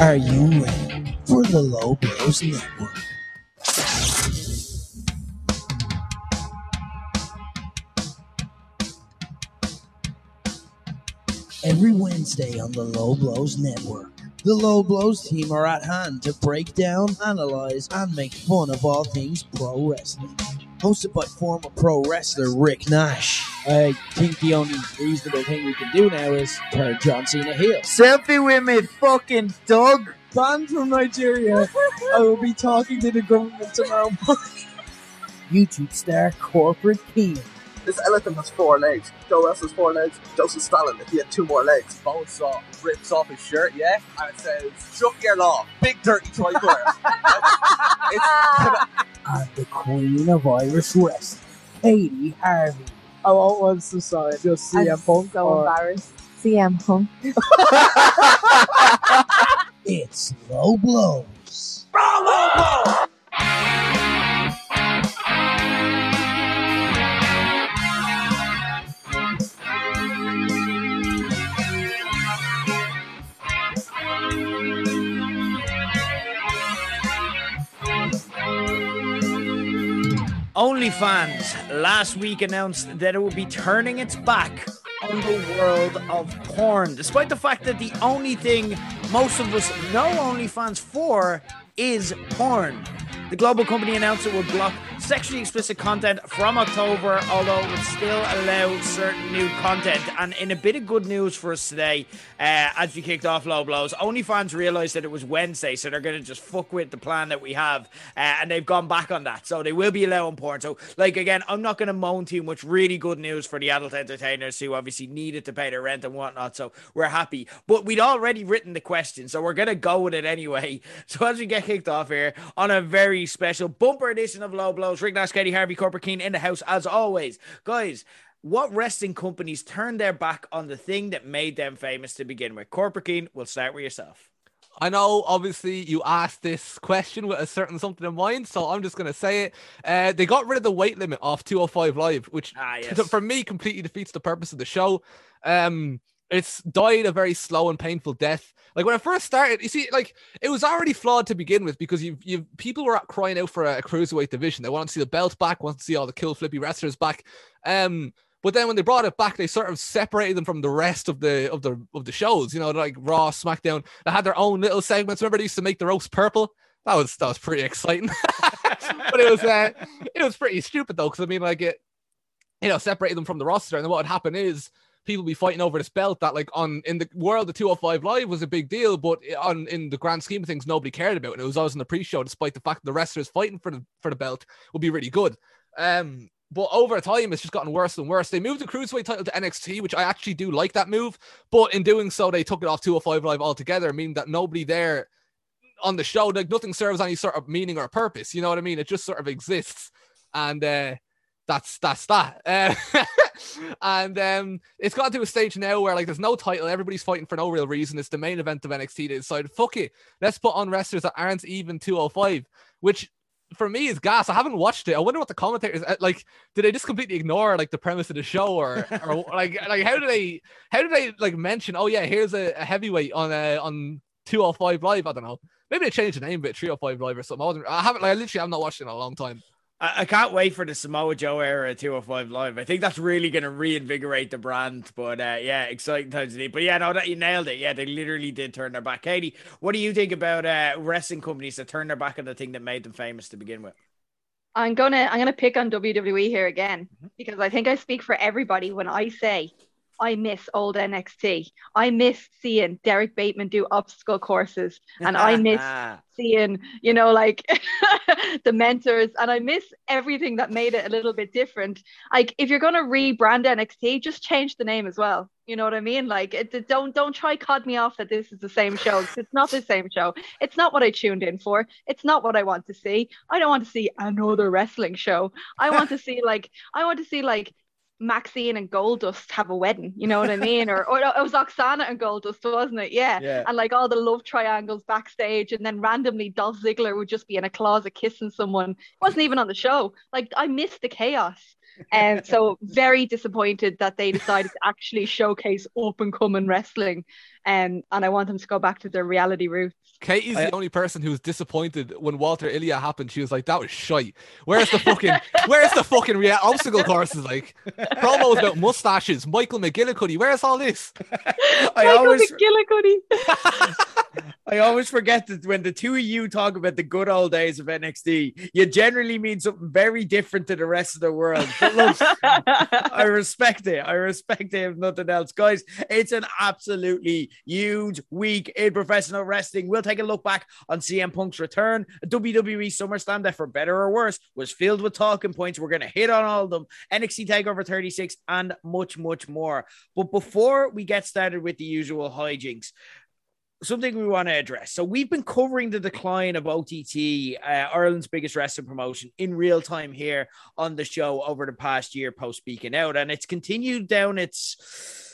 Are you ready for the Low Blows Network? Every Wednesday on the Low Blows Network, the Low Blows team are at hand to break down, analyze, and make fun of all things pro wrestling. Hosted by former pro wrestler Rick Nash. I think the only reasonable thing we can do now is turn John Cena heel. Selfie with me, fucking dog. Banned from Nigeria. I will be talking to the government tomorrow morning. YouTube star Corporate Cian. This elephant has four legs. Joe West has four legs. Joseph Stalin, if he had two more legs. Bonesaw rips off his shirt, yeah, and it says, Chuck your law, big dirty tricolour. it's, And the Queen of Irish West, Katie Harvey. Oh, oh, I want one to sign just CM I'm Punk. so or- embarrassed. CM Punk. It's Low Blows. OnlyFans last week announced that it will be turning its back on the world of porn, despite the fact that the only thing most of us know OnlyFans for is porn. The global company announced it would block sexually explicit content from October, although it would still allow certain new content. And in a bit of good news for us today, uh, as we kicked off Low Blows, OnlyFans realized that it was Wednesday, so they're going to just fuck with the plan that we have, uh, and they've gone back on that. So they will be allowing porn. So, like, again, I'm not going to moan too much. Really good news for the adult entertainers who obviously needed to pay their rent and whatnot. So we're happy. But we'd already written the question, so we're going to go with it anyway. So as we get kicked off here on a very special bumper edition of Low Blows, Rick Nash, Katie Harvey, Corporate Cian in the house as always. Guys, what wrestling companies turned their back on the thing that made them famous to begin with? Corporate Cian, we'll start with yourself. I know, obviously, you asked this question with a certain something in mind, so I'm just going to say it. Uh, they got rid of the weight limit off 205 Live, which Ah, yes. for me completely defeats the purpose of the show. Um, it's died a very slow and painful death. Like when I first started, you see, like it was already flawed to begin with because you you people were crying out for a, a cruiserweight division. They wanted to see the belt back, wanted to see all the kill flippy wrestlers back. Um, but then when they brought it back, they sort of separated them from the rest of the of the of the shows. You know, like Raw, SmackDown. They had their own little segments. Remember they used to make the roast purple. That was that was pretty exciting. but it was uh, it was pretty stupid though, because I mean, like it, you know, separated them from the roster, and then what would happen is people be fighting over this belt that, like, on in the world, the 205 Live was a big deal, but on in the grand scheme of things, nobody cared about it. It was always in the pre-show, despite the fact the wrestlers fighting for the for the belt would be really good. Um, but over time, it's just gotten worse and worse. They moved the cruiserweight title to NXT, which I actually do like that move. But in doing so, they took it off 205 Live altogether, meaning that nobody there on the show, like nothing serves any sort of meaning or purpose. You know what I mean? It just sort of exists, and uh, that's that's that. Uh, and um, it's got to a stage now where like there's no title, everybody's fighting for no real reason. It's the main event of NXT. They decided, fuck it, let's put on wrestlers that aren't even 205, which for me is gas. I haven't watched it. I wonder what the commentators uh, like. Did they just completely ignore like the premise of the show, or or like like how do they how do they like mention? Oh yeah, here's a, a heavyweight on uh, on 205 live. I don't know. Maybe they changed the name, but 305 live or something. I wasn't. I haven't. Like, literally, I literally have not watched it in a long time. I, I can't wait for the Samoa Joe era 205 Live. I think that's really going to reinvigorate the brand. But uh, yeah, exciting times indeed. But yeah, no, that you nailed it. Yeah, they literally did turn their back. Katie, what do you think about uh, wrestling companies that turn their back on the thing that made them famous to begin with? I'm gonna I'm gonna pick on WWE here again because I think I speak for everybody when I say I miss old NXT. I miss seeing Derrick Bateman do obstacle courses, and I miss seeing you know like the mentors, and I miss everything that made it a little bit different. Like if you're gonna rebrand NXT, just change the name as well. You know what I mean? Like it, don't don't try cod me off that this is the same show. It's not the same show. It's not what I tuned in for. It's not what I want to see. I don't want to see another wrestling show. I want to see like I want to see like Maxine and Goldust have a wedding. You know what I mean? Or or it was Oksana and Goldust, wasn't it? Yeah. Yeah. And like all the love triangles backstage, and then randomly Dolph Ziggler would just be in a closet kissing someone. wasn't even on the show. Like I missed the chaos. And so very disappointed that they decided to actually showcase up and coming wrestling. Um, and I want them to go back to their reality roots. Katie's I- the only person who was disappointed when Walter Ilja happened. She was like, "That was shite. Where's the fucking, where's the fucking real obstacle courses? Like promos about mustaches, Michael McGillicutty. Where's all this? I Michael always McGillicutty. I always forget that when the two of you talk about the good old days of NXT, you generally mean something very different to the rest of the world. Look, I respect it. I respect it if nothing else. Guys, it's an absolutely huge week in professional wrestling. We'll take a look back on CM Punk's return. WWE SummerSlam that, for better or worse, was filled with talking points. We're going to hit on all of them. NXT TakeOver 36 and much, much more. But before we get started with the usual hijinks, something we want to address. So we've been covering the decline of OTT, uh, Ireland's biggest wrestling promotion, in real time here on the show over the past year post speaking out, and it's continued down its.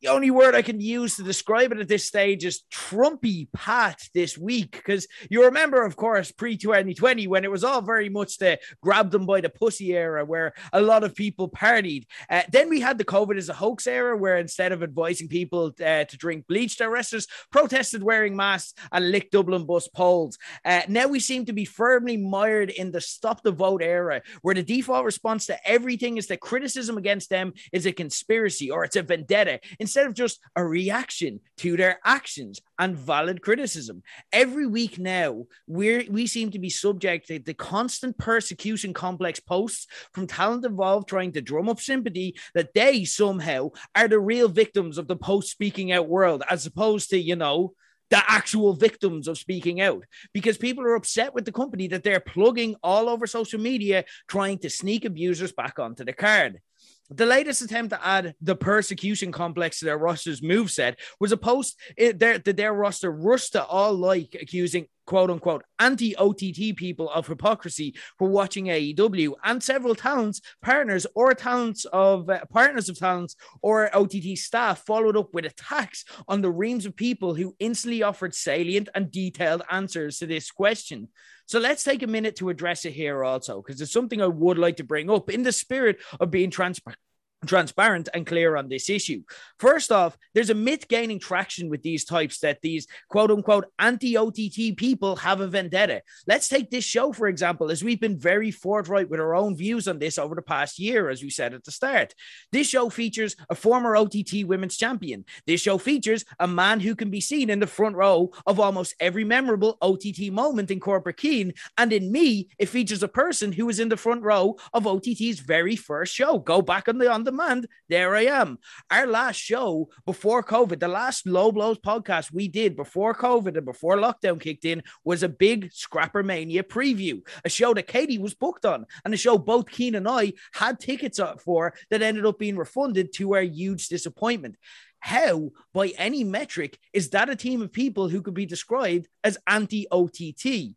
The only word I can use to describe it at this stage is Trumpy Pat this week. Because you remember, of course, pre 2020, when it was all very much the grab them by the pussy era, where a lot of people partied. Uh, then we had the COVID as a hoax era, where instead of advising people uh, to drink bleach, their wrestlers protested wearing masks and licked Dublin bus poles. Uh, now we seem to be firmly mired in the stop the vote era, where the default response to everything is that criticism against them is a conspiracy or it's a vendetta, instead of just a reaction to their actions and valid criticism. Every week now, we we seem to be subject to constant persecution complex posts from talent involved trying to drum up sympathy that they somehow are the real victims of the post speaking out world, as opposed to, you know, the actual victims of speaking out because people are upset with the company that they're plugging all over social media trying to sneak abusers back onto the card. The latest attempt to add the persecution complex to their roster's moveset was a post eh, their, that their roster rushed to all like accusing quote unquote anti OTT people of hypocrisy for watching AEW and several talents, partners, or talents of uh, partners of talents or OTT staff followed up with attacks on the reams of people who instantly offered salient and detailed answers to this question. So let's take a minute to address it here also, because it's something I would like to bring up in the spirit of being transparent transparent and clear on this issue. First off, there's a myth gaining traction with these types that these quote unquote anti OTT people have a vendetta. Let's take this show, for example, as we've been very forthright with our own views on this over the past year, as we said at the start. This show features a former OTT women's champion. This show features a man who can be seen in the front row of almost every memorable OTT moment in Corporate Cian. And in me, it features a person who was in the front row of OTT's very first show. Go back on the on demand. There I am. Our last show before COVID, the last Low Blows podcast we did before COVID and before lockdown kicked in was a big Scrapper Mania preview, a show that Katie was booked on, and a show both Cian and I had tickets for that ended up being refunded to our huge disappointment. How, by any metric, is that a team of people who could be described as anti OTT?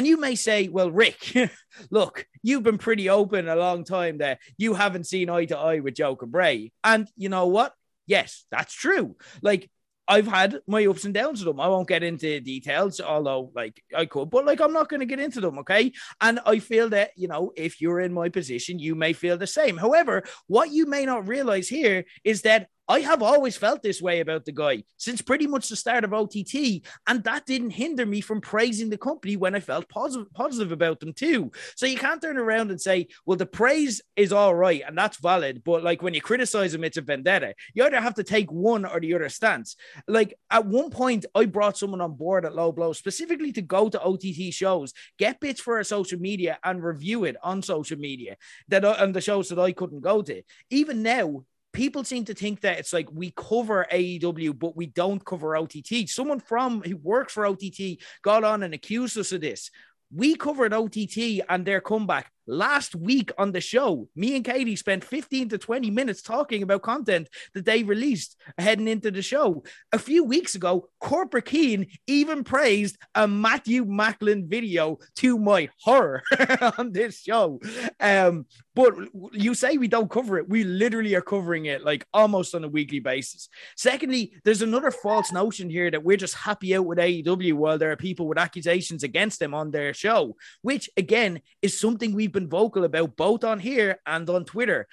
And you may say, well, Rick, look, you've been pretty open a long time there. you haven't seen eye to eye with Joe Cabray. And you know what? Yes, that's true. Like, I've had my ups and downs with them. I won't get into details, although like I could, but like I'm not going to get into them, okay? And I feel that you know, if you're in my position, you may feel the same. However, what you may not realize here is that I have always felt this way about the guy since pretty much the start of OTT, and that didn't hinder me from praising the company when I felt positive positive about them too. So you can't turn around and say, "Well, the praise is all right and that's valid," but like when you criticize them, it's a vendetta. You either have to take one or the other stance. Like at one point, I brought someone on board at Low Blow specifically to go to OTT shows, get bits for our social media, and review it on social media that uh, on the shows that I couldn't go to. Even now, people seem to think that it's like we cover AEW, but we don't cover OTT. Someone from who works for OTT got on and accused us of this. We covered OTT and their comeback last week on the show. Me and Katie spent 15 to 20 minutes talking about content that they released heading into the show. A few weeks ago, Corporate Cian even praised a Matthew Macklin video to my horror on this show. Um, but you say we don't cover it. We literally are covering it like almost on a weekly basis. Secondly, there's another false notion here that we're just happy out with AEW while there are people with accusations against them on their show, which again is something we've been been vocal about both on here and on Twitter.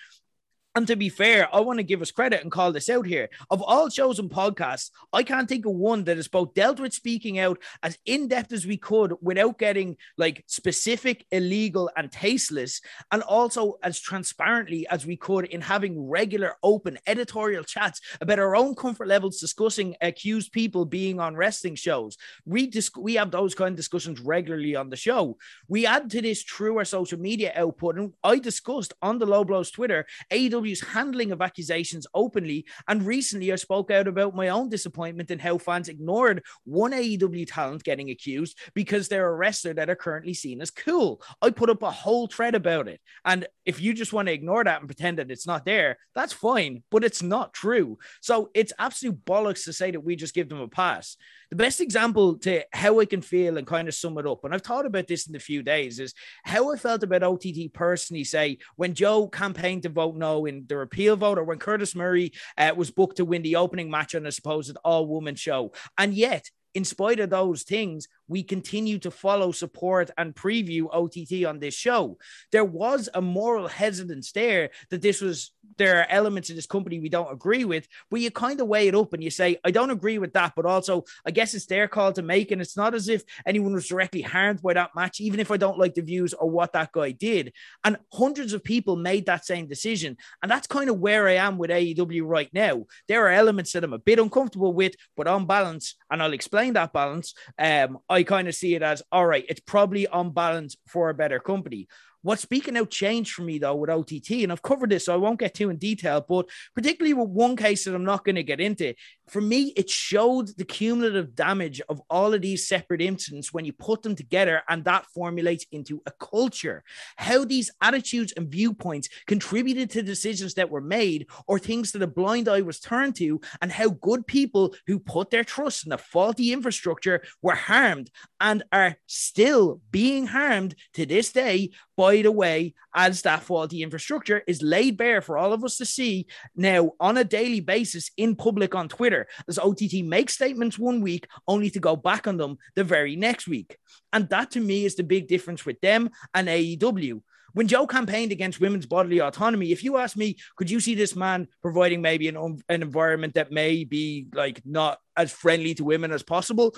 And to be fair, I want to give us credit and call this out here. Of all shows and podcasts, I can't think of one that has both dealt with speaking out as in depth as we could without getting like specific, illegal, and tasteless, and also as transparently as we could in having regular, open editorial chats about our own comfort levels discussing accused people being on wrestling shows. We, we have those kind of discussions regularly on the show. We add to this through our social media output, and I discussed on the Low Blows Twitter AEW AEW's handling of accusations openly. And recently, I spoke out about my own disappointment in how fans ignored one AEW talent getting accused because they're a wrestler that are currently seen as cool. I put up a whole thread about it. And if you just want to ignore that and pretend that it's not there, that's fine, but it's not true. So it's absolute bollocks to say that we just give them a pass the best example to how I can feel and kind of sum it up, and I've thought about this in a few days, is how I felt about OTT personally. Say when Joe campaigned to vote no in the repeal vote, or when Curtis Murray uh, was booked to win the opening match on a supposed all woman show, and yet in spite of those things, we continue to follow, support, and preview OTT on this show. There was a moral hesitance there that this was, there are elements of this company we don't agree with, but you kind of weigh it up and you say, I don't agree with that, but also I guess it's their call to make. And it's not as if anyone was directly harmed by that match, even if I don't like the views or what that guy did. And hundreds of people made that same decision. And that's kind of where I am with AEW right now. There are elements that I'm a bit uncomfortable with, but on balance, and I'll explain that balance, um, I kind of see it as all right, it's probably on balance for a better company. What's speaking out changed for me though with OTT, and I've covered this, so I won't get too in detail, but particularly with one case that I'm not going to get into, for me, it showed the cumulative damage of all of these separate incidents when you put them together, and that formulates into a culture. How these attitudes and viewpoints contributed to decisions that were made or things that a blind eye was turned to, and how good people who put their trust in the faulty infrastructure were harmed and are still being harmed to this day by the way, as that faulty infrastructure is laid bare for all of us to see now on a daily basis in public on Twitter, as OTT makes statements one week only to go back on them the very next week. And that to me is the big difference with them and AEW when Joe campaigned against women's bodily autonomy, if you ask me, could you see this man providing maybe an, an environment that may be like not as friendly to women as possible?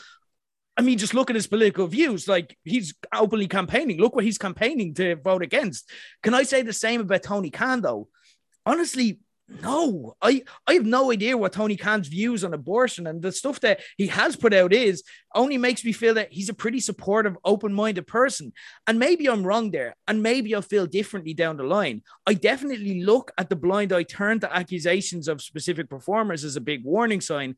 I mean, just look at his political views. Like he's openly campaigning. Look what he's campaigning to vote against. Can I say the same about Tony Khan, though? Honestly, no. I, I have no idea what Tony Khan's views on abortion and the stuff that he has put out is only makes me feel that he's a pretty supportive, open minded person. And maybe I'm wrong there. And maybe I'll feel differently down the line. I definitely look at the blind eye turn to accusations of specific performers as a big warning sign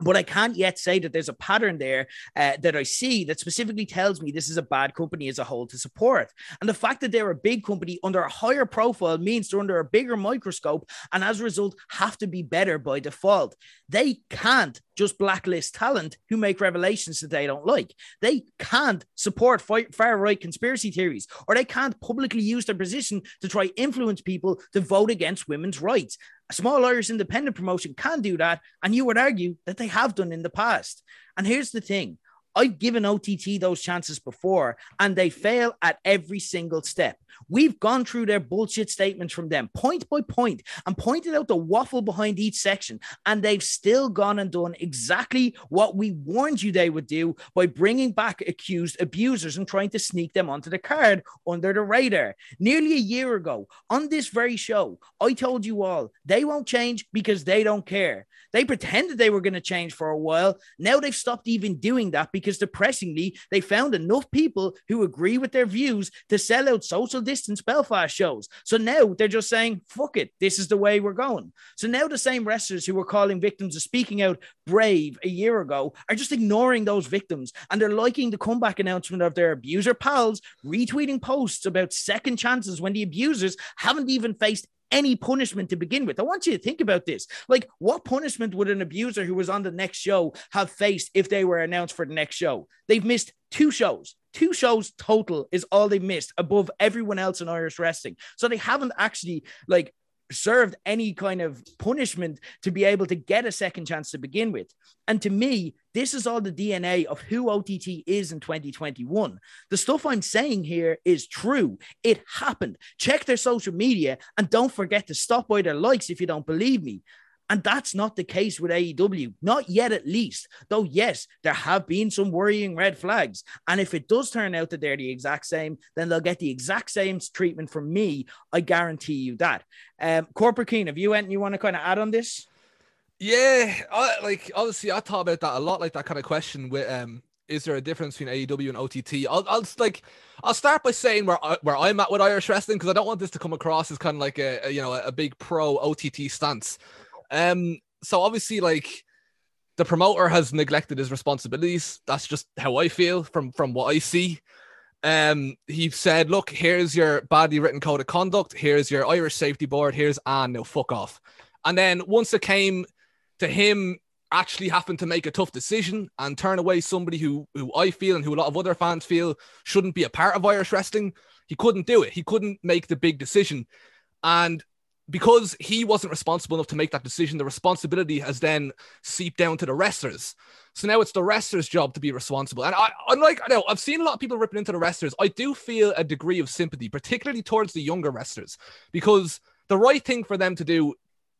but I can't yet say that there's a pattern there uh, that I see that specifically tells me this is a bad company as a whole to support. And the fact that they're a big company under a higher profile means they're under a bigger microscope and as a result have to be better by default. They can't just blacklist talent who make revelations that they don't like. They can't support far right conspiracy theories or they can't publicly use their position to try influence people to vote against women's rights. Small Irish independent promotion can do that, and you would argue that they have done in the past. And here's the thing I've given OTT those chances before, and they fail at every single step. We've gone through their bullshit statements from them point by point and pointed out the waffle behind each section. And they've still gone and done exactly what we warned you they would do by bringing back accused abusers and trying to sneak them onto the card under the radar. Nearly a year ago, on this very show, I told you all they won't change because they don't care. They pretended they were going to change for a while. Now they've stopped even doing that because depressingly, they found enough people who agree with their views to sell out social distance Belfast shows. So now they're just saying, fuck it, this is the way we're going. So now the same wrestlers who were calling victims of speaking out brave a year ago are just ignoring those victims and they're liking the comeback announcement of their abuser pals retweeting posts about second chances when the abusers haven't even faced any punishment to begin with. I want you to think about this. Like, what punishment would an abuser who was on the next show have faced if they were announced for the next show? They've missed two shows. Two shows total is all they missed above everyone else in Irish wrestling. So they haven't actually like served any kind of punishment to be able to get a second chance to begin with. And to me, this is all the DNA of who OTT is in 2021. The stuff I'm saying here is true. It happened. Check their social media and don't forget to stop by their likes if you don't believe me. And that's not the case with AEW, not yet at least. Though, yes, there have been some worrying red flags. And if it does turn out that they're the exact same, then they'll get the exact same treatment from me. I guarantee you that. Um, Corporate Cian, have you anything you want to kind of add on this? Yeah, I, like obviously I thought about that a lot, like that kind of question with um is there a difference between AEW and OTT? I'll, I'll like, I'll start by saying where I, where I'm at with Irish wrestling because I don't want this to come across as kind of like a, a you know a big pro OTT stance. Um, so obviously, like the promoter has neglected his responsibilities. That's just how I feel from from what I see. Um, he said, "Look, here's your badly written code of conduct. Here's your Irish safety board. Here's and now fuck off." And then once it came to him actually having to make a tough decision and turn away somebody who who I feel and who a lot of other fans feel shouldn't be a part of Irish wrestling, he couldn't do it. He couldn't make the big decision. And because he wasn't responsible enough to make that decision, the responsibility has then seeped down to the wrestlers. So now it's the wrestlers' job to be responsible. And I, unlike I know I've seen a lot of people ripping into the wrestlers, I do feel a degree of sympathy, particularly towards the younger wrestlers, because the right thing for them to do,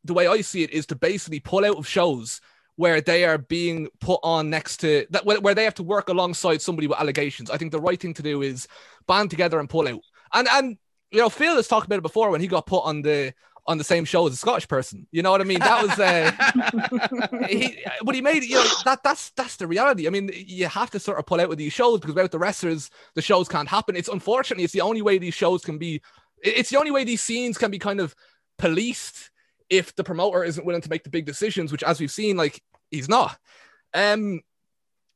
the way I see it, is to basically pull out of shows where they are being put on next to that where they have to work alongside somebody with allegations. I think the right thing to do is band together and pull out. And and you know, Phil has talked about it before when he got put on the on the same show as a Scottish person. You know what I mean? That was uh, he, but he made you know that that's that's the reality. I mean, you have to sort of pull out with these shows because without the wrestlers, the shows can't happen. It's unfortunately it's the only way these shows can be. It's the only way these scenes can be kind of policed if the promoter isn't willing to make the big decisions, which as we've seen, like he's not. Um,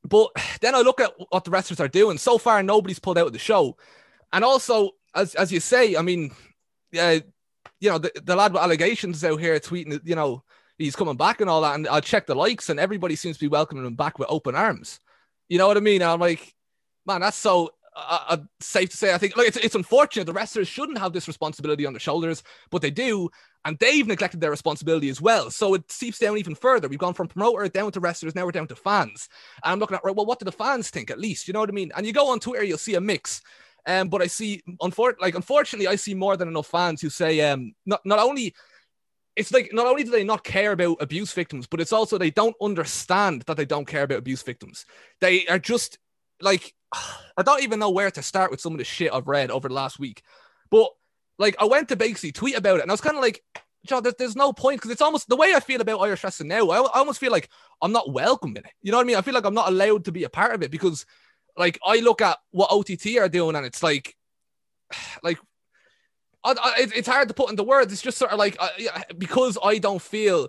but then I look at what the wrestlers are doing. So far, nobody's pulled out of the show, and also as as you say, I mean, yeah, you know, the, the lad with allegations out here tweeting, you know, he's coming back and all that. And I check the likes and everybody seems to be welcoming him back with open arms. You know what I mean? And I'm like, man, that's so uh, safe to say. I think like it's, it's unfortunate. The wrestlers shouldn't have this responsibility on their shoulders, but they do. And they've neglected their responsibility as well. So it seeps down even further. We've gone from promoter down to wrestlers. Now we're down to fans. And I'm looking at, right, well, what do the fans think at least? You know what I mean? And you go on Twitter, you'll see a mix. Um, but I see, unfor- like unfortunately, I see more than enough fans who say, um, not not only it's like not only do they not care about abuse victims, but it's also they don't understand that they don't care about abuse victims. They are just like I don't even know where to start with some of the shit I've read over the last week. But like I went to basically tweet about it, and I was kind of like, John, there's, there's no point because it's almost the way I feel about Irish wrestling now. I, I almost feel like I'm not welcome in it. You know what I mean? I feel like I'm not allowed to be a part of it because like I look at what OTT are doing, and it's like, like, I, I, it's hard to put into words. It's just sort of like uh, because I don't feel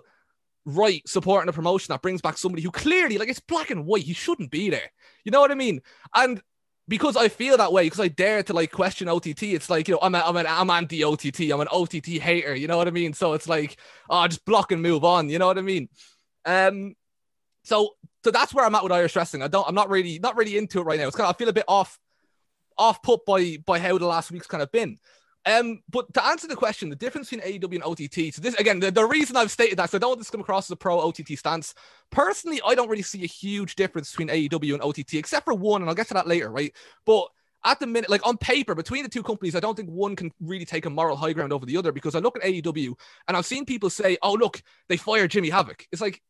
right supporting a promotion that brings back somebody who clearly, like, it's black and white. He shouldn't be there. You know what I mean? And because I feel that way, because I dare to like question OTT, it's like you know I'm a, I'm an I'm anti OTT. I'm an OTT hater. You know what I mean? So it's like oh, just block and move on. You know what I mean? Um, so so that's where I'm at with Irish wrestling. I don't I'm not really not really into it right now. It's kind of I feel a bit off off put by by how the last week's kind of been. Um, but to answer the question, the difference between AEW and OTT. So this again, the, the reason I've stated that, so I don't want this to come across as a pro OTT stance. Personally, I don't really see a huge difference between AEW and OTT, except for one, and I'll get to that later, right? But at the minute, like on paper, between the two companies, I don't think one can really take a moral high ground over the other because I look at AEW and I've seen people say, "Oh, look, they fired Jimmy Havoc." It's like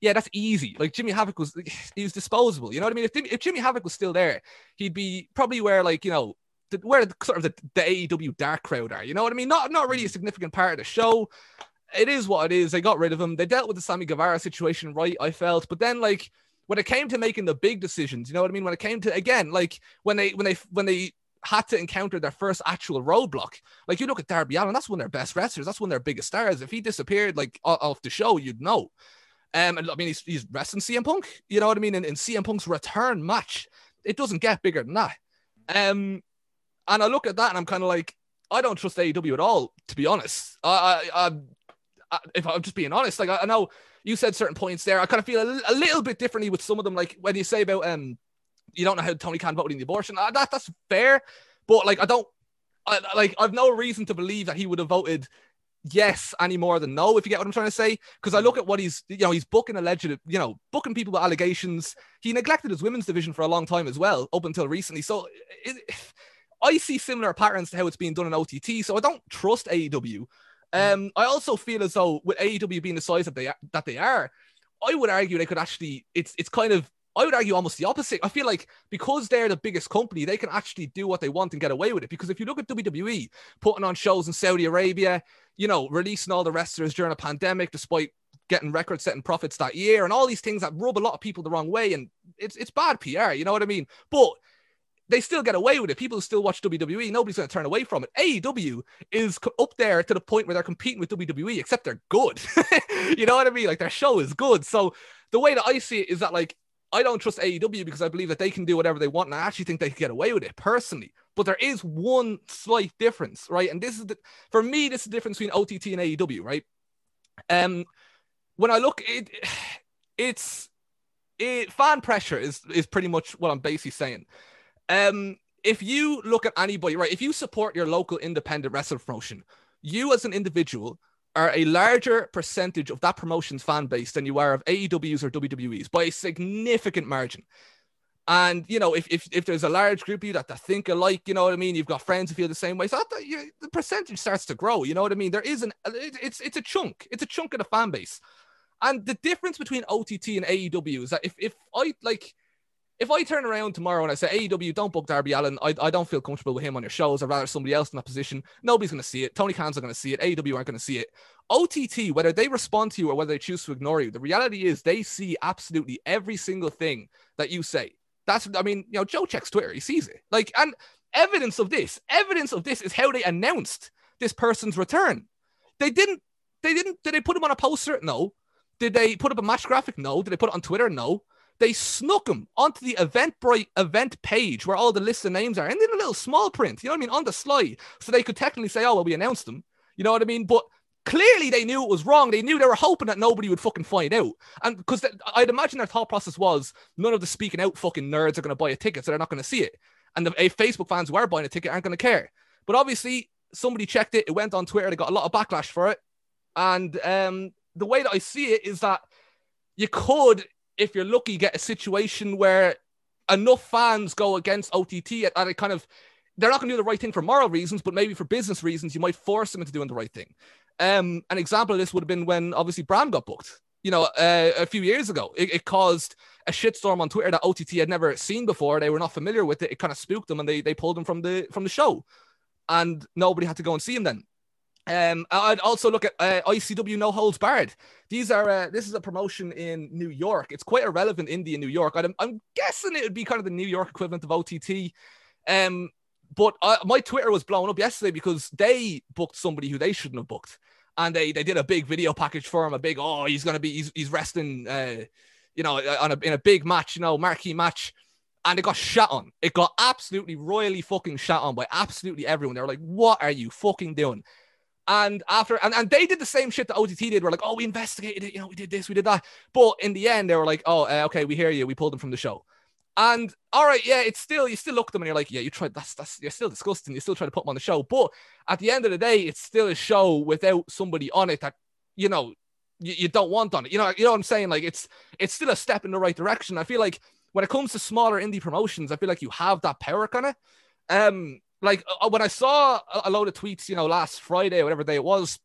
yeah, that's easy. Like Jimmy Havoc was, he was disposable. You know what I mean? If, if Jimmy Havoc was still there, he'd be probably where like you know the, where the, sort of the, the AEW dark crowd are. You know what I mean? Not not really a hmm. significant part of the show. It is what it is. They got rid of him. They dealt with the Sammy Guevara situation right. I felt, but then like when it came to making the big decisions, you know what I mean? When it came to again, like when they when they when they had to encounter their first actual roadblock. Like you look at Darby Allin, that's one of their best wrestlers. That's one of their biggest stars. If he disappeared like off the show, you'd know. Um, and I mean, he's, he's wrestling CM Punk. You know what I mean? In, in CM Punk's return match, it doesn't get bigger than that. Um, and I look at that and I'm kind of like, I don't trust AEW at all, to be honest. I, I, I, I if I'm just being honest, like I, I, know you said certain points there. I kind of feel a, little bit differently with some of them. Like when you say about um, you don't know how Tony Khan voted in the abortion. Uh, that that's fair, but like I don't, I, like I've no reason to believe that he would have voted yes any more than no, if you get what I'm trying to say. Because I look at what he's, you know, he's booking alleged, you know, booking people with allegations. He neglected his women's division for a long time as well, up until recently. So it, I see similar patterns to how it's being done in OTT. So I don't trust AEW. Um, I also feel as though with AEW being the size that they are, that they are, I would argue they could actually. It's it's kind of I would argue almost the opposite. I feel like because they're the biggest company, they can actually do what they want and get away with it. Because if you look at WWE putting on shows in Saudi Arabia, you know, releasing all the wrestlers during a pandemic, despite getting record setting profits that year, and all these things that rub a lot of people the wrong way, and it's it's bad PR. You know what I mean? But they still get away with it. People still watch WWE. Nobody's going to turn away from it. AEW is up there to the point where they're competing with WWE, except they're good. you know what I mean? Like their show is good. So the way that I see it is that like I don't trust AEW because I believe that they can do whatever they want, and I actually think they can get away with it personally. But there is one slight difference, right? And this is the for me, this is the difference between OTT and AEW, right? Um, when I look, it it's it fan pressure is is pretty much what I'm basically saying. Um, if you look at anybody, right? If you support your local independent wrestling promotion, you as an individual are a larger percentage of that promotion's fan base than you are of AEW's or WWE's by a significant margin. And you know, if, if, if there's a large group of you that, that think alike, you know what I mean. You've got friends who feel the same way. So that, you, the percentage starts to grow. You know what I mean. There is an it, it's it's a chunk. It's a chunk of the fan base. And the difference between OTT and AEW is that if if I like if I turn around tomorrow and I say AEW, don't book Darby Allin, I, I don't feel comfortable with him on your shows. I'd rather somebody else in that position. Nobody's going to see it. Tony Khan's not going to see it. AEW aren't going to see it. OTT, whether they respond to you or whether they choose to ignore you, the reality is they see absolutely every single thing that you say. That's, I mean, you know, Joe checks Twitter, he sees it. Like, and evidence of this, evidence of this is how they announced this person's return. They didn't, they didn't, did they put him on a poster? No. Did they put up a match graphic? No. Did they put it on Twitter? No they snuck him onto the Eventbrite event page where all the list of names are, and in a little small print, you know what I mean, on the slide, so they could technically say, "Oh, well, we announced them." You know what I mean? But clearly, they knew it was wrong. They knew they were hoping that nobody would fucking find out, and because I'd imagine their thought process was, none of the speaking out fucking nerds are going to buy a ticket, so they're not going to see it, and the Facebook fans who are buying a ticket aren't going to care. But obviously, somebody checked it. It went on Twitter. They got a lot of backlash for it, and um, the way that I see it is that you could if you're lucky, get a situation where enough fans go against OTT and it kind of they're not going to do the right thing for moral reasons, but maybe for business reasons, you might force them into doing the right thing. Um, an example of this would have been when obviously Bram got booked. You know, uh, a few years ago, it, it, caused a shitstorm on Twitter that OTT had never seen before. They were not familiar with it. It kind of spooked them, and they they pulled him from the from the show, and nobody had to go and see him then. Um, I'd also look at uh, ICW No Holds Barred. These are uh, this is a promotion in New York. It's quite a relevant indie in New York. I'm, I'm guessing it would be kind of the New York equivalent of OTT. Um, but uh, my Twitter was blown up yesterday because they booked somebody who they shouldn't have booked, and they they did a big video package for him. A big oh he's gonna be he's he's wrestling uh, you know on a in a big match you know marquee match. And it got shot on. It got absolutely royally fucking shot on by absolutely everyone. They were like, "What are you fucking doing?" And after, and, and they did the same shit that OTT did. We're like, oh, we investigated it, you know, we did this, we did that. But in the end, they were like, oh, uh, okay, we hear you. We pulled them from the show. And all right, yeah, it's still you still look at them and you're like, yeah, you tried. That's that's you're still disgusting. You still try to put them on the show, but at the end of the day, it's still a show without somebody on it that you know you, you don't want on it. You know, you know what I'm saying? Like it's it's still a step in the right direction. I feel like when it comes to smaller indie promotions, I feel like you have that power kind of. Um, like uh, when I saw a load of tweets, you know, last Friday, whatever day it was,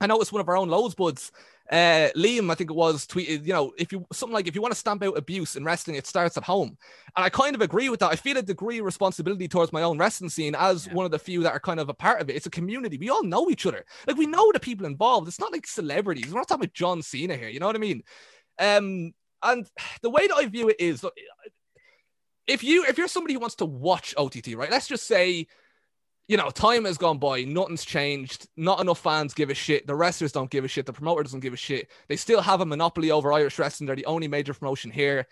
I noticed one of our own loads buds, uh, Liam, I think it was, tweeted, you know, if you something like if you want to stamp out abuse in wrestling, it starts at home. And I kind of agree with that. I feel a degree of responsibility towards my own wrestling scene as yeah. one of the few that are kind of a part of it. It's a community. We all know each other. Like we know the people involved. It's not like celebrities. We're not talking about John Cena here. You know what I mean? Um, and the way that I view it is if you if you're somebody who wants to watch OTT, right? Let's just say, you know, time has gone by, nothing's changed, not enough fans give a shit, the wrestlers don't give a shit, the promoter doesn't give a shit. They still have a monopoly over Irish wrestling. They're the only major promotion here.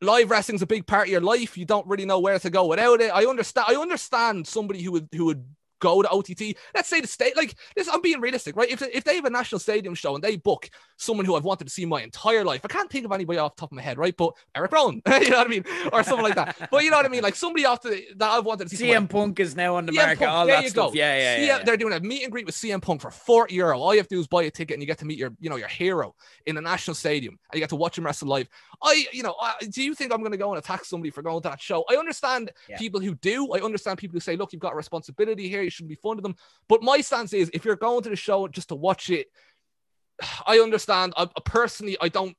Live wrestling's a big part of your life. You don't really know where to go without it. I understand. I understand somebody who would who would go to OTT. Let's say the state, like this, I'm being realistic, right? If, if they have a national stadium show and they book someone who I've wanted to see my entire life, I can't think of anybody off the top of my head, right? But Eric Rowan, you know what I mean? Or something like that. But you know what I mean? Like somebody off the, that I've wanted to see. CM Punk is now on the CM market. Punk, all there that you stuff. go. Yeah, yeah, yeah. yeah. They're doing a meet and greet with CM Punk for 40 euro. All you have to do is buy a ticket and you get to meet your, you know, your hero in a national stadium and you get to watch him wrestle live. I, you know, I, do you think I'm going to go and attack somebody for going to that show? I understand Yeah. people who do. I understand people who say, look, you've got a responsibility here. You shouldn't be funding them. But my stance is if you're going to the show just to watch it, I understand. I, personally, I don't.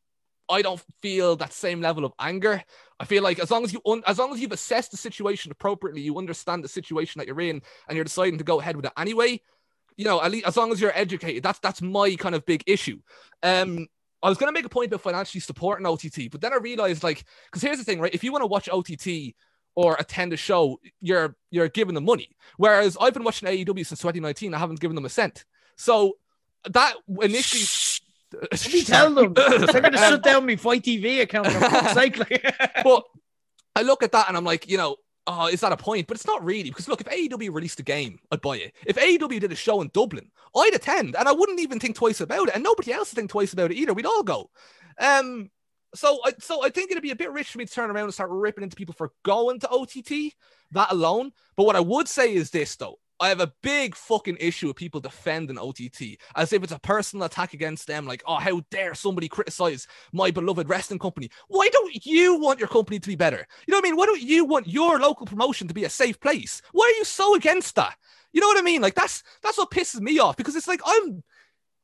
I don't feel that same level of anger. I feel like as long as you un- as long as you've assessed the situation appropriately, you understand the situation that you're in, and you're deciding to go ahead with it anyway. You know, at least as long as you're educated, that's that's my kind of big issue. Um, I was going to make a point about financially supporting OTT, but then I realized like, because here's the thing, right? If you want to watch OTT or attend a show, you're you're giving them money. Whereas I've been watching AEW since 2019, I haven't given them a cent. So that initially. Let me tell them. They're going to shut down my FITE TV account. For fuck's like. but I look at that and I'm like, you know, oh, is that a point? But it's not really because look, if AEW released a game, I'd buy it. If AEW did a show in Dublin, I'd attend, and I wouldn't even think twice about it, and nobody else would think twice about it either. We'd all go. Um, so I so I think it'd be a bit rich for me to turn around and start ripping into people for going to OTT that alone. But what I would say is this though. I have a big fucking issue with people defending OTT as if it's a personal attack against them. Like, oh, how dare somebody criticize my beloved wrestling company? Why don't you want your company to be better? You know what I mean? Why don't you want your local promotion to be a safe place? Why are you so against that? You know what I mean? Like that's that's what pisses me off because it's like I'm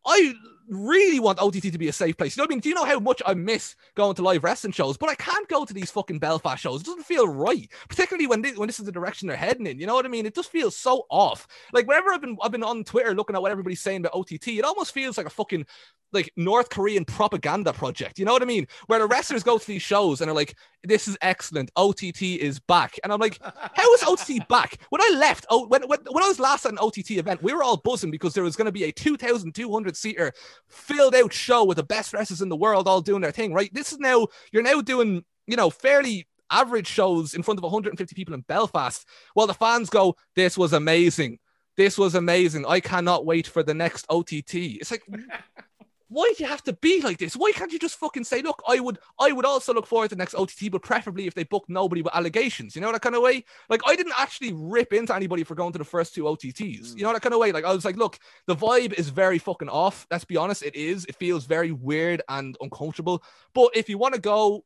I really want OTT to be a safe place. You know what I mean? Do you know how much I miss going to live wrestling shows? But I can't go to these fucking Belfast shows. It doesn't feel right, particularly when this, when this is the direction they're heading in. You know what I mean? It just feels so off. Like whenever I've been I've been on Twitter looking at what everybody's saying about OTT, it almost feels like a fucking like North Korean propaganda project. You know what I mean? Where the wrestlers go to these shows and are like, "This is excellent. OTT is back," and I'm like, "How is OTT back?" When I left, oh, when when, when I was last at an OTT event, we were all buzzing because there was going to be a 2,200 seater filled out show with the best wrestlers in the world all doing their thing. Right? This is now you're now doing you know fairly average shows in front of 150 people in Belfast, while the fans go, "This was amazing." This was amazing. I cannot wait for the next OTT. It's like, why do you have to be like this? Why can't you just fucking say, look, I would I would also look forward to the next OTT, but preferably if they book nobody with allegations, you know, that kind of way. Like I didn't actually rip into anybody for going to the first two OTTs, you know, that kind of way. Like I was like, look, the vibe is very fucking off. Let's be honest, it is. It feels very weird and uncomfortable. But if you want to go,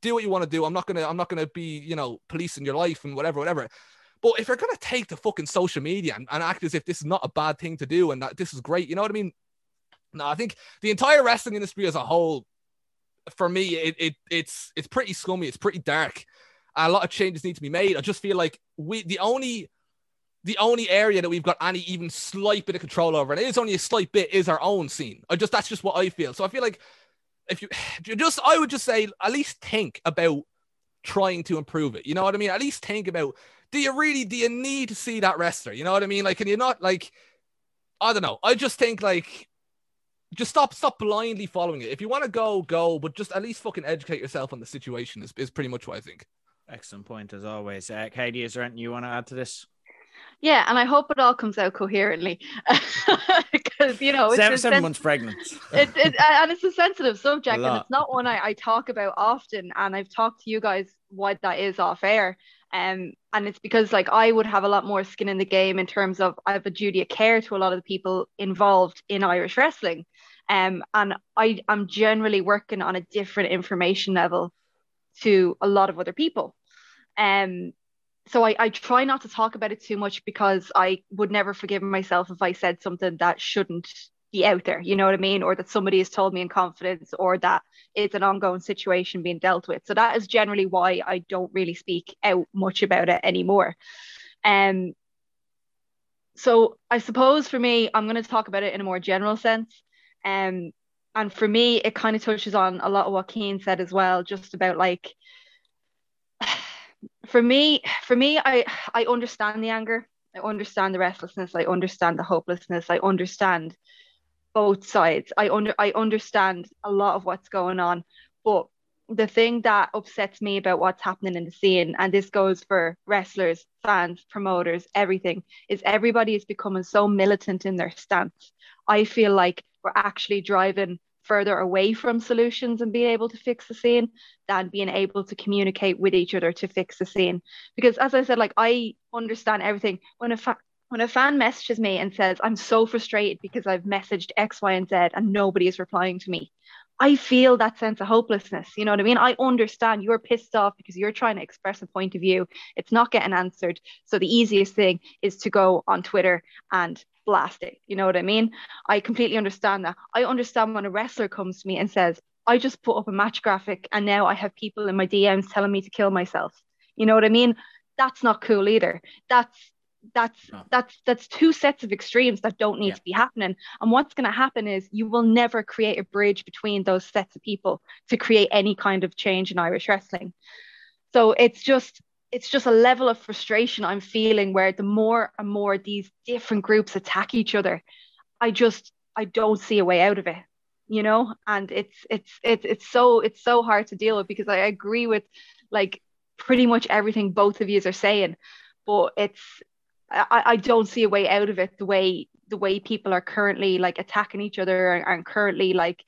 do what you want to do. I'm not gonna I'm not gonna be, you know, policing your life and whatever, whatever. But if you're gonna take the fucking social media and, and act as if this is not a bad thing to do and that this is great, you know what I mean? No, I think the entire wrestling industry as a whole, for me, it, it it's it's pretty scummy. It's pretty dark. A lot of changes need to be made. I just feel like we the only the only area that we've got any even slight bit of control over, and it is only a slight bit, is our own scene. I just that's just what I feel. So I feel like if you just I would just say at least think about trying to improve it. You know what I mean? At least think about do you really do you need to see that wrestler? You know what I mean? Like, can you not like I don't know. I just think like just stop stop blindly following it. If you want to go, go, but just at least fucking educate yourself on the situation is, is pretty much what I think. Excellent point as always. Uh, Katie, is there anything you want to add to this? Yeah, and I hope it all comes out coherently because you know it's seven, seven sen- months pregnant. it, it, and it's a sensitive subject, and it's not one I, I talk about often. And I've talked to you guys what that is off air. Um, and it's because like I would have a lot more skin in the game in terms of I have a duty of care to a lot of the people involved in Irish wrestling. Um, and I am generally working on a different information level to a lot of other people. Um, so I, I try not to talk about it too much because I would never forgive myself if I said something that shouldn't be out there, you know what I mean? Or that somebody has told me in confidence or that it's an ongoing situation being dealt with. So that is generally why I don't really speak out much about it anymore. Um so I suppose for me, I'm going to talk about it in a more general sense. Um and for me, it kind of touches on a lot of what Cian said as well, just about like for me, for me, I I understand the anger. I understand the restlessness. I understand the hopelessness. I understand both sides. I under I understand a lot of what's going on, but the thing that upsets me about what's happening in the scene, and this goes for wrestlers, fans, promoters, everything, is everybody is becoming so militant in their stance. I feel like we're actually driving further away from solutions and being able to fix the scene than being able to communicate with each other to fix the scene. Because as I said, like I understand everything. When a fa- when a fan messages me and says, I'm so frustrated because I've messaged X, Y, and Z and nobody is replying to me, I feel that sense of hopelessness. You know what I mean? I understand you're pissed off because you're trying to express a point of view. It's not getting answered. So the easiest thing is to go on Twitter and blast it. You know what I mean? I completely understand that. I understand when a wrestler comes to me and says, I just put up a match graphic and now I have people in my DMs telling me to kill myself. You know what I mean? That's not cool either. That's that's No. that's that's two sets of extremes that don't need Yeah. to be happening and what's going to happen is you will never create a bridge between those sets of people to create any kind of change in irish wrestling so it's just it's just a level of frustration i'm feeling where the more and more these different groups attack each other i just i don't see a way out of it you know? And it's it's it's it's so it's so hard to deal with because i agree with like pretty much everything both of you are saying but it's I, I don't see a way out of it the way the way people are currently like attacking each other and, and currently like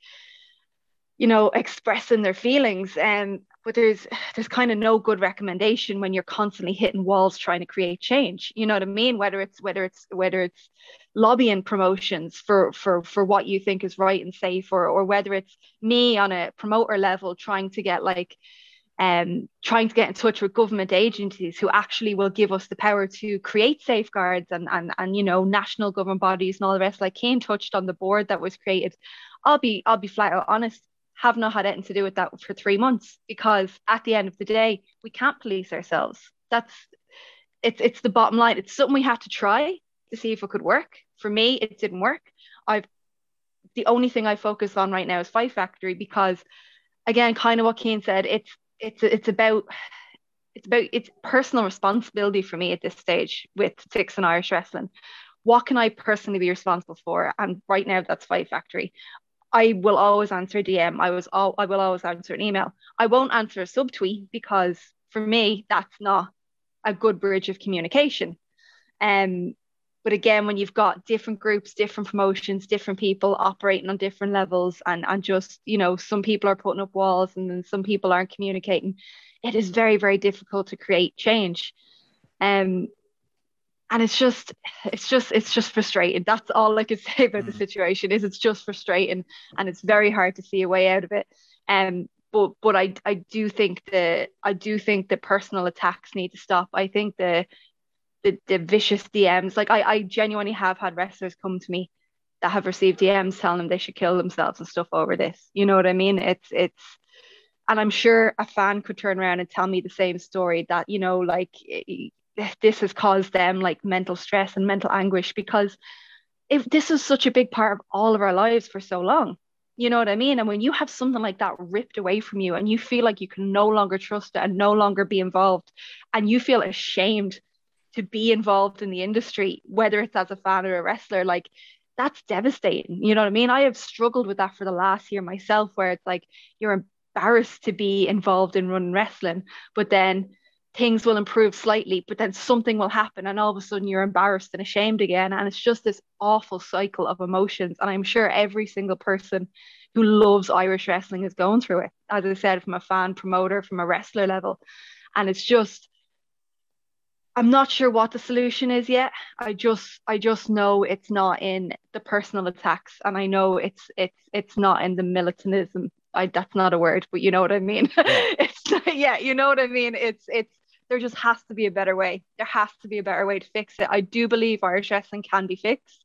you know expressing their feelings. And but there's there's kind of no good recommendation when you're constantly hitting walls trying to create change you know what i mean whether it's whether it's whether it's lobbying promotions for for for what you think is right and safe or or whether it's me on a promoter level trying to get like um, trying to get in touch with government agencies who actually will give us the power to create safeguards and, and, and you know national government bodies and all the rest. Like Kane touched on the board that was created. I'll be I'll be flat out honest. Have not had anything to do with that for three months because at the end of the day, we can't police ourselves. That's it's it's the bottom line. It's something we had to try to see if it could work. For me, it didn't work. I've the only thing I focus on right now is Fight Factory because again, kind of what Kane said, it's it's it's about it's about it's personal responsibility for me at this stage with Six and Irish Wrestling. What can I personally be responsible for? And right now, that's Fight Factory. I will always answer a DM. I was all I will always answer an email. I won't answer a subtweet because for me, that's not a good bridge of communication. Um, but again, when you've got different groups, different promotions, different people operating on different levels, and and just you know, some people are putting up walls, and then some people aren't communicating. It is very very difficult to create change, um, and it's just it's just it's just frustrating. That's all I can say about the Mm. situation. Is it's just frustrating, and it's very hard to see a way out of it. Um, but but I I do think the I do think the personal attacks need to stop. I think the the, the vicious DMs. Like I, I genuinely have had wrestlers come to me that have received DMs telling them they should kill themselves and stuff over this. You know what I mean? It's it's and I'm sure a fan could turn around and tell me the same story that, you know, like this has caused them like mental stress and mental anguish because if this is such a big part of all of our lives for so long. You know what I mean? And when you have something like that ripped away from you and you feel like you can no longer trust it and no longer be involved and you feel ashamed to be involved in the industry, whether it's as a fan or a wrestler, like that's devastating. You know what I mean? I have struggled with that for the last year myself, where it's like you're embarrassed to be involved in running wrestling, but then things will improve slightly, but then something will happen, and all of a sudden you're embarrassed and ashamed again. And it's just this awful cycle of emotions. And I'm sure every single person who loves Irish wrestling is going through it, as I said, from a fan, promoter, from a wrestler level. And it's just, I'm not sure what the solution is yet. I just I just know it's not in the personal attacks and I know it's it's it's not in the militantism. I that's not a word, but you know what I mean. it's yeah, you know what I mean. It's it's there just has to be a better way. There has to be a better way to fix it. I do believe Irish wrestling can be fixed.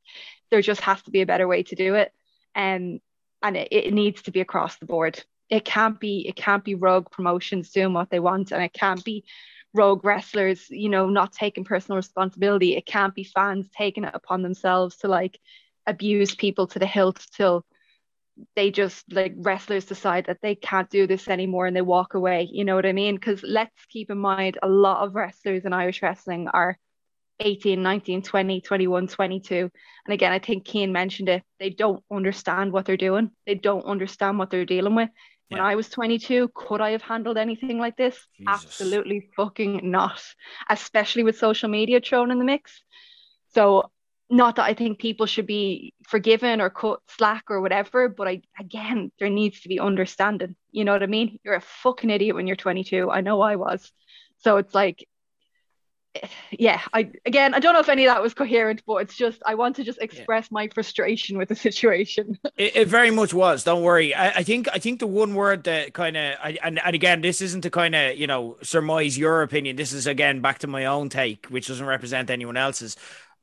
There just has to be a better way to do it. Um, and it, it needs to be across the board. It can't be it can't be rogue promotions doing what they want and it can't be rogue wrestlers, you know, not taking personal responsibility. It can't be fans taking it upon themselves to like abuse people to the hilt till they just like wrestlers decide that they can't do this anymore and they walk away. You know what I mean? Because let's keep in mind a lot of wrestlers in Irish wrestling are 18, 19, 20, 21, 22. And again, I think Cian mentioned it. They don't understand what they're doing. They don't understand what they're dealing with. When I was 22, could I have handled anything like this? Jesus. Absolutely fucking not, especially with social media thrown in the mix. So, not that I think people should be forgiven or cut slack or whatever, but I again, there needs to be understanding. You know what I mean? You're a fucking idiot when you're 22. I know I was. So it's like, yeah, I again, I don't know if any of that was coherent, but it's just I want to just express my frustration with the situation. It, it very much was. Don't worry. I, I think I think the one word that kind of and, and again, this isn't to kind of you know surmise your opinion. This is again back to my own take, which doesn't represent anyone else's.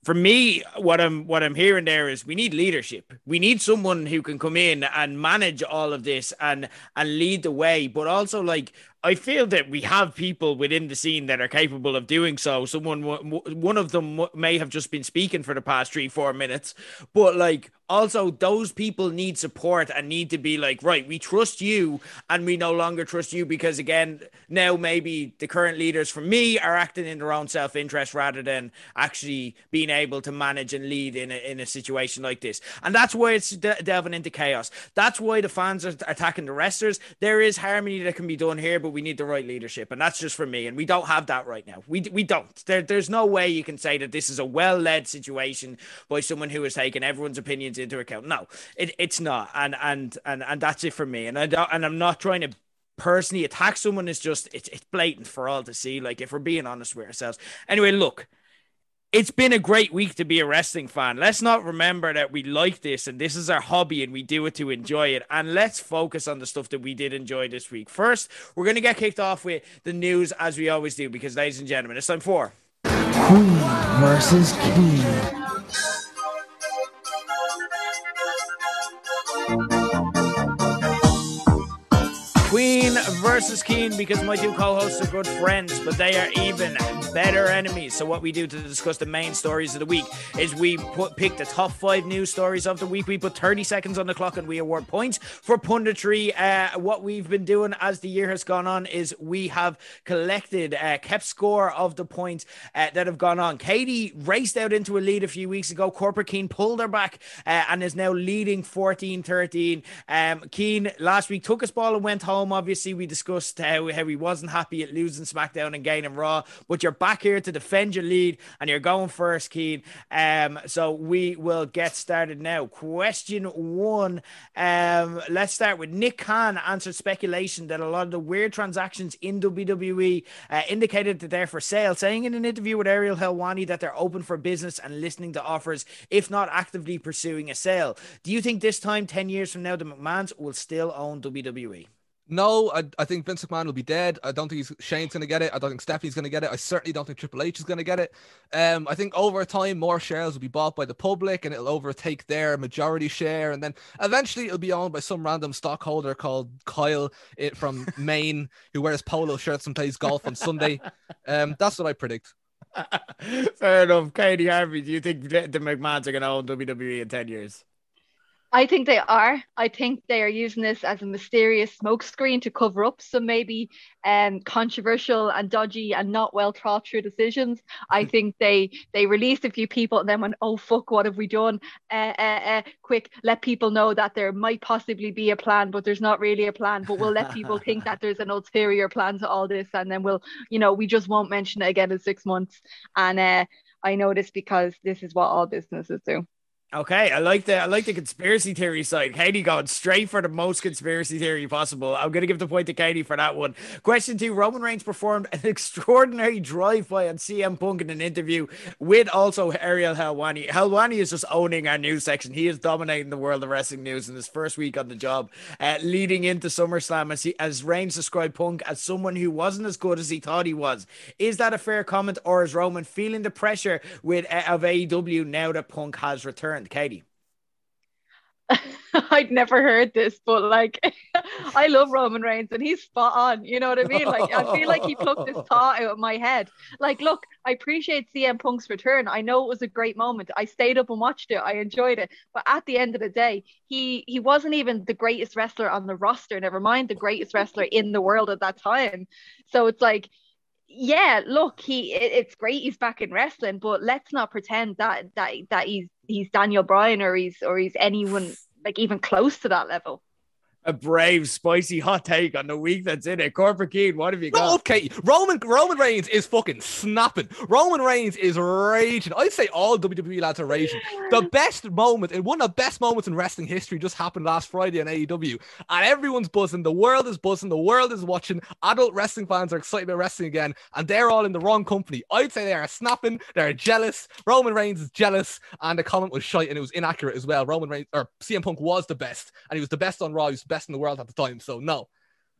For me, what I'm what I'm hearing there is we need leadership. We need someone who can come in and manage all of this and and lead the way. But also, like I feel that we have people within the scene that are capable of doing so. Someone, one of them may have just been speaking for the past three, four minutes, but like also those people need support and need to be like, right, we trust you and we no longer trust you because again, now maybe the current leaders for me are acting in their own self interest rather than actually being able to manage and lead in a, in a situation like this. And that's why it's de- delving into chaos. That's why the fans are attacking the wrestlers. There is harmony that can be done here, but we need the right leadership, and that's just for me. And we don't have that right now. We we don't. There, there's no way you can say that this is a well led situation by someone who has taken everyone's opinions into account. No, it, it's not. And and and and that's it for me. And I don't, and I'm not trying to personally attack someone. It's just it's it's blatant for all to see. Like if we're being honest with ourselves. Anyway, look it's been a great week to be a wrestling fan. Let's not remember that we like this and this is our hobby and we do it to enjoy it. And let's focus on the stuff that we did enjoy this week. First, we're going to get kicked off with the news as we always do because, ladies and gentlemen, it's time for Queen versus Cian. Queen versus Cian because my two co-hosts are good friends, but they are even better enemies. So what we do to discuss the main stories of the week is we put pick the top five news stories of the week. We put 30 seconds on the clock and we award points for punditry. Uh, what we've been doing as the year has gone on is we have collected, uh, kept score of the points uh, that have gone on. Katie raced out into a lead a few weeks ago. Corporate Cian pulled her back uh, and is now leading 14-13. Um, Cian last week took his ball and went home. Obviously, we discussed how, how he wasn't happy at losing SmackDown and gaining Raw, but you're back here to defend your lead and you're going first, Cian. Um, so we will get started now. Question one. Um, let's start with Nick Khan answered speculation that a lot of the weird transactions in WWE uh, indicated that they're for sale, saying in an interview with Ariel Helwani that they're open for business and listening to offers, if not actively pursuing a sale. Do you think this time, 10 years from now, the McMahons will still own? WWE? No, I, I think Vince McMahon will be dead. I don't think he's, Shane's going to get it. I don't think Stephanie's going to get it. I certainly don't think Triple H is going to get it. Um, I think over time, more shares will be bought by the public and it'll overtake their majority share. And then eventually it'll be owned by some random stockholder called Kyle it, from Maine who wears polo shirts and plays golf on Sunday. Um, that's what I predict. Fair enough. Katie Harvey, do you think the the McMahons are going to own WWE in 10 years? I think they are. I think they are using this as a mysterious smokescreen to cover up some maybe um, controversial and dodgy and not well thought through decisions. I think they they released a few people and then went, oh fuck, what have we done? Uh, uh, uh, quick, let people know that there might possibly be a plan, but there's not really a plan. But we'll let people think that there's an ulterior plan to all this, and then we'll, you know, we just won't mention it again in six months. And uh, I know this because this is what all businesses do. Okay, I like the I like the conspiracy theory side. Katie going straight for the most conspiracy theory possible. I'm gonna give the point to Katie for that one. Question two: Roman Reigns performed an extraordinary drive-by on CM Punk in an interview with also Ariel Helwani. Helwani is just owning our news section. He is dominating the world of wrestling news in his first week on the job, uh, leading into SummerSlam as he, as Reigns described Punk as someone who wasn't as good as he thought he was. Is that a fair comment, or is Roman feeling the pressure with uh, of AEW now that Punk has returned? Katie. I'd never heard this, but like, I love Roman Reigns and he's spot on. You know what I mean? Like, I feel like he plucked this thought out of my head. Like, look, I appreciate CM Punk's return. I know it was a great moment. I stayed up and watched it. I enjoyed it. But at the end of the day, he he wasn't even the greatest wrestler on the roster. Never mind the greatest wrestler in the world at that time. So it's like yeah, look, he it, it's great he's back in wrestling, but let's not pretend that that that he's he's Daniel Bryan or he's or he's anyone like even close to that level. A brave, spicy hot take on the week that's in it. Corporate Cian, what have you got? okay. Roman Roman Reigns is fucking snapping. Roman Reigns is raging. I'd say all WWE lads are raging. The best moment and one of the best moments in wrestling history just happened last Friday on AEW, and everyone's buzzing. The world is buzzing. The world is watching. Adult wrestling fans are excited about wrestling again, and they're all in the wrong company. I'd say they are snapping. They're jealous. Roman Reigns is jealous, and the comment was shite and it was inaccurate as well. Roman Reigns or CM Punk was the best, and he was the best on Raw. He was the best in the world at the time. So no.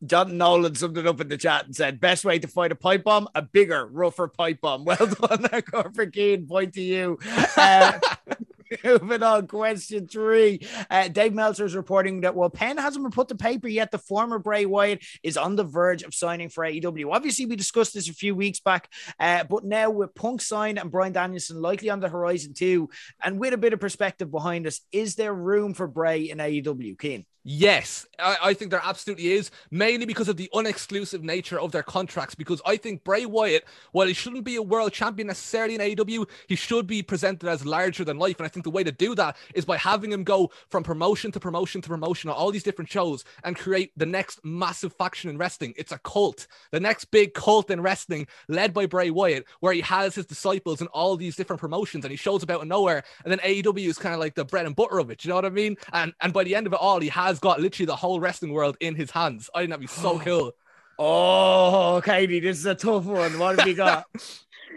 John Nolan summed it up in the chat and said, best way to fight a pipe bomb, a bigger, rougher pipe bomb. Well done there, Corporate Cian. Point to you. Uh, moving on, question three. Uh, Dave Meltzer is reporting that while pen hasn't been put to paper yet, the former Bray Wyatt is on the verge of signing for AEW. Obviously, we discussed this a few weeks back, uh, but now with Punk signed and Bryan Danielson likely on the horizon too, and with a bit of perspective behind us, is there room for Bray in AEW, Cian? Yes, I, I think there absolutely is, mainly because of the unexclusive nature of their contracts. Because I think Bray Wyatt, while he shouldn't be a world champion necessarily in AEW, he should be presented as larger than life. And I think the way to do that is by having him go from promotion to promotion to promotion on all these different shows and create the next massive faction in wrestling. It's a cult, the next big cult in wrestling, led by Bray Wyatt, where he has his disciples in all these different promotions and he shows up out of nowhere. And then AEW is kind of like the bread and butter of it. You know what I mean? And and by the end of it all, he has got literally the whole wrestling world in his hands. I think that'd be so cool. Oh, Katie, this is a tough one. What have you got?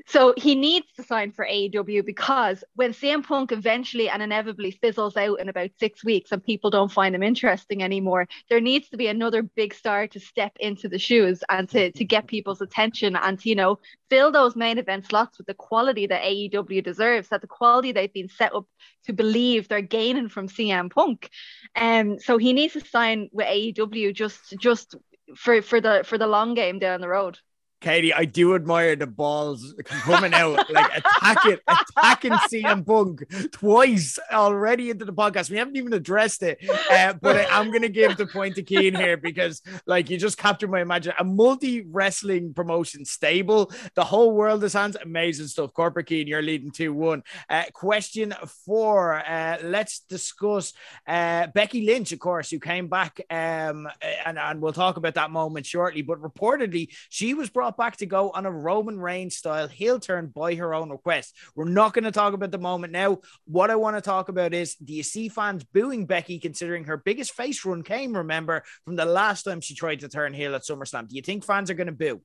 So he needs to sign for AEW because when CM Punk eventually and inevitably fizzles out in about six weeks and people don't find him interesting anymore, there needs to be another big star to step into the shoes and to, to get people's attention and to, you know, fill those main event slots with the quality that AEW deserves, that the quality they've been set up to believe they're gaining from CM Punk. And um, so he needs to sign with AEW just just for, for the for the long game down the road. Katie, I do admire the balls coming out, like attacking, attacking CM Punk twice already into the podcast. We haven't even addressed it, uh, but I, am going to give the point to Cian here because, like, you just captured my imagination. A multi wrestling promotion stable, the whole world is hands. Amazing stuff. Corporate Cian, you're leading 2 1. Uh, question four. Uh, let's discuss uh, Becky Lynch, of course, who came back, um, and, and we'll talk about that moment shortly. But reportedly, she was brought back to go on a Roman Reigns style heel turn by her own request. We're not going to talk about the moment now. What I want to talk about is do you see fans booing Becky considering her biggest face run came, remember, from the last time she tried to turn heel at SummerSlam? Do you think fans are going to boo?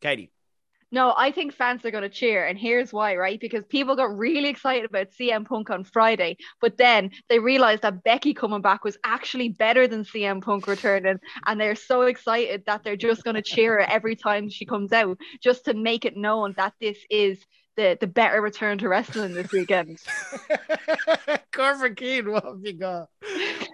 Katie. No, I think fans are going to cheer. And here's why, right? Because people got really excited about CM Punk on Friday, but then they realized that Becky coming back was actually better than CM Punk returning. And they're so excited that they're just going to cheer her every time she comes out, just to make it known that this is the, the better return to wrestling this weekend. Corporate Cian, what have you got?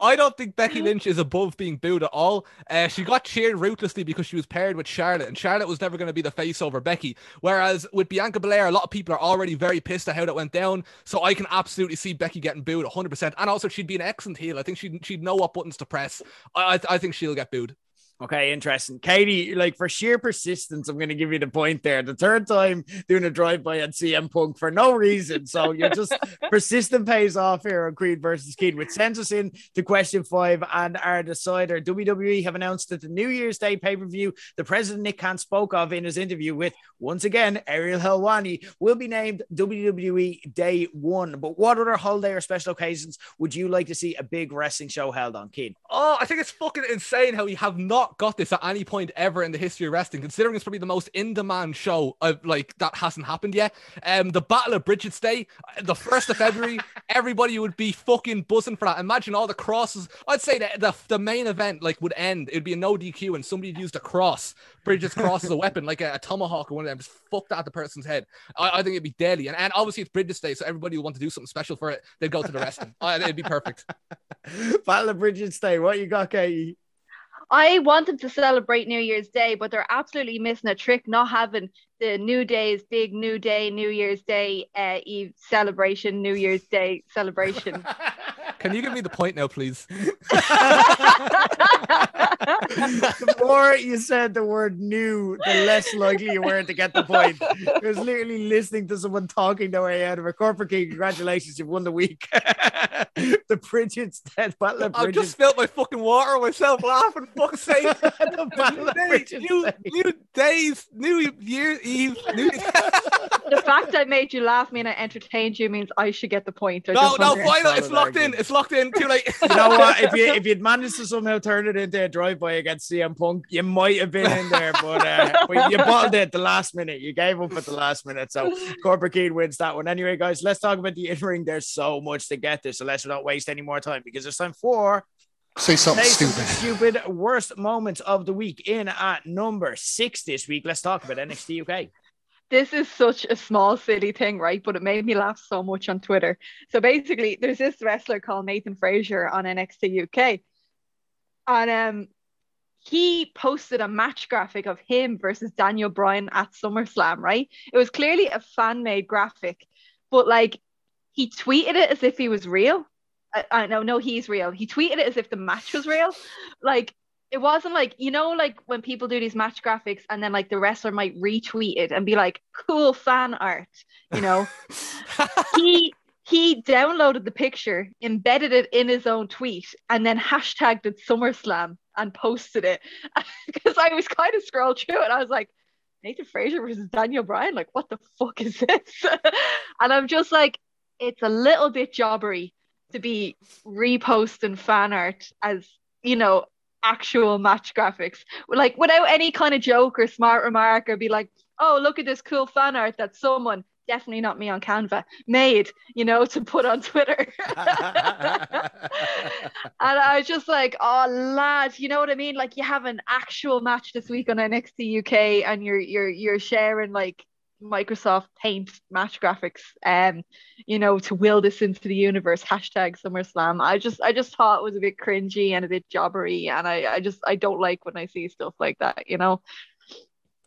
I don't think Becky Lynch is above being booed at all. Uh, she got cheered ruthlessly because she was paired with Charlotte, and Charlotte was never going to be the face over Becky. Whereas with Bianca Belair, a lot of people are already very pissed at how that went down. So I can absolutely see Becky getting booed 100%. And also, she'd be an excellent heel. I think she'd, she'd know what buttons to press. I, I, I think she'll get booed. Okay, interesting. Katie, like for sheer persistence, I'm going to give you the point there. The third time doing a drive by at CM Punk for no reason. So you're just persistent pays off here on Queen versus Cian, which sends us in to question five and our decider. WWE have announced that the New Year's Day pay per view the president Nick Khan spoke of in his interview with, once again, Ariel Helwani, will be named WWE Day One. But what other holiday or special occasions would you like to see a big wrestling show held on, Cian? Oh, I think it's fucking insane how we have not got this at any point ever in the history of wrestling, considering it's probably the most in-demand show of like that hasn't happened yet. Um, the Battle of Bridget's Day, the first of February, everybody would be fucking buzzing for that. Imagine all the crosses. I'd say that the, the main event like would end. It'd be a no DQ, and somebody'd use a cross, Bridget's cross as a weapon, like a, a, tomahawk or one of them, just fuck that at the person's head. I, I think it'd be deadly, and, and obviously it's Bridget's Day, so everybody would want to do something special for it. They'd go to the wrestling. it'd be perfect. Battle of Bridget's Day. What you got, Katie? I want them to celebrate New Year's Day, but they're absolutely missing a trick not having the New Day's big New Day, New Year's Day uh, Eve celebration, New Year's Day celebration. Can you give me the point now, please? the more you said the word new, the less likely you were to get the point. It was literally listening to someone talking their way out of a corporate Cian. Congratulations, you've won the week. the Bridget's dead battle of I've just spilled my fucking water on myself laughing. Fuck's sake. the battle of Bridget's new, Day. new days, new year, Eve. New... the fact I made you laugh mean I entertained you means I should get the point. I no, no, final. It's locked in. It's locked in. Too late. You know what? If you if you'd managed to somehow turn it into a drive-by against CM Punk, you might have been in there, but, uh, but you bottled it at the last minute. You gave up at the last minute, so Corporate Cian wins that one. Anyway, guys, let's talk about the in-ring. There's so much to get to, so let's not waste any more time because it's time for Say something Say stupid. something stupid worst moments of the week. In at number six this week, let's talk about NXT UK. this is such a small silly thing, right? But it made me laugh so much on Twitter. So basically, there's this wrestler called Nathan Frazer on NXT UK, and um, he posted a match graphic of him versus Daniel Bryan at SummerSlam. Right? It was clearly a fan made graphic, but like he tweeted it as if he was real. I, I no, no, he's real. He tweeted it as if the match was real. Like it wasn't like you know like when people do these match graphics and then like the wrestler might retweet it and be like cool fan art you know? He he downloaded the picture embedded it in his own tweet and then hashtagged it SummerSlam and posted it. Because I was kind of scrolled through it I was like Nathan Frazer versus Daniel Bryan? Like what the fuck is this? And I'm just like it's a little bit jobbery to be reposting fan art as you know actual match graphics. Like without any kind of joke or smart remark or be like oh look at this cool fan art that someone definitely not me on canva made you know to put on twitter. And i was just like oh lad you know what i mean? Like you have an actual match this week on nxt uk and you're you're you're sharing like Microsoft Paint match graphics, um, you know, to will this into the universe. Hashtag SummerSlam. I just, I just thought it was a bit cringy and a bit jobbery, and I, I just, I don't like when I see stuff like that. You know,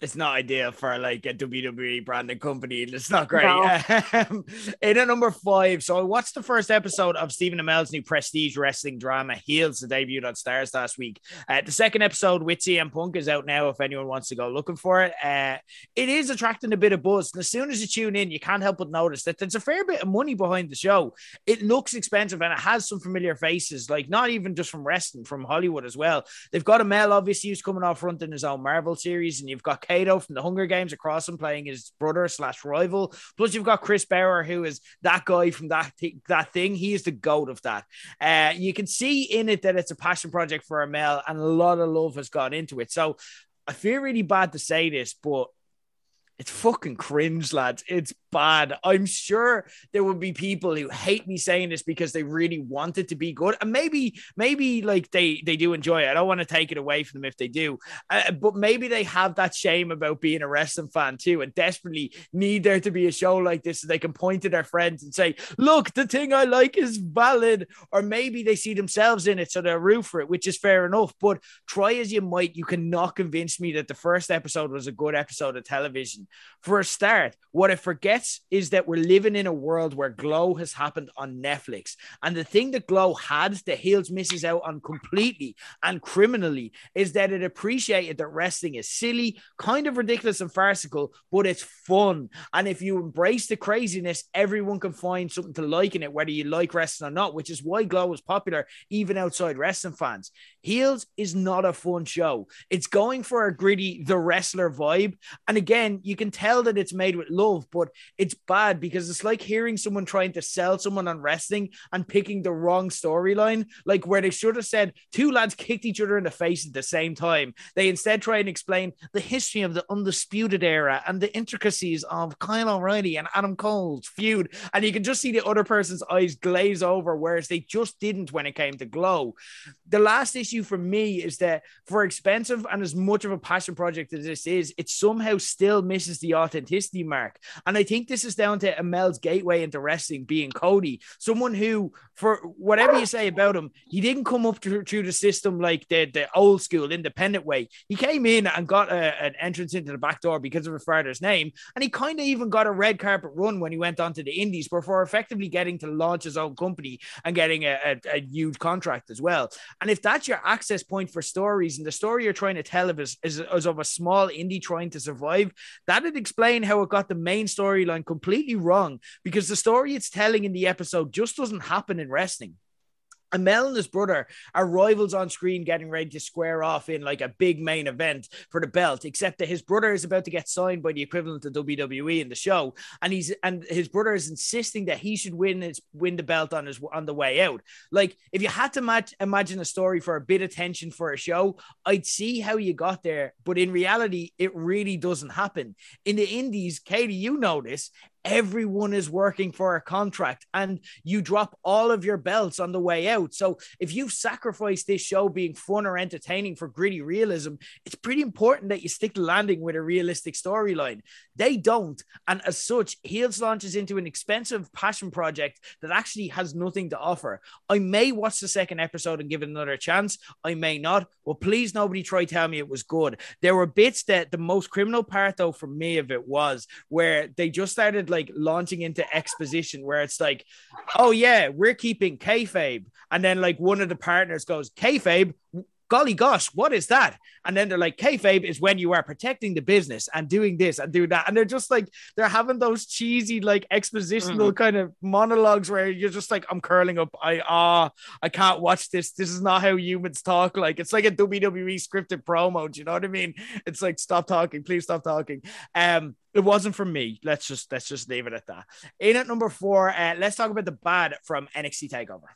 it's not ideal for like a WWE branded company. It's not great. No. Um, in at number five, so I watched the first episode of Stephen Amell's new prestige wrestling drama Heels that debuted on Starz last week. Uh, the second episode with CM Punk is out now if anyone wants to go looking for it. Uh, it is attracting a bit of buzz. And as soon as you tune in, you can't help but notice that there's a fair bit of money behind the show. It looks expensive and it has some familiar faces, like not even just from wrestling, from Hollywood as well. They've got Amell, obviously, who's coming off front in his own Marvel series, and you've got From the Hunger Games across him playing his brother slash rival. Plus, you've got Chris Bauer, who is that guy from that thi- that thing. He is the goat of that. Uh, you can see in it that it's a passion project for Amell, and a lot of love has gone into it. So I feel really bad to say this, but it's fucking cringe, lads. It's bad. I'm sure there will be people who hate me saying this because they really want it to be good, and maybe, maybe like they they do enjoy it. I don't want to take it away from them if they do, uh, but maybe they have that shame about being a wrestling fan too, and desperately need there to be a show like this so they can point to their friends and say, "Look, the thing I like is valid," or maybe they see themselves in it, so they're root for it, which is fair enough. But try as you might, you cannot convince me that the first episode was a good episode of television. For a start, what it forgets is that we're living in a world where Glow has happened on Netflix. And the thing that Glow had that Heels misses out on completely and criminally is that it appreciated that wrestling is silly, kind of ridiculous and farcical, but it's fun. And if you embrace the craziness, everyone can find something to like in it, whether you like wrestling or not, which is why Glow was popular even outside wrestling fans. Heels is not a fun show. It's going for a gritty, the wrestler vibe. And again, you can tell that it's made with love, but it's bad because it's like hearing someone trying to sell someone on wrestling and picking the wrong storyline, like where they should have said two lads kicked each other in the face at the same time. They instead try and explain the history of the undisputed era and the intricacies of Kyle O'Reilly and Adam Cole's feud. And you can just see the other person's eyes glaze over, whereas they just didn't when it came to Glow. The last issue for me is that for expensive and as much of a passion project as this is, it somehow still misses the authenticity mark. And I think think this is down to Amell's gateway into wrestling being Cody, someone who, for whatever you say about him, he didn't come up through, through the system like the, the old school independent way. He came in and got a, an entrance into the back door because of his father's name, and he kind of even got a red carpet run when he went on to the Indies before effectively getting to launch his own company and getting a, a, a huge contract as well. And if that's your access point for stories and the story you're trying to tell of is, is, is of a small indie trying to survive, that'd explain how it got the main storyline completely wrong because the story it's telling in the episode just doesn't happen in wrestling. Amell and his brother are rivals on screen, getting ready to square off in like a big main event for the belt. Except that his brother is about to get signed by the equivalent of WWE in the show, and he's and his brother is insisting that he should win his win the belt on his on the way out. Like if you had to match, imagine a story for a bit of tension for a show, I'd see how you got there, but in reality, it really doesn't happen. In the Indies, Katie, you know this everyone is working for a contract and you drop all of your belts on the way out. So if you've sacrificed this show being fun or entertaining for gritty realism, it's pretty important that you stick the landing with a realistic storyline. They don't. And as such, Heels launches into an expensive passion project that actually has nothing to offer. I may watch the second episode and give it another chance. I may not. Well, please nobody try tell me it was good. There were bits that the most criminal part though for me of it was where they just started like launching into exposition where it's like, oh yeah, we're keeping kayfabe, and then like one of the partners goes kayfabe. Golly gosh, what is that? And then they're like, kayfabe is when you are protecting the business and doing this and doing that. And they're just like, they're having those cheesy, like expositional Mm-hmm. kind of monologues where you're just like, I'm curling up. I ah, I can't watch this. This is not how humans talk. Like it's like a WWE scripted promo. Do you know what I mean? It's like, stop talking, please stop talking. Um, it wasn't for me. Let's just let's just leave it at that. In at number four, uh, let's talk about the bad from NXT Takeover.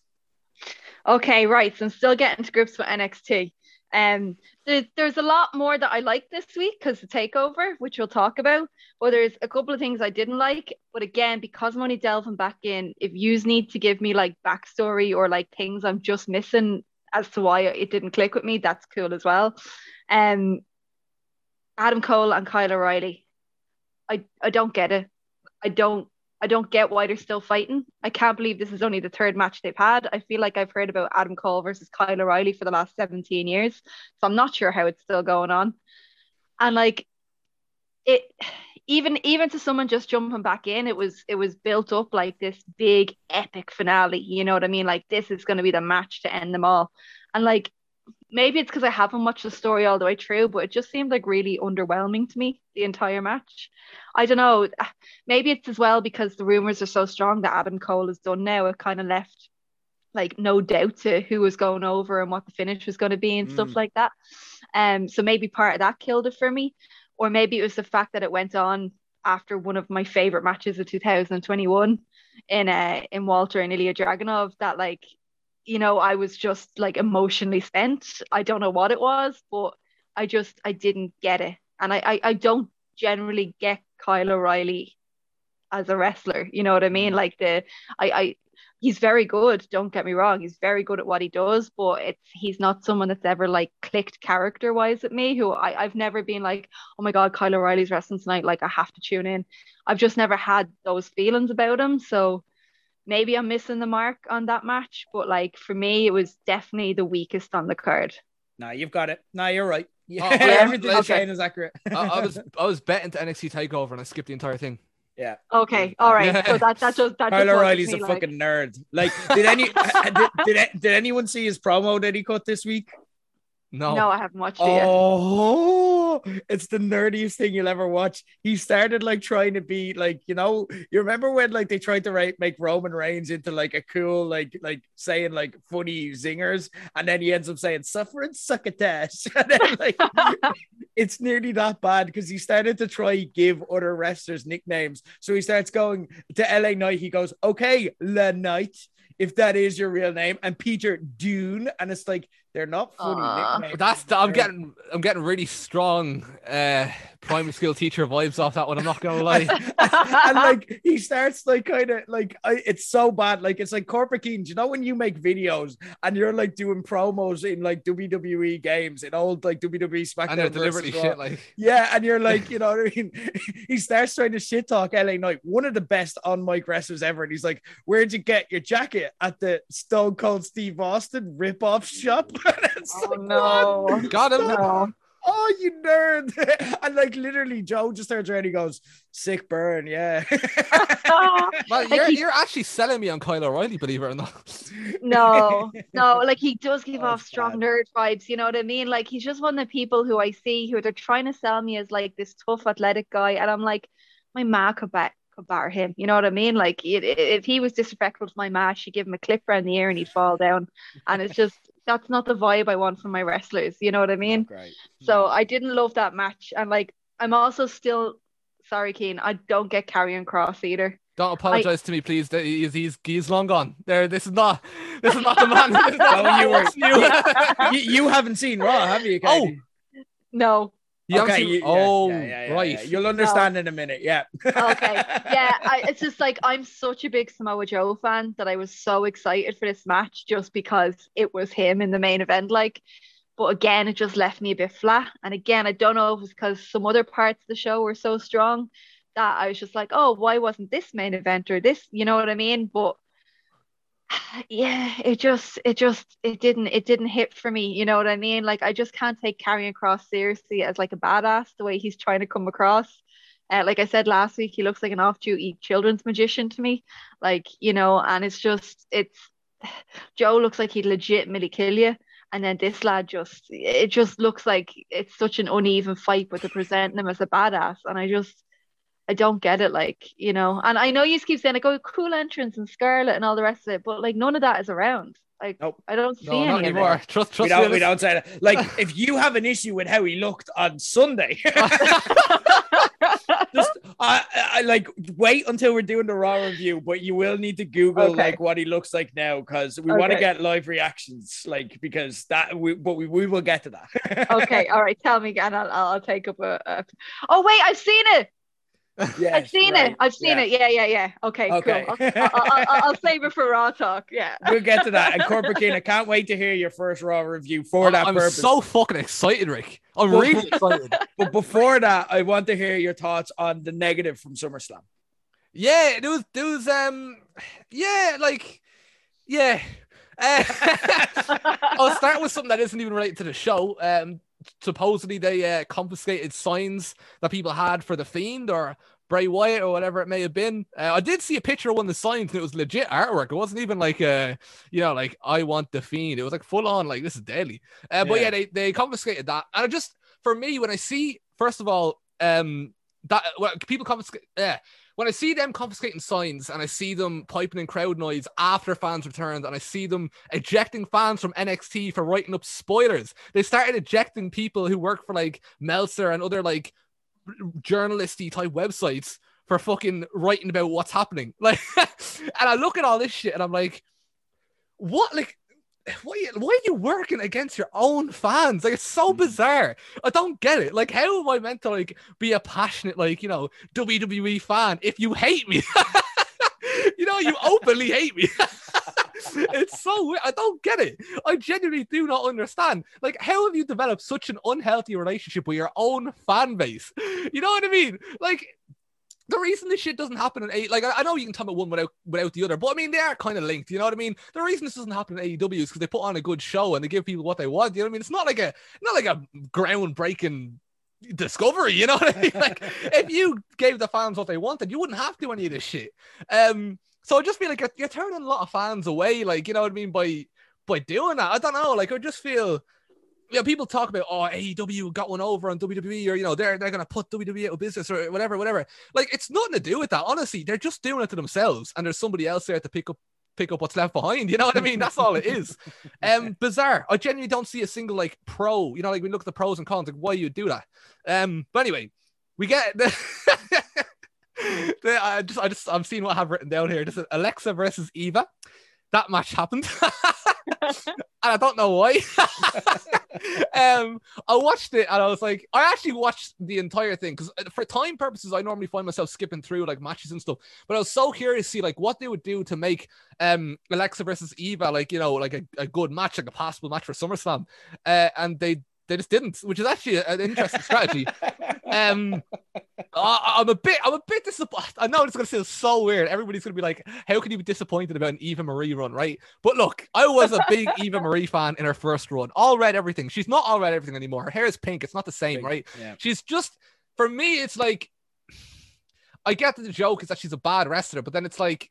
Okay, right. So I'm still getting to grips with NXT. Um, there, there's a lot more that I like this week because the takeover, which we'll talk about. But there's a couple of things I didn't like. But again, because I'm only delving back in, if yous need to give me like backstory or like things I'm just missing as to why it didn't click with me, that's cool as well. Um, Adam Cole and Kyle O'Reilly. I I don't get it. I don't I don't get why they're still fighting. I can't believe this is only the third match they've had. I feel like I've heard about Adam Cole versus Kyle O'Reilly for the last 17 years. So I'm not sure how it's still going on. And like it even even to someone just jumping back in, it was it was built up like this big epic finale. You know what I mean? Like this is gonna be the match to end them all. And like maybe it's because I haven't watched the story all the way through, but it just seemed like really underwhelming to me the entire match. I don't know. Maybe it's as well because the rumors are so strong that Adam Cole is done now. It kind of left like no doubt to who was going over and what the finish was going to be and stuff Mm. like that. Um, so maybe part of that killed it for me, or maybe it was the fact that it went on after one of my favorite matches of 2021 in uh in Walter and Ilja Dragunov that like you know I was just like emotionally spent. I don't know what it was, but I just I didn't get it, and I I, I don't generally get Kyle O'Reilly as a wrestler. You know what I mean? Mm. Like the I I he's very good. Don't get me wrong. He's very good at what he does, but it's he's not someone that's ever like clicked character wise at me. Who I I've never been like, oh my god, Kyle O'Reilly's wrestling tonight. Like I have to tune in. I've just never had those feelings about him. So maybe I'm missing the mark on that match. But like for me, it was definitely the weakest on the card. No, you've got it. No, you're right. Yeah, Oh, yeah, everything you're okay. saying is accurate. I, I was I was betting to NXT Takeover and I skipped the entire thing. yeah. Okay, all right. So that that just that Kyle just O'Reilly's a like- fucking nerd. Like, did any did, did did anyone see his promo that he cut this week? No. No, I haven't watched it yet. Oh, it's the nerdiest thing you'll ever watch. He started like trying to be like, you know, you remember when like they tried to write make Roman Reigns into like a cool, like, like saying like funny zingers, and then he ends up saying suffer and succotash. And then like it's nearly that bad because he started to try give other wrestlers nicknames. So he starts going to LA Knight, he goes, Okay, La Knight, if that is your real name, and Peter Dunne, and it's like They're not funny Aw. nicknames. That's the, I'm getting I'm getting really strong uh primary school teacher vibes off that one. I'm not gonna lie. and like he starts like kind of like I, it's so bad like it's like corporate Keaton do you know when you make videos and you're like doing promos in like WWE games in old like WWE SmackDown and they're deliberately shit like yeah and you're like you know what I mean he starts trying to shit talk LA Knight one of the best on mic wrestlers ever and he's like where'd you get your jacket at the Stone Cold Steve Austin rip off shop And it's Oh like, no. got him. No. Oh, you nerd. and like literally, Joe just turns around and he goes, sick burn, yeah. Man, Like you're, he- you're actually selling me on Kyle O'Reilly, believe it or not. no, no, like he does give Oh, off strong bad. nerd vibes, you know what I mean? Like he's just one of the people who I see who they're trying to sell me as like this tough athletic guy, and I'm like, my ma could bat could bar him, you know what I mean? Like it, it- if he was disrespectful to my ma, she'd give him a clip around the ear and he'd fall down, and it's just that's not the vibe I want from my wrestlers, you know what I mean? Great. So hmm. I didn't love that match, and like I'm also still sorry, Cian, I don't get Karrion Kross either. Don't apologize to me, please. that He's, he's he's long gone. There, this is not this is not the man. This is not the Oh, you were- you. you, you haven't seen Raw, have you? Oh, No, You haven't okay. seen- you- yeah, oh, yeah, yeah, yeah, right. yeah. You'll understand in a minute. Yeah. okay yeah I, it's just like i'm such a big samoa joe fan that i was so excited for this match just because it was him in the main event like but again it just left me a bit flat and again i don't know if it's because some other parts of the show were so strong that i was just like oh why wasn't this main event or this you know what i mean but yeah it just it just it didn't it didn't hit for me you know what i mean like i just can't take Karrion Kross seriously as like a badass the way he's trying to come across uh, like I said last week, he looks like an off-duty children's magician to me. Like, you know, and it's just, it's, Joe looks like he'd legitimately kill you. And then this lad just, it just looks like it's such an uneven fight, but they're presenting him as a badass. And I just, I don't get it. Like, you know, and I know you keep saying, like, oh, cool entrance and Scarlett and all the rest of it, but like none of that is around. Like, Nope. I don't see No, any not of it. anymore. Trust, We trust don't, me. we don't say that. Like, if you have an issue with how he looked on Sunday, just I, I like wait until we're doing the raw review, but you will need to Google Okay. like what he looks like now because we want to get live reactions, like because that we but we, we will get to that. okay, all right, tell me again. I'll, I'll I'll take up a, a. Oh wait, I've seen it. Yes, I've seen right, it. I've seen yeah. it. Yeah, yeah, yeah. Okay, Okay. cool. I'll, I'll, I'll, I'll save it for raw talk. Yeah. We'll get to that. And Corporate Cian, I can't wait to hear your first raw review for that I'm purpose. so fucking excited, Rick. I'm really excited. But before that, I want to hear your thoughts on the negative from SummerSlam. Yeah, there was there was um yeah, like yeah. Uh, I'll start with something that isn't even related to the show. Um supposedly they uh, confiscated signs that people had for the fiend or Bray Wyatt or whatever it may have been. Uh, I did see a picture of one of the signs and it was legit artwork. It wasn't even like uh you know like I want the fiend. It was like full on like this is deadly. Uh, but Yeah. yeah, they they confiscated that. And I just for me when I see first of all um that well, people confiscate yeah when I see them confiscating signs and I see them piping in crowd noise after fans returned and I see them ejecting fans from NXT for writing up spoilers, they started ejecting people who work for like Meltzer and other like journalisty type websites for fucking writing about what's happening. Like, and I look at all this shit and I'm like, what? Like, why, are you- why are you working against your own fans? Like, it's so hmm. bizarre. I don't get it. Like, how am I meant to like be a passionate, like, you know, WWE fan if you hate me? you know, you openly hate me. it's so weird. I don't get it. I genuinely do not understand. Like, how have you developed such an unhealthy relationship with your own fan base? You know what I mean? Like, the reason this shit doesn't happen in A, like I, know you can talk about one without without the other, but I mean they are kind of linked. You know what I mean? The reason this doesn't happen in AEW is because they put on a good show and they give people what they want. You know what I mean? It's not like a not like a groundbreaking discovery. You know what I mean? Like if you gave the fans what they wanted, you wouldn't have to any of this shit. Um, so I just feel like you're, you're turning a lot of fans away. Like you know what I mean by by doing that. I don't know. Like I just feel yeah, people talk about oh AEW got one over on WWE or you know they're they're gonna put WWE out of business or whatever, whatever. Like it's nothing to do with that. Honestly, they're just doing it to themselves, and there's somebody else there to pick up pick up what's left behind. You know what I mean? That's all it is. Um, bizarre. I genuinely don't see a single like pro. You know, like we look at the pros and cons, like why you do that. Um, but anyway, we get the. the I just, I just, I'm seeing what I have written down here. This is Alexa versus Eva. That match happened. and I don't know why. um, I watched it and I was like, I actually watched the entire thing because for time purposes, I normally find myself skipping through like matches and stuff. But I was so curious to see like what they would do to make um Alexa versus Eva like you know like a, a good match, like a possible match for SummerSlam. Uh, and they they just didn't, which is actually an interesting strategy. Um, I, I'm a bit, I'm a bit disappointed. I know it's gonna sound so weird. Everybody's gonna be like, "How can you be disappointed about an Eva Marie run?" Right? But look, I was a big Eva Marie fan in her first run. All red everything. She's not all red everything anymore. Her hair is pink. It's not the same, Pink, right? yeah. She's just, for me, it's like, I get that the joke is that she's a bad wrestler, but then it's like.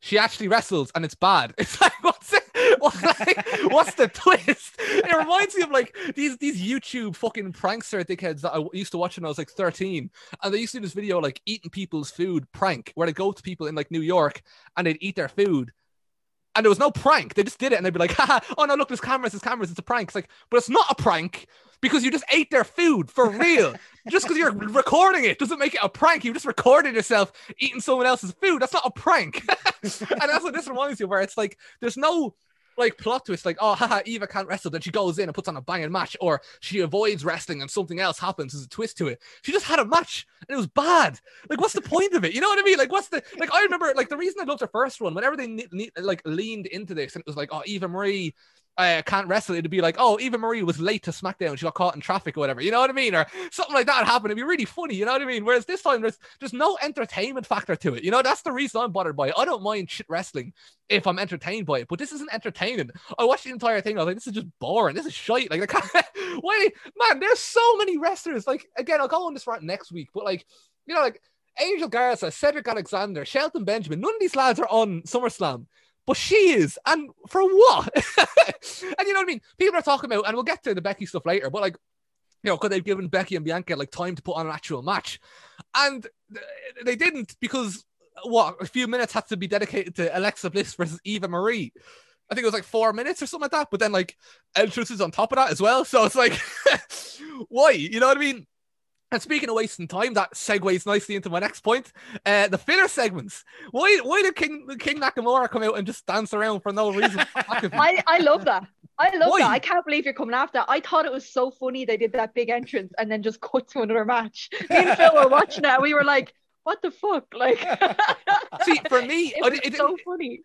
She actually wrestles and it's bad. It's like what's it? What's, like, what's the twist? It reminds me of like these these YouTube fucking prankster dickheads that I used to watch when I was like 13. And they used to do this video like eating people's food prank, where they go to people in like New York and they'd eat their food. And there was no prank. They just did it and they'd be like, Haha, oh no, look, there's cameras, there's cameras, it's a prank. It's like, but it's not a prank because you just ate their food for real. just because you're recording it doesn't make it a prank. You just recorded yourself eating someone else's food. That's not a prank. and that's what this reminds you of, where it's like there's no like plot twist, like, oh haha, Eva can't wrestle, then she goes in and puts on a banging match, or she avoids wrestling and something else happens. as a twist to it. She just had a match and it was bad. Like, what's the point of it? You know what I mean? Like, what's the like? I remember like the reason I loved her first one. Whenever they ne- ne- like leaned into this, and it was like, oh, Eva Marie uh, can't wrestle, it'd be like, oh, Eva Marie was late to SmackDown, she got caught in traffic or whatever, you know what I mean? Or something like that happened. It'd be really funny, you know what I mean? Whereas this time, there's there's no entertainment factor to it. You know, that's the reason I'm bothered by it. I don't mind shit wrestling if I'm entertained by it, but this isn't entertaining. I watched the entire thing. I was like, this is just boring. This is shite. Like, why, man? There's so many wrestlers. Like, again, I'll go on this rant next week, but like, you know, like Angel Garza, Cedric Alexander, Shelton Benjamin. None of these lads are on SummerSlam. But she is, and for what? and you know what I mean? People are talking about, and we'll get to the Becky stuff later, but like, you know, could they've given Becky and Bianca like time to put on an actual match? And they didn't because what a few minutes had to be dedicated to Alexa Bliss versus Eva Marie. I think it was like four minutes or something like that. But then like entrances on top of that as well. So it's like, why? You know what I mean? And speaking of wasting time, that segues nicely into my next point. Uh, the filler segments. Why why did King King Nakamura come out and just dance around for no reason? I, I love that. I love Why? that. I can't believe you're coming after. I thought it was so funny they did that big entrance and then just cut to another match. Me and Phil were watching it. and We were like, "What the fuck?" Like, See, for me, it was it so funny.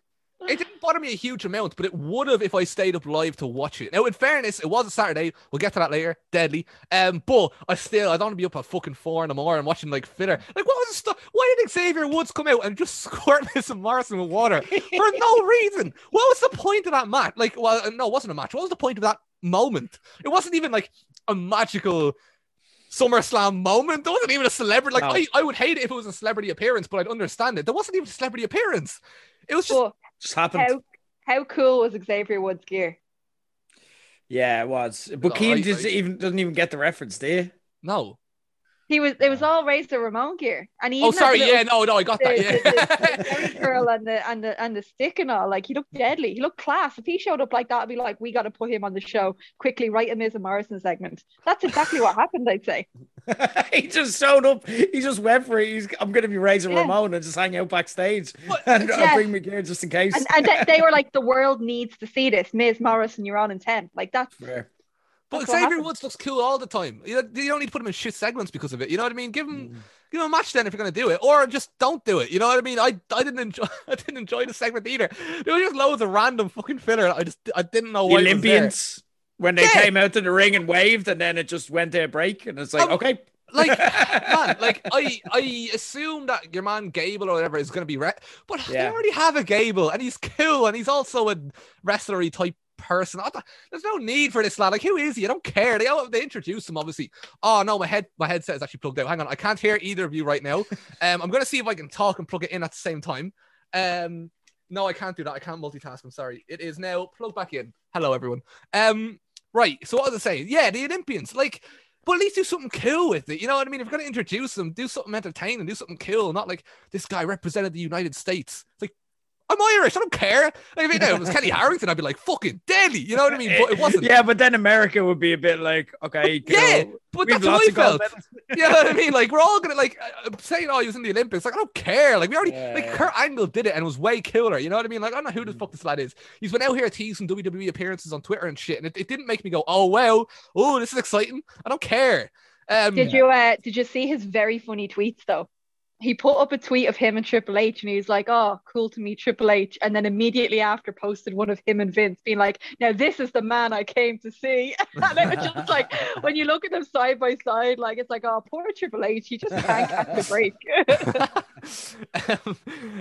It didn't bother me a huge amount, but it would have if I stayed up live to watch it. Now, in fairness, it was a Saturday. We'll get to that later. Deadly. Um, but I still I don't want to be up at fucking four in the morning watching like filler. Like, what was the stuff? Why did Xavier Woods come out and just squirt Miz Morrison with water for no reason? What was the point of that match? Like, well, no, it wasn't a match. What was the point of that moment? It wasn't even like a magical. SummerSlam moment. There wasn't even a celebrity. Like No. I, I would hate it if it was a celebrity appearance, but I'd understand it. There wasn't even a celebrity appearance. It was just But Just happened. how how cool was Xavier Woods' gear? Yeah, it was. But No, Cian I- just I- even doesn't even get the reference, do you? no. He was it was all Razor Ramon gear, and he Oh, sorry. little- Yeah, no, no, I got the, that. the, the, the Yeah. Curl and the and the and the stick and all. Like he looked deadly. He looked class. If he showed up like that, I'd be like, we got to put him on the show quickly. Write a Miz and Morrison segment. That's exactly what happened. I'd say. he just showed up. He just went for it. He's, I'm going to be Razor Yeah. Ramon and just hang out backstage But- and uh, Yeah. I'll bring my gear just in case. And and they, they were like, the world needs to see this. Miz Morrison, you're on in ten. Like that's Fair. But Xavier. Woods looks cool all the time. You, you don't need to put him in shit segments because of it. You know what I mean? Give him, Mm. give him a match then if you're gonna do it, or just don't do it. You know what I mean? I, I didn't enjoy, I didn't enjoy the segment either. There was just loads of random fucking filler. I just, I didn't know The why. it was there. Olympians, when they Yeah. came out to the ring and waved, and then it just went to a break, and it's like, Um, okay. like man, like I I assume that your man Gable or whatever is gonna be re- but they already have a Gable and he's cool and he's also a wrestlery type person. I thought- there's no need for this lad. Like, who is he? I don't care. They they introduced him obviously. Oh no, my head my headset is actually plugged out. Hang on, I can't hear either of you right now. Um, I'm gonna see if I can talk and plug it in at the same time. Um, no, I can't do that. I can't multitask. I'm sorry. It is now plugged back in. Hello, everyone. Um, right. So what was I saying? Yeah, the Olympians. Like, but at least do something cool with it. You know what I mean? If you're gonna introduce them, do something entertaining, do something cool. Not like this guy represented the United States. It's like, I'm Irish. I don't care. Like, if it was Kellie Harrington, I'd be like, fucking deadly. You know what I mean? But it wasn't. Yeah, but then America would be a bit like, okay, cool. Yeah, but We've that's what lots I felt. medals. You know what I mean? Like we're all gonna like uh, saying, "Oh, he was in the Olympics." Like I don't care. Like we already Yeah, like. Kurt Angle did it and was way cooler. You know what I mean? Like I don't know who the fuck this lad is. He's been out here teasing WWE appearances on Twitter and shit, and it, it didn't make me go, "Oh wow, oh this is exciting." I don't care. Um, Did you uh did you see his very funny tweets though? He put up a tweet of him and Triple H and he was like, Oh, cool to meet Triple H. And then immediately after posted one of him and Vince being like, Now this is the man I came to see. and it was just like when you look at them side by side, like it's like, oh poor Triple H, he just can't catch the break. um,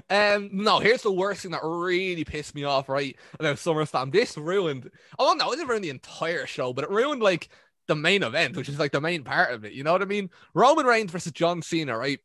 um, no, here's the worst thing that really pissed me off, right? About SummerSlam. This ruined, oh no, it didn't ruin the entire show, but it ruined like the main event, which is like the main part of it. You know what I mean? Roman Reigns versus John Cena, right?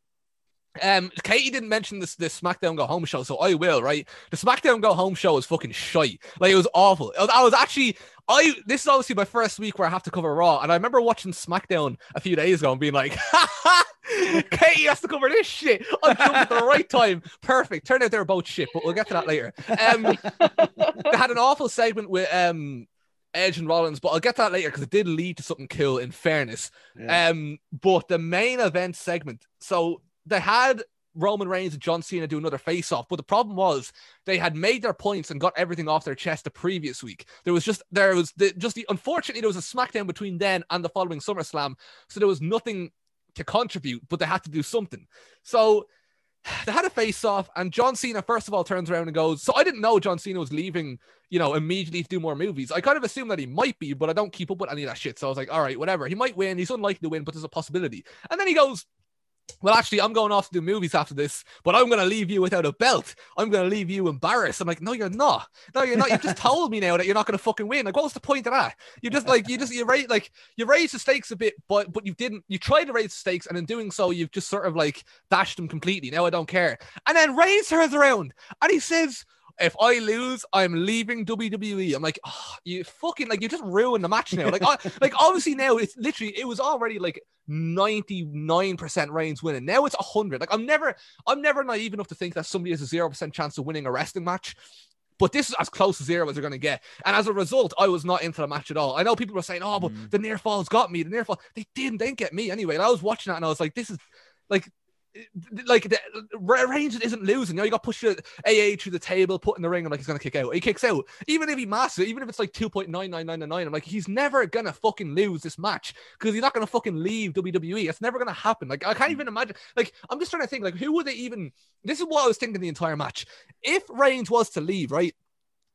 Um, Katie didn't mention this this SmackDown Go Home show, so I will. Right, the SmackDown Go Home show was fucking shite. Like it was awful. I was, I was actually, I this is obviously my first week where I have to cover Raw, and I remember watching SmackDown a few days ago and being like, ha, Katie has to cover this shit. I'm jumping at the right time. Perfect. Turned out they were both shit, but we'll get to that later. Um, they had an awful segment with um Edge and Rollins, but I'll get to that later because it did lead to something cool. In fairness, Yeah. um, but the main event segment, so they had Roman Reigns and John Cena do another face off, but the problem was they had made their points and got everything off their chest the previous week. There was just there was the, just the unfortunately there was a SmackDown between then and the following SummerSlam, so there was nothing to contribute, but they had to do something. So they had a face off, and John Cena first of all turns around and goes, "So I didn't know John Cena was leaving, you know, immediately to do more movies. I kind of assumed that he might be, but I don't keep up with any of that shit. So I was like, all right, whatever. He might win. He's unlikely to win, but there's a possibility. And then he goes." Well, actually, I'm going off to do movies after this, but I'm going to leave you without a belt. I'm going to leave you embarrassed. I'm like, no, you're not. No, you're not. You've just told me now that you're not going to fucking win. Like, what was the point of that? You just like, you just, you raise, like, you raised the stakes a bit, but, but you didn't, you tried to raise the stakes, and in doing so, you've just sort of like dashed them completely. Now I don't care. And then Reigns turns around and he says, if I lose, I'm leaving WWE. I'm like, oh, you fucking like you just ruined the match now. Like, I, like obviously now it's literally it was already like 99% Reigns winning. Now it's 100. Like I'm never, I'm never naive enough to think that somebody has a zero percent chance of winning a wrestling match. But this is as close to zero as they're going to get. And as a result, I was not into the match at all. I know people were saying, oh, but mm. the near falls got me. The near fall, they didn't. They didn't get me anyway. And I was watching that and I was like, this is like, like the Reigns isn't losing. You know, you got pushed AA through the table, put in the ring, and like he's gonna kick out. He kicks out, even if he masses it, even if it's like two point nine nine nine nine. I'm like, he's never gonna fucking lose this match because he's not gonna fucking leave WWE. It's never gonna happen. Like I can't even imagine. Like I'm just trying to think. Like who would they even? This is what I was thinking the entire match. If Reigns was to leave, right?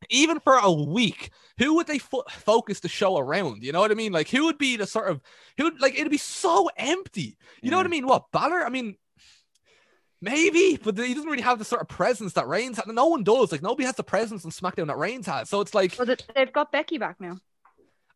even for a week, who would they fo- focus the show around? You know what I mean? Like, who would be the sort of who? would Like, it'd be so empty. You know what I mm. mean? What Balor? I mean, maybe, but he doesn't really have the sort of presence that Reigns has. No one does. Like, nobody has the presence on SmackDown that Reigns has. So it's like, well, they've got Becky back now.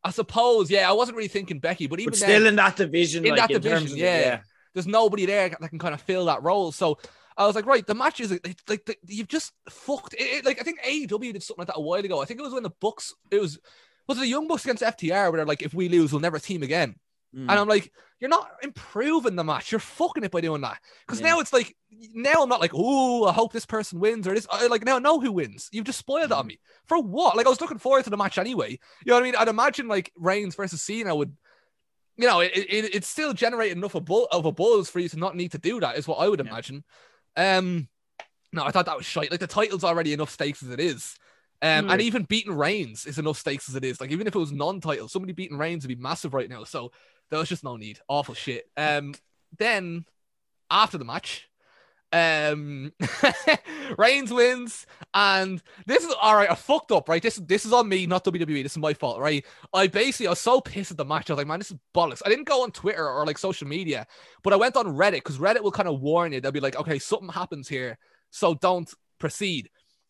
I suppose, yeah, I wasn't really thinking Becky, but even But then- still in that division, in like, that in terms division, of- yeah. yeah. There's nobody there that can kind of fill that role. So I was like, right, the match is it's like the, you've just fucked it, it- Like I think AEW did something like that a while ago. I think it was when the Bucks. It was was it the Young Bucks against FTR where they're like, if we lose, we'll never team again. Mm. And I'm like, you're not improving the match. You're fucking it by doing that. Because Yeah. now it's like, now I'm not like, oh, I hope this person wins or this. I like now I know who wins. You've just spoiled it on Mm. me. For what? Like I was looking forward to the match anyway. You know what I mean? I'd imagine like Reigns versus Cena would, you know, it, it it's still generating enough of, bu- of a buzz for you to not need to do that. Is what I would imagine. Um, no, I thought that was shite. Like the title's already enough stakes as it is. Um, Mm. and even beating Reigns is enough stakes as it is. Like even if it was non-title, somebody beating Reigns would be massive right now. So there was just no need. Awful shit. Um, then after the match, um, Reigns wins, and this is all right. I fucked up, right? This this is on me, not WWE. This is my fault, right? I basically I was so pissed at the match. I was like, man, this is bollocks. I didn't go on Twitter or like social media, but I went on Reddit because Reddit will kind of warn you. They'll be like, okay, something happens here, so don't proceed.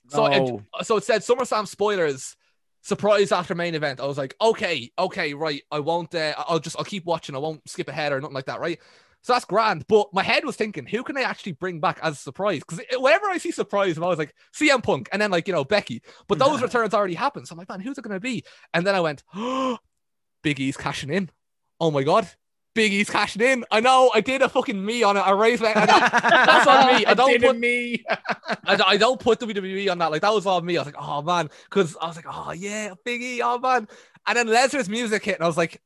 So No. it, so it said SummerSlam spoilers. Surprise after main event. I was like, okay, okay, right. I won't. Uh, I'll just. I'll keep watching. I won't skip ahead or nothing like that, right? So that's grand. But my head was thinking, who can I actually bring back as a surprise? Because whenever I see surprise, I'm always like CM Punk and then like you know Becky. But those returns already happened. So I'm like, man, who's it gonna be? And then I went, oh, Big E's cashing in. Oh my god, Big E's cashing in. I know I did a fucking me on it. I raised my. I that's on me. I don't Didn't put me. I, don't- I don't put WWE on that. Like that was all me. I was like, oh man, because I was like, oh yeah, Big E, oh man. And then Lesnar's music hit, and I was like,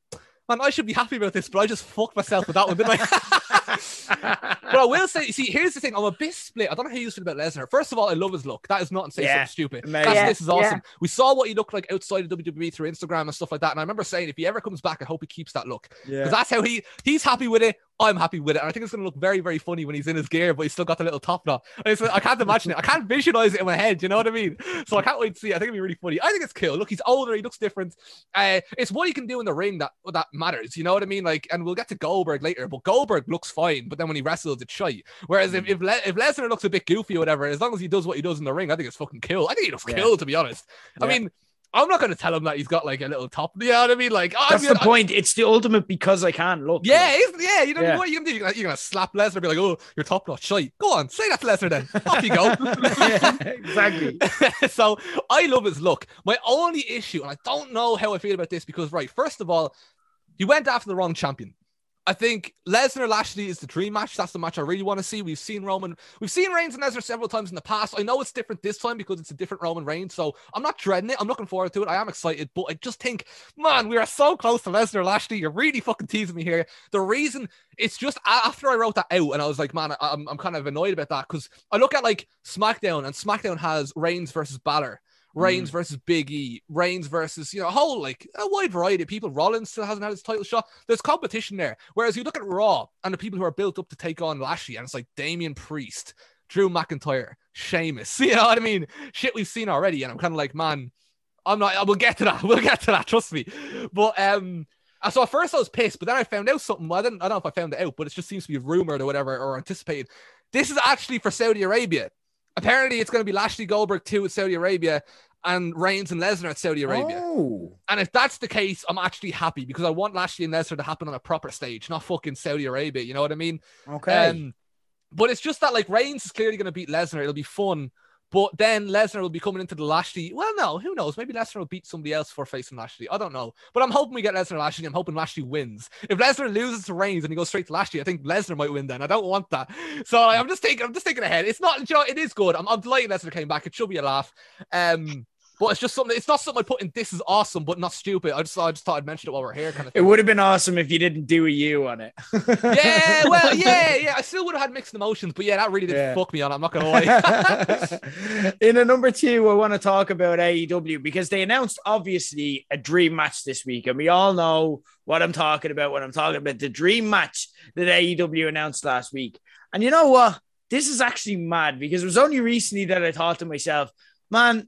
man, I should be happy about this, but I just fucked myself with that one, didn't I? but I will say, see, here's the thing. I'm a bit split. I don't know how you feel about Lesnar. First of all, I love his look. That is not to say Yeah, something stupid. That's, Yeah, this is awesome. We saw what he looked like outside of WWE through Instagram and stuff like that. And I remember saying, if he ever comes back, I hope he keeps that look. Yeah. Because that's how he he's happy with it. I'm happy with it. And I think it's going to look very, very funny when he's in his gear, but he's still got the little top knot. And it's- I can't imagine it. I can't visualize it in my head. You know what I mean? So I can't wait to see. it. I think it'll be really funny. I think it's cool. Look, he's older. He looks different. Uh, it's what he can do in the ring that that matters. You know what I mean? Like, and we'll get to Goldberg later, but Goldberg looks fine. But then when he wrestles, it's shite. Whereas if mm. if, Le- if Lesnar looks a bit goofy or whatever, as long as he does what he does in the ring, I think it's fucking cool. I think he looks Yeah. cool, to be honest. I mean. I'm not going to tell him that he's got like a little top. You know what I mean? Like, oh, That's I mean, the point. It's the ultimate because I can look. yeah, yeah. You know Yeah. what you can do? You're gonna, you're gonna slap Lesnar, and be like, "Oh, your top notch shite." Go on, say that to Lesnar then. Off you go. Yeah, exactly. so I love his look. My only issue, and I don't know how I feel about this, because right, first of all, he went after the wrong champion. I think Lesnar Lashley is the dream match. That's the match I really want to see. We've seen Roman, we've seen Reigns and Lesnar several times in the past. I know it's different this time because it's a different Roman Reigns. So I'm not dreading it. I'm looking forward to it. I am excited, but I just think, man, we are so close to Lesnar Lashley. You're really fucking teasing me here. The reason it's just after I wrote that out, and I was like, man, I'm, I'm kind of annoyed about that because I look at like SmackDown, and SmackDown has Reigns versus Balor. Reigns versus Big E, Reigns versus, you know, a whole like a wide variety of people. Rollins still hasn't had his title shot. There's competition there. Whereas you look at Raw and the people who are built up to take on Lashley, and it's like Damian Priest, Drew McIntyre, Sheamus. You know what I mean? Shit we've seen already. And I'm kind of like, man, I'm not, we'll get to that. We'll get to that. Trust me. But, um, so at first I was pissed, but then I found out something. I didn't, I don't know if I found it out, but it just seems to be rumored or whatever, or anticipated. This is actually for Saudi Arabia. Apparently, it's going to be Lashley Goldberg too at Saudi Arabia and Reigns and Lesnar at Saudi Arabia. Oh. And if that's the case, I'm actually happy because I want Lashley and Lesnar to happen on a proper stage, not fucking Saudi Arabia. You know what I mean? Okay. Um, but it's just that like Reigns is clearly going to beat Lesnar. It'll be fun. But then Lesnar will be coming into the Lashley. Well, no, who knows? Maybe Lesnar will beat somebody else for facing Lashley. I don't know. But I'm hoping we get Lesnar Lashley. I'm hoping Lashley wins. If Lesnar loses to Reigns and he goes straight to Lashley, I think Lesnar might win then. I don't want that. So like, I'm just thinking, I'm just thinking ahead. It's not, you know, it is good. I'm, I'm delighted Lesnar came back. It should be a laugh. Um, but it's just something. It's not something I put in. This is awesome, but not stupid. I just, I just thought I'd mention it while we're here, kind of. it would have been awesome if you didn't do a U on it. yeah, well, yeah, yeah. I still would have had mixed emotions, but yeah, that really did Yeah. fuck me on. I'm not gonna lie. In a number two, I want to talk about AEW because they announced obviously a dream match this week, and we all know what I'm talking about when I'm talking about the dream match that AEW announced last week. And you know what? This is actually mad because it was only recently that I thought to myself, man,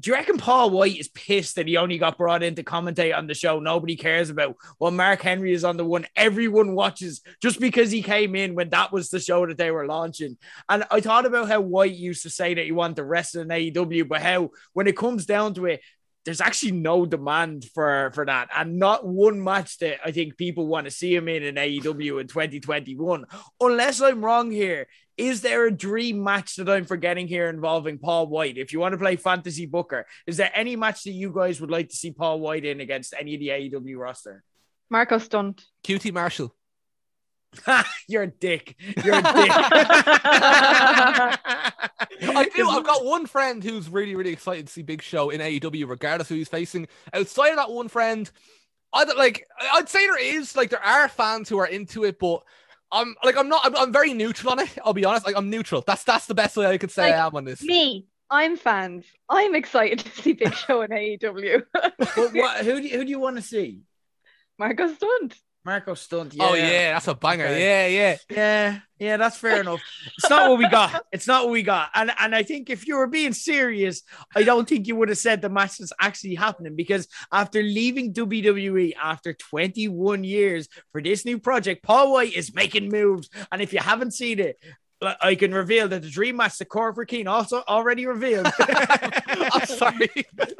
do you reckon Paul White is pissed that he only got brought in to commentate on the show nobody cares about? Well, Mark Henry is on the one everyone watches just because he came in when that was the show that they were launching. And I thought about how White used to say that he wanted to wrestle in AEW, but how when it comes down to it, there's actually no demand for for that, and not one match that I think people want to see him in in AEW in 2021. Unless I'm wrong here, is there a dream match that I'm forgetting here involving Paul White? If you want to play fantasy booker, is there any match that you guys would like to see Paul White in against any of the AEW roster? Marco Stunt. QT Marshall. You're a dick. You're a dick. I do. I've got one friend who's really, really excited to see Big Show in AEW, regardless who he's facing. Outside of that one friend, I don't- like. I'd say there is like there are fans who are into it, but I'm like I'm not. I'm, I'm very neutral on it. I'll be honest. Like I'm neutral. That's that's the best way I could say Like, I am on this. Me, I'm fans. I'm excited to see Big Show in E AEW. but what, who, do you, who do you want to see? Marco Stunt. Marco Stunt. Oh yeah, that's a banger. Okay. Yeah, yeah. Yeah, yeah, that's fair enough. It's not what we got. It's not what we got. And and I think if you were being serious, I don't think you would have said the match is actually happening because after leaving WWE after 21 years for this new project, Paul White is making moves. And if you haven't seen it, I- can reveal that the dream match that Corporate King also already revealed I'm sorry.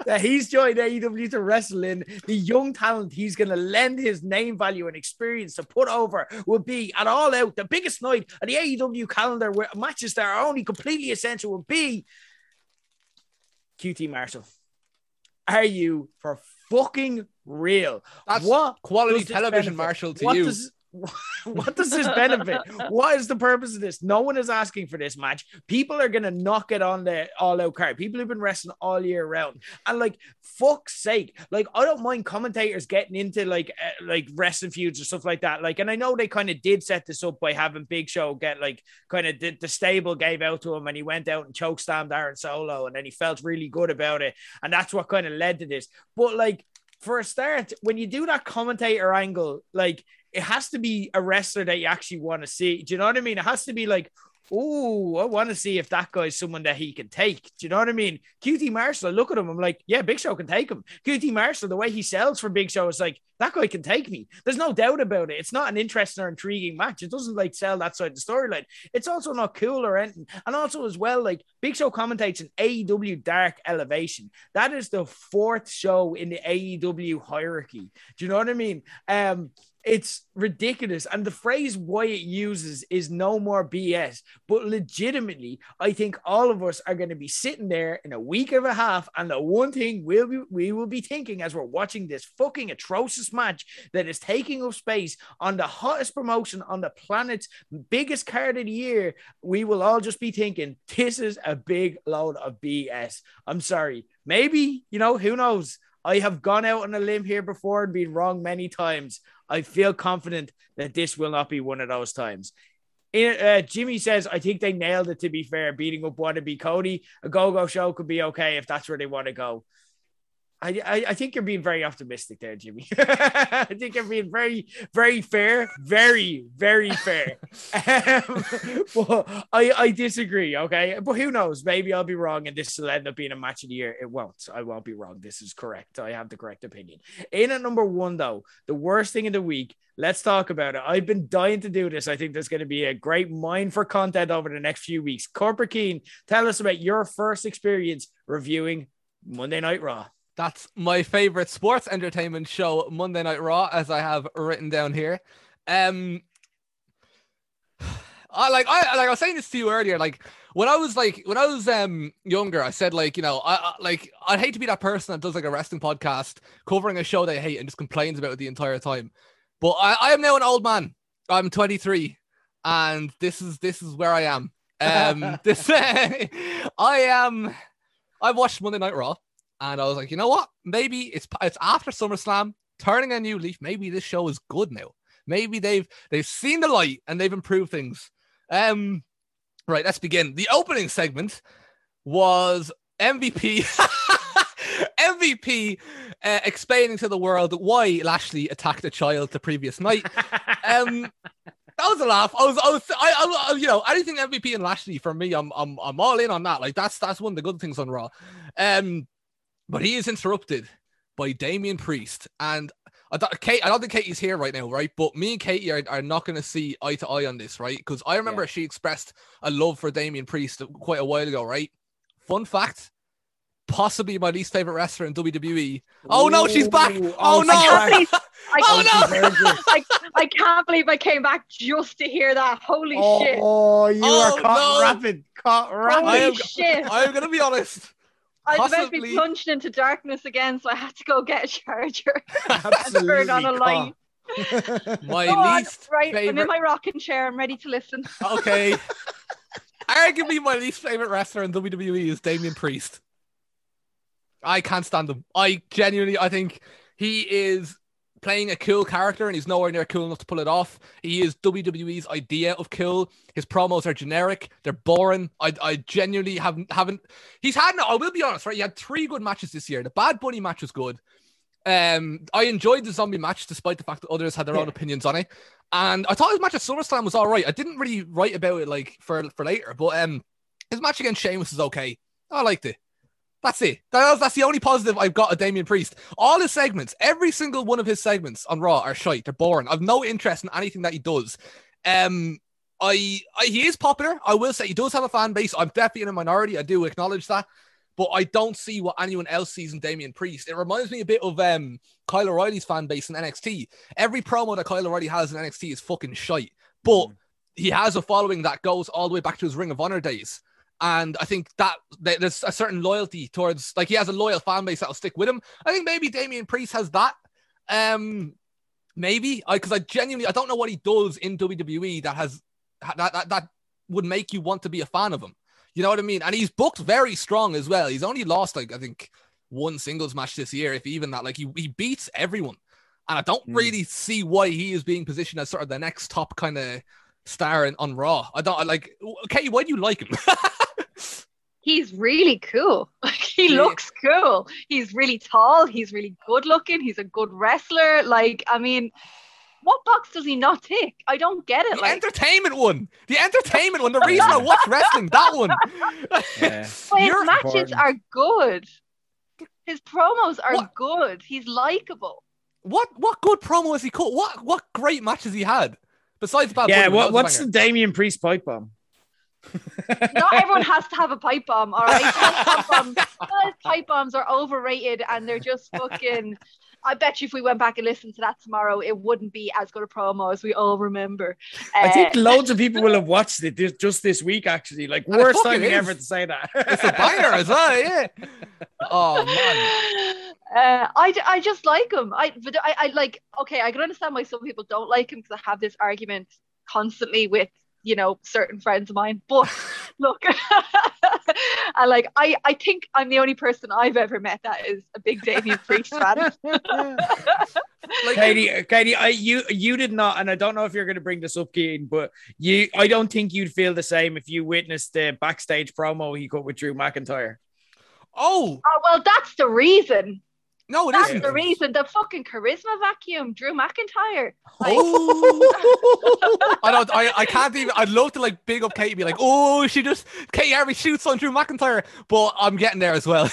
that he's joined AEW to wrestle in. The young talent he's going to lend his name value and experience to put over will be at all out the biggest night of the AEW calendar where matches that are only completely essential will be QT Marshall. Are you for fucking real? That's what quality television, benefit? Marshall, to what you. Does, what does this benefit? what is the purpose of this? No one is asking for this match. People are gonna knock it on the all out card. People who've been wrestling all year round, and like fuck's sake, like I don't mind commentators getting into like uh, like wrestling feuds or stuff like that. Like, and I know they kind of did set this up by having Big Show get like kind of the, the stable gave out to him, and he went out and choke slammed Aaron Solo, and then he felt really good about it, and that's what kind of led to this. But like for a start, when you do that commentator angle, like it has to be a wrestler that you actually want to see. Do you know what I mean? It has to be like, oh, I want to see if that guy's someone that he can take. Do you know what I mean? QT Marshall, I look at him, I'm like, yeah, Big Show can take him. QT Marshall, the way he sells for Big Show is like, that guy can take me. There's no doubt about it. It's not an interesting or intriguing match. It doesn't like sell that side of the storyline. It's also not cool or anything. And also, as well, like Big Show commentates an AEW Dark Elevation. That is the fourth show in the AEW hierarchy. Do you know what I mean? Um, it's ridiculous. And the phrase Wyatt uses is no more BS. But legitimately, I think all of us are going to be sitting there in a week and a half. And the one thing we'll be, we will be thinking as we're watching this fucking atrocious match that is taking up space on the hottest promotion on the planet's biggest card of the year, we will all just be thinking, this is a big load of BS. I'm sorry. Maybe, you know, who knows? I have gone out on a limb here before and been wrong many times. I feel confident that this will not be one of those times. Uh, Jimmy says, I think they nailed it to be fair. Beating up Wannabe Cody, a go go show could be okay if that's where they want to go. I, I, I think you're being very optimistic there, Jimmy. I think you're being very, very fair, very, very fair. um, but I, I disagree. Okay, but who knows? Maybe I'll be wrong, and this will end up being a match of the year. It won't. I won't be wrong. This is correct. I have the correct opinion. In at number one, though, the worst thing in the week. Let's talk about it. I've been dying to do this. I think there's going to be a great mine for content over the next few weeks. Corporate Cian, tell us about your first experience reviewing Monday Night Raw. That's my favorite sports entertainment show, Monday Night Raw, as I have written down here. Um, I like I like I was saying this to you earlier. Like when I was like when I was um younger, I said like you know I, I like I'd hate to be that person that does like a wrestling podcast covering a show they hate and just complains about it the entire time. But I, I am now an old man. I'm 23, and this is this is where I am. Um, this I am. I watched Monday Night Raw. And I was like, you know what? Maybe it's it's after SummerSlam, turning a new leaf. Maybe this show is good now. Maybe they've they've seen the light and they've improved things. Um, right. Let's begin. The opening segment was MVP. MVP uh, explaining to the world why Lashley attacked a child the previous night. Um, that was a laugh. I was, I was, I, I, you know, anything MVP and Lashley for me, I'm, I'm, I'm all in on that. Like that's that's one of the good things on Raw. Um, but he is interrupted by Damian Priest. And I, th- Kate, I don't think Katie's here right now, right? But me and Katie are, are not going to see eye to eye on this, right? Because I remember yeah. she expressed a love for Damian Priest quite a while ago, right? Fun fact possibly my least favorite wrestler in WWE. Oh no, she's back! Oh, oh no! I believe, I, oh no! I, I, can't believe I came back just to hear that. Holy oh, shit! Oh, you oh, are caught no. rapid, caught rapid. Holy I am, shit! I am gonna be honest. I was about to be plunged into darkness again, so I had to go get a charger and turn on a light. my go least on. right. Favorite... I'm in my rocking chair. I'm ready to listen. Okay. Arguably, my least favorite wrestler in WWE is Damian Priest. I can't stand him. I genuinely, I think he is playing a cool character and he's nowhere near cool enough to pull it off. He is WWE's idea of cool. His promos are generic. They're boring. I, I genuinely haven't haven't. He's had. I will be honest, right? He had three good matches this year. The Bad Bunny match was good. Um, I enjoyed the zombie match despite the fact that others had their yeah. own opinions on it. And I thought his match at SummerSlam was all right. I didn't really write about it like for for later, but um, his match against Sheamus is okay. I liked it. That's it. That's, that's the only positive I've got of Damian Priest. All his segments, every single one of his segments on Raw are shite. They're boring. I've no interest in anything that he does. Um, I, I he is popular. I will say he does have a fan base. I'm definitely in a minority. I do acknowledge that, but I don't see what anyone else sees in Damian Priest. It reminds me a bit of um Kyle O'Reilly's fan base in NXT. Every promo that Kyle O'Reilly has in NXT is fucking shite, but mm. he has a following that goes all the way back to his Ring of Honor days. And I think that there's a certain loyalty towards, like, he has a loyal fan base that'll stick with him. I think maybe Damian Priest has that. Um, Maybe I because I genuinely I don't know what he does in WWE that has that, that that would make you want to be a fan of him. You know what I mean? And he's booked very strong as well. He's only lost like I think one singles match this year, if even that. Like he, he beats everyone. And I don't Mm. really see why he is being positioned as sort of the next top kind of star in, on Raw. I don't I like okay, why do you like him? He's really cool. Like he Yeah. looks cool. He's really tall. He's really good looking. He's a good wrestler. Like, I mean, what box does he not tick? I don't get it. the Like, entertainment one. The entertainment one. The reason I watch wrestling, that one. Yeah. but his matches important. are good. His promos are What? good. He's likable. what what good promo has he cut? What what great matches he had? Besides Bad Yeah, what, that was a what's the Damian Priest pipe bomb? Not everyone has to have a pipe bomb, all right? Pipe bombs, pipe bombs are overrated and they're just fucking. I bet you if we went back and listened to that tomorrow, it wouldn't be as good a promo as we all remember. I think Uh, loads of people will have watched it this, just this week, actually. Like, And it worst fucking timing is. ever to say that. It's a banger as well, yeah. Oh man. Uh, I, d- I just like him. I, but I, I like, okay, I can understand why some people don't like him because I have this argument constantly with, you know, certain friends of mine. But look, I like, I, I think I'm the only person I've ever met that is a big Damian Priest fan. Like Katie, Katie, I, you you did not, and I don't know if you're going to bring this up, Cian, but you, I don't think you'd feel the same if you witnessed the backstage promo he cut with Drew McIntyre. Oh Oh, well, that's the reason. No, it That's isn't. the reason. The fucking charisma vacuum, Drew McIntyre. Oh, I don't. I, I can't even. I'd love to like big up Katie, be like, oh, she just Katie Harvey shoots on Drew McIntyre, but I'm getting there as well.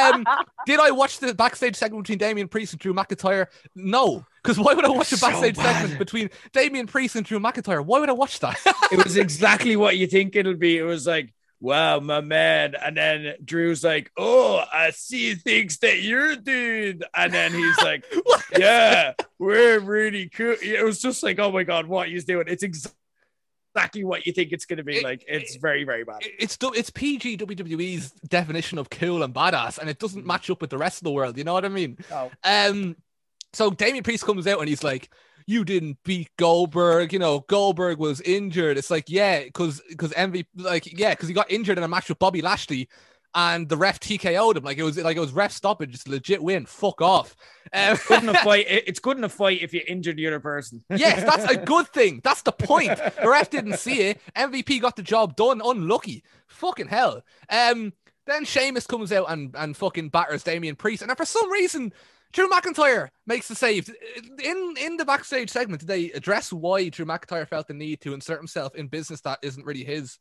um, did I watch the backstage segment between Damian Priest and Drew McIntyre? No, because why would I watch a So backstage bad. segment between Damian Priest and Drew McIntyre? Why would I watch that? it was exactly what you think it'll be. It was like, wow, my man. And then Drew's like, oh, I see things that you're doing. And then he's like, yeah, we're really cool. It was just like, oh my God, what he's doing. It's ex- exactly what you think it's going to be. It- like, it's very, very bad. it's it's PG WWE's definition of cool and badass, and it doesn't match up with the rest of the world. You know what I mean? No. Um, so Damian Priest comes out and he's like, "You didn't beat Goldberg. You know, Goldberg was injured." It's like, yeah, because because MVP, like, yeah, because he got injured in a match with Bobby Lashley, and the ref TKO'd him. Like it was like it was ref stoppage. It's a legit win. Fuck off. Um, Good in a fight. it- It's good in a fight if you injure the other person. yes, that's a good thing. That's the point. The ref didn't see it. MVP got the job done. Unlucky. Fucking hell. Um. Then Sheamus comes out and and fucking batters Damian Priest, and for some reason. Drew McIntyre makes the save. In in the backstage segment, did they address why Drew McIntyre felt the need to insert himself in business that isn't really his?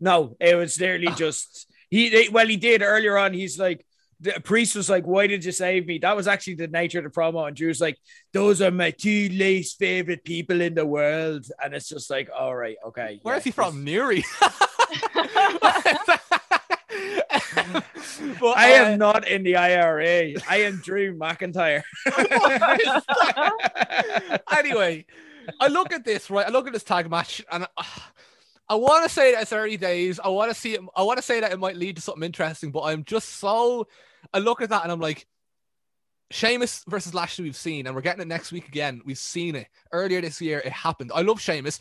No, it was literally ah. just he. They, well, he did earlier on. He's like, the priest was like, "Why did you save me?" That was actually the nature of the promo, and Drew's like, "Those are my two least favorite people in the world," and it's just like, "All right, okay." Where's yeah, he from? Newry. but, I uh, am not in the IRA. I am Drew McIntyre. anyway, I look at this right. I look at this tag match, and uh, I want to say that it's early days. I want to see it. I want to say that it might lead to something interesting, but I'm just so. I look at that and I'm like, Sheamus versus Lashley. We've seen, and we're getting it next week again. We've seen it earlier this year. It happened. I love Sheamus.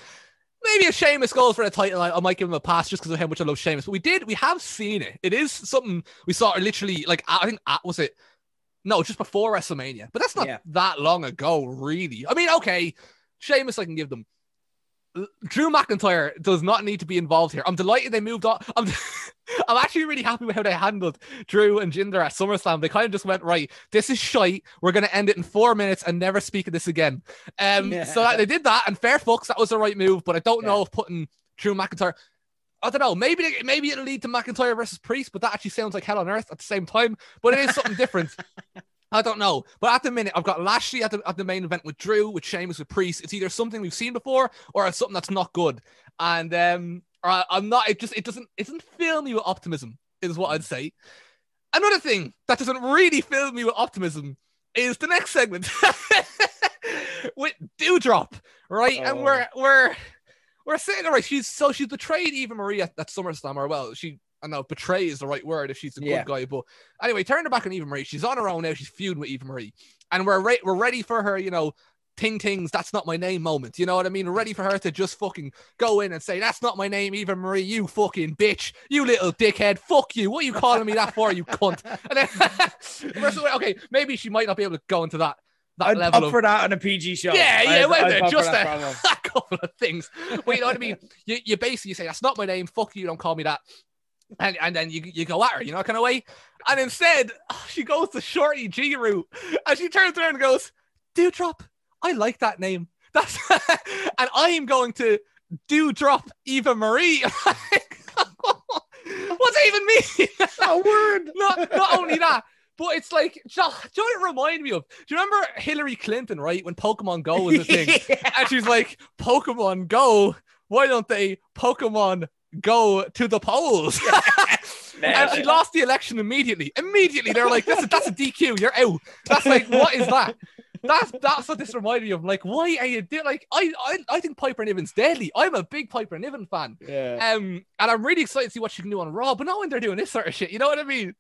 Maybe if Sheamus goes for a title, I, I might give him a pass just because of how much I love Sheamus. But we did. We have seen it. It is something we saw. Literally, like I think uh, was it. No, just before WrestleMania. But that's not Yeah. that long ago, really. I mean, okay, Sheamus, I can give them. Drew McIntyre does not need to be involved here. I'm delighted they moved on. I'm, I'm actually really happy with how they handled Drew and Jinder at SummerSlam. They kind of just went, right, this is shite. We're going to end it in four minutes and never speak of this again. Um, Yeah. So that, they did that, and fair fucks, that was the right move. But I don't know if putting Drew McIntyre. I don't know. Maybe maybe it'll lead to McIntyre versus Priest, but that actually sounds like hell on earth at the same time. But it is something different. I don't know. But at the minute, I've got Lashley at the, at the main event with Drew, with Sheamus, with Priest. It's either something we've seen before or it's something that's not good. And um, I, I'm not. It just it doesn't it doesn't fill me with optimism. Is what I'd say. Another thing that doesn't really fill me with optimism is the next segment with Doudrop, right? And Oh. we're we're we're saying all right. She's so she's betrayed Eva Marie at, at SummerSlam, or well, she I know betray is the right word if she's a Yeah. good guy, but anyway, turn her back on Eva Marie. She's on her own now. She's feuding with Eva Marie. and we're re- we're ready for her, you know, ting tings, that's not my name moment. You know what I mean? We're ready for her to just fucking go in and say, That's not my name, Eva Marie, you fucking bitch, you little dickhead, fuck you. What are you calling me that for, you cunt? And then okay, maybe she might not be able to go into that that I'd level pop of for that on a PG show. yeah, yeah, wait a I'd minute, just that a, a couple of things. Well, you know what I mean? You, you basically say, that's not my name, fuck you, don't call me that. And, and then you, you go at her, you know, kind of way. And instead, she goes the Shorty G route. And she turns around and goes, Doudrop, I like that name. That's and I'm going to Doudrop Eva Marie. What's that even mean? A word. not not only that, but it's like, do you know do you what it reminded me of? Do you remember Hillary Clinton, right? When Pokemon Go was a thing, and she's like, Pokemon Go, why don't they Pokemon go to the polls? and she lost the election immediately. Immediately, they're like, "That's a, that's a DQ. You're out." That's like, what is that? That's that's what this reminded me of. Like, why are you doing? Like, I, I I think Piper Niven's deadly. I'm a big Piper Niven fan. Yeah. Um, and I'm really excited to see what she can do on Raw, but not when they're doing this sort of shit. You know what I mean?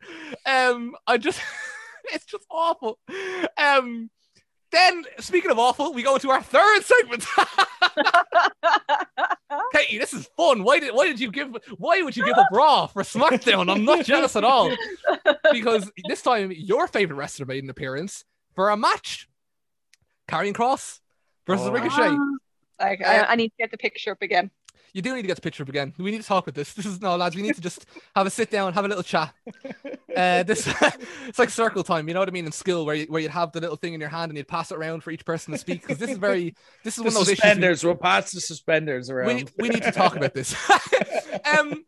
Um, I just, it's just awful. Um, then speaking of awful, we go into our third segment. Katie, this is fun. Why did why did you give why would you give up Raw for SmackDown? I'm not jealous at all because this time your favorite wrestler made an appearance for a match. Karrion Kross versus Oh. Ricochet. Like, I, I need to get the picture up again. You do need to get the picture up again. We need to talk about this. This is no lads. We need to just have a sit down, have a little chat. Uh, this it's like circle time. You know what I mean in skill, where you, where you'd have the little thing in your hand and you'd pass it around for each person to speak. Because this is very this is The one of those suspenders. We'll pass the suspenders around. we, we need to talk about this. um,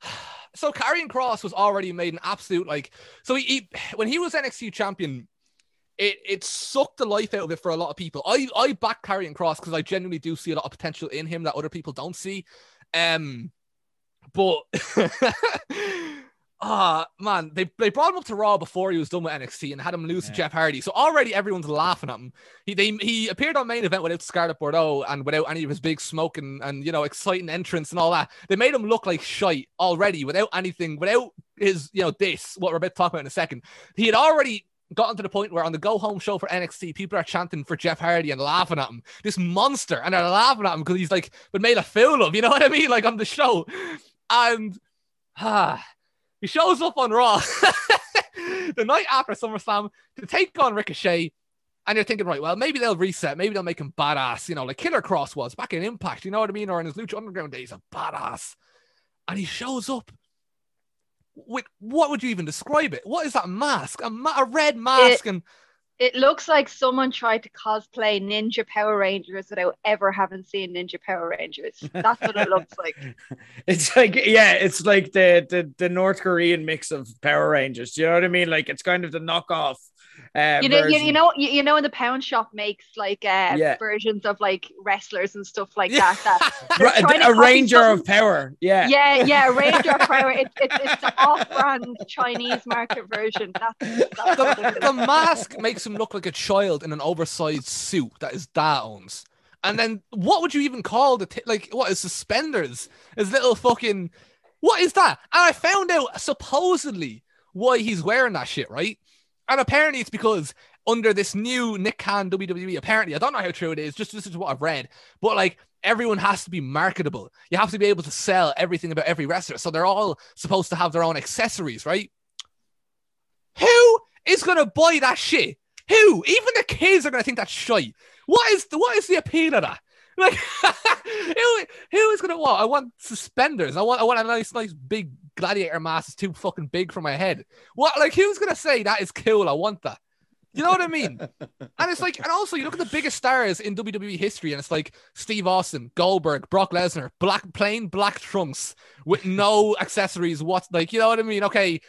so Karrion Kross was already made an absolute like. So he, he when he was NXT champion, it it sucked the life out of it for a lot of people. I I back Karrion Kross because I genuinely do see a lot of potential in him that other people don't see. Um, but ah man, they they brought him up to Raw before he was done with NXT and had him lose to Jeff Hardy. So already everyone's laughing at him. He they, he appeared on main event without Scarlett Bordeaux and without any of his big smoke and, and you know exciting entrance and all that. They made him look like shite already without anything, without his you know this what we're about to talk about in a second. He had already gotten to the point where on the go home show for NXT, people are chanting for Jeff Hardy and laughing at him. This monster, and they're laughing at him because he's like been made a fool of. You know what I mean? Like on the show, and ah, he shows up on Raw the night after SummerSlam to take on Ricochet. And you're thinking, right, well, maybe they'll reset. Maybe they'll make him badass, you know, like Killer Kross was back in Impact, you know what I mean? Or in his Lucha Underground days, a badass. And he shows up with what would you even describe it? What is that mask? A, ma- a red mask and It looks like someone tried to cosplay Ninja Power Rangers without ever having seen Ninja Power Rangers. That's what it looks like. It's like yeah, it's like the, the the North Korean mix of Power Rangers. Do you know what I mean? Like it's kind of the knockoff. Uh, You know, you, version. you know, you, you know, when the pound shop makes like uh, Yeah. versions of like wrestlers and stuff like Yeah. that. that Ra- they're trying to a Ranger of Power. Yeah. yeah, yeah, Ranger of Power. It's it's it's the off-brand Chinese market version. That's, that's the, the mask makes him look like a child in an oversized suit that his dad owns. And then what would you even call the t- like what is suspenders? His little fucking what is that? And I found out supposedly why he's wearing that shit, right? And apparently it's because under this new Nick Khan WWE, apparently I don't know how true it is. Just this is what I've read, but like everyone has to be marketable. You have to be able to sell everything about every wrestler, so they're all supposed to have their own accessories, right? Who is gonna buy that shit? Who? Even the kids are gonna think that's shite. What is the what is the appeal of that? Like who who is gonna what? I want suspenders. I want I want a nice nice big gladiator mask is too fucking big for my head. What like who's gonna say that is cool? I want that. You know what I mean? and it's like, and also you look at the biggest stars in WWE history, and it's like Steve Austin, Goldberg, Brock Lesnar, black plain black trunks with no accessories. What? like, you know what I mean? Okay,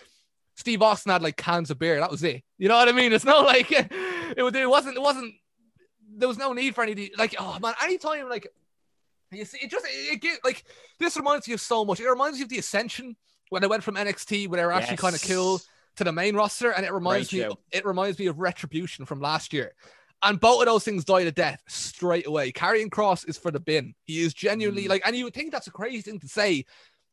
Steve Austin had like cans of beer. That was it. You know what I mean? It's not like it, it wasn't. It wasn't. There was no need for any like. Oh man, anytime like you see, it just it, it get like this reminds you of so much. It reminds you of the Ascension when I went from NXT where they were actually kind of Yes. cool to the main roster, and it reminds Great me. show. It reminds me of Retribution from last year. And both of those things died a death straight away. Karrion Kross is for the bin. He is genuinely Mm. like, and you would think that's a crazy thing to say,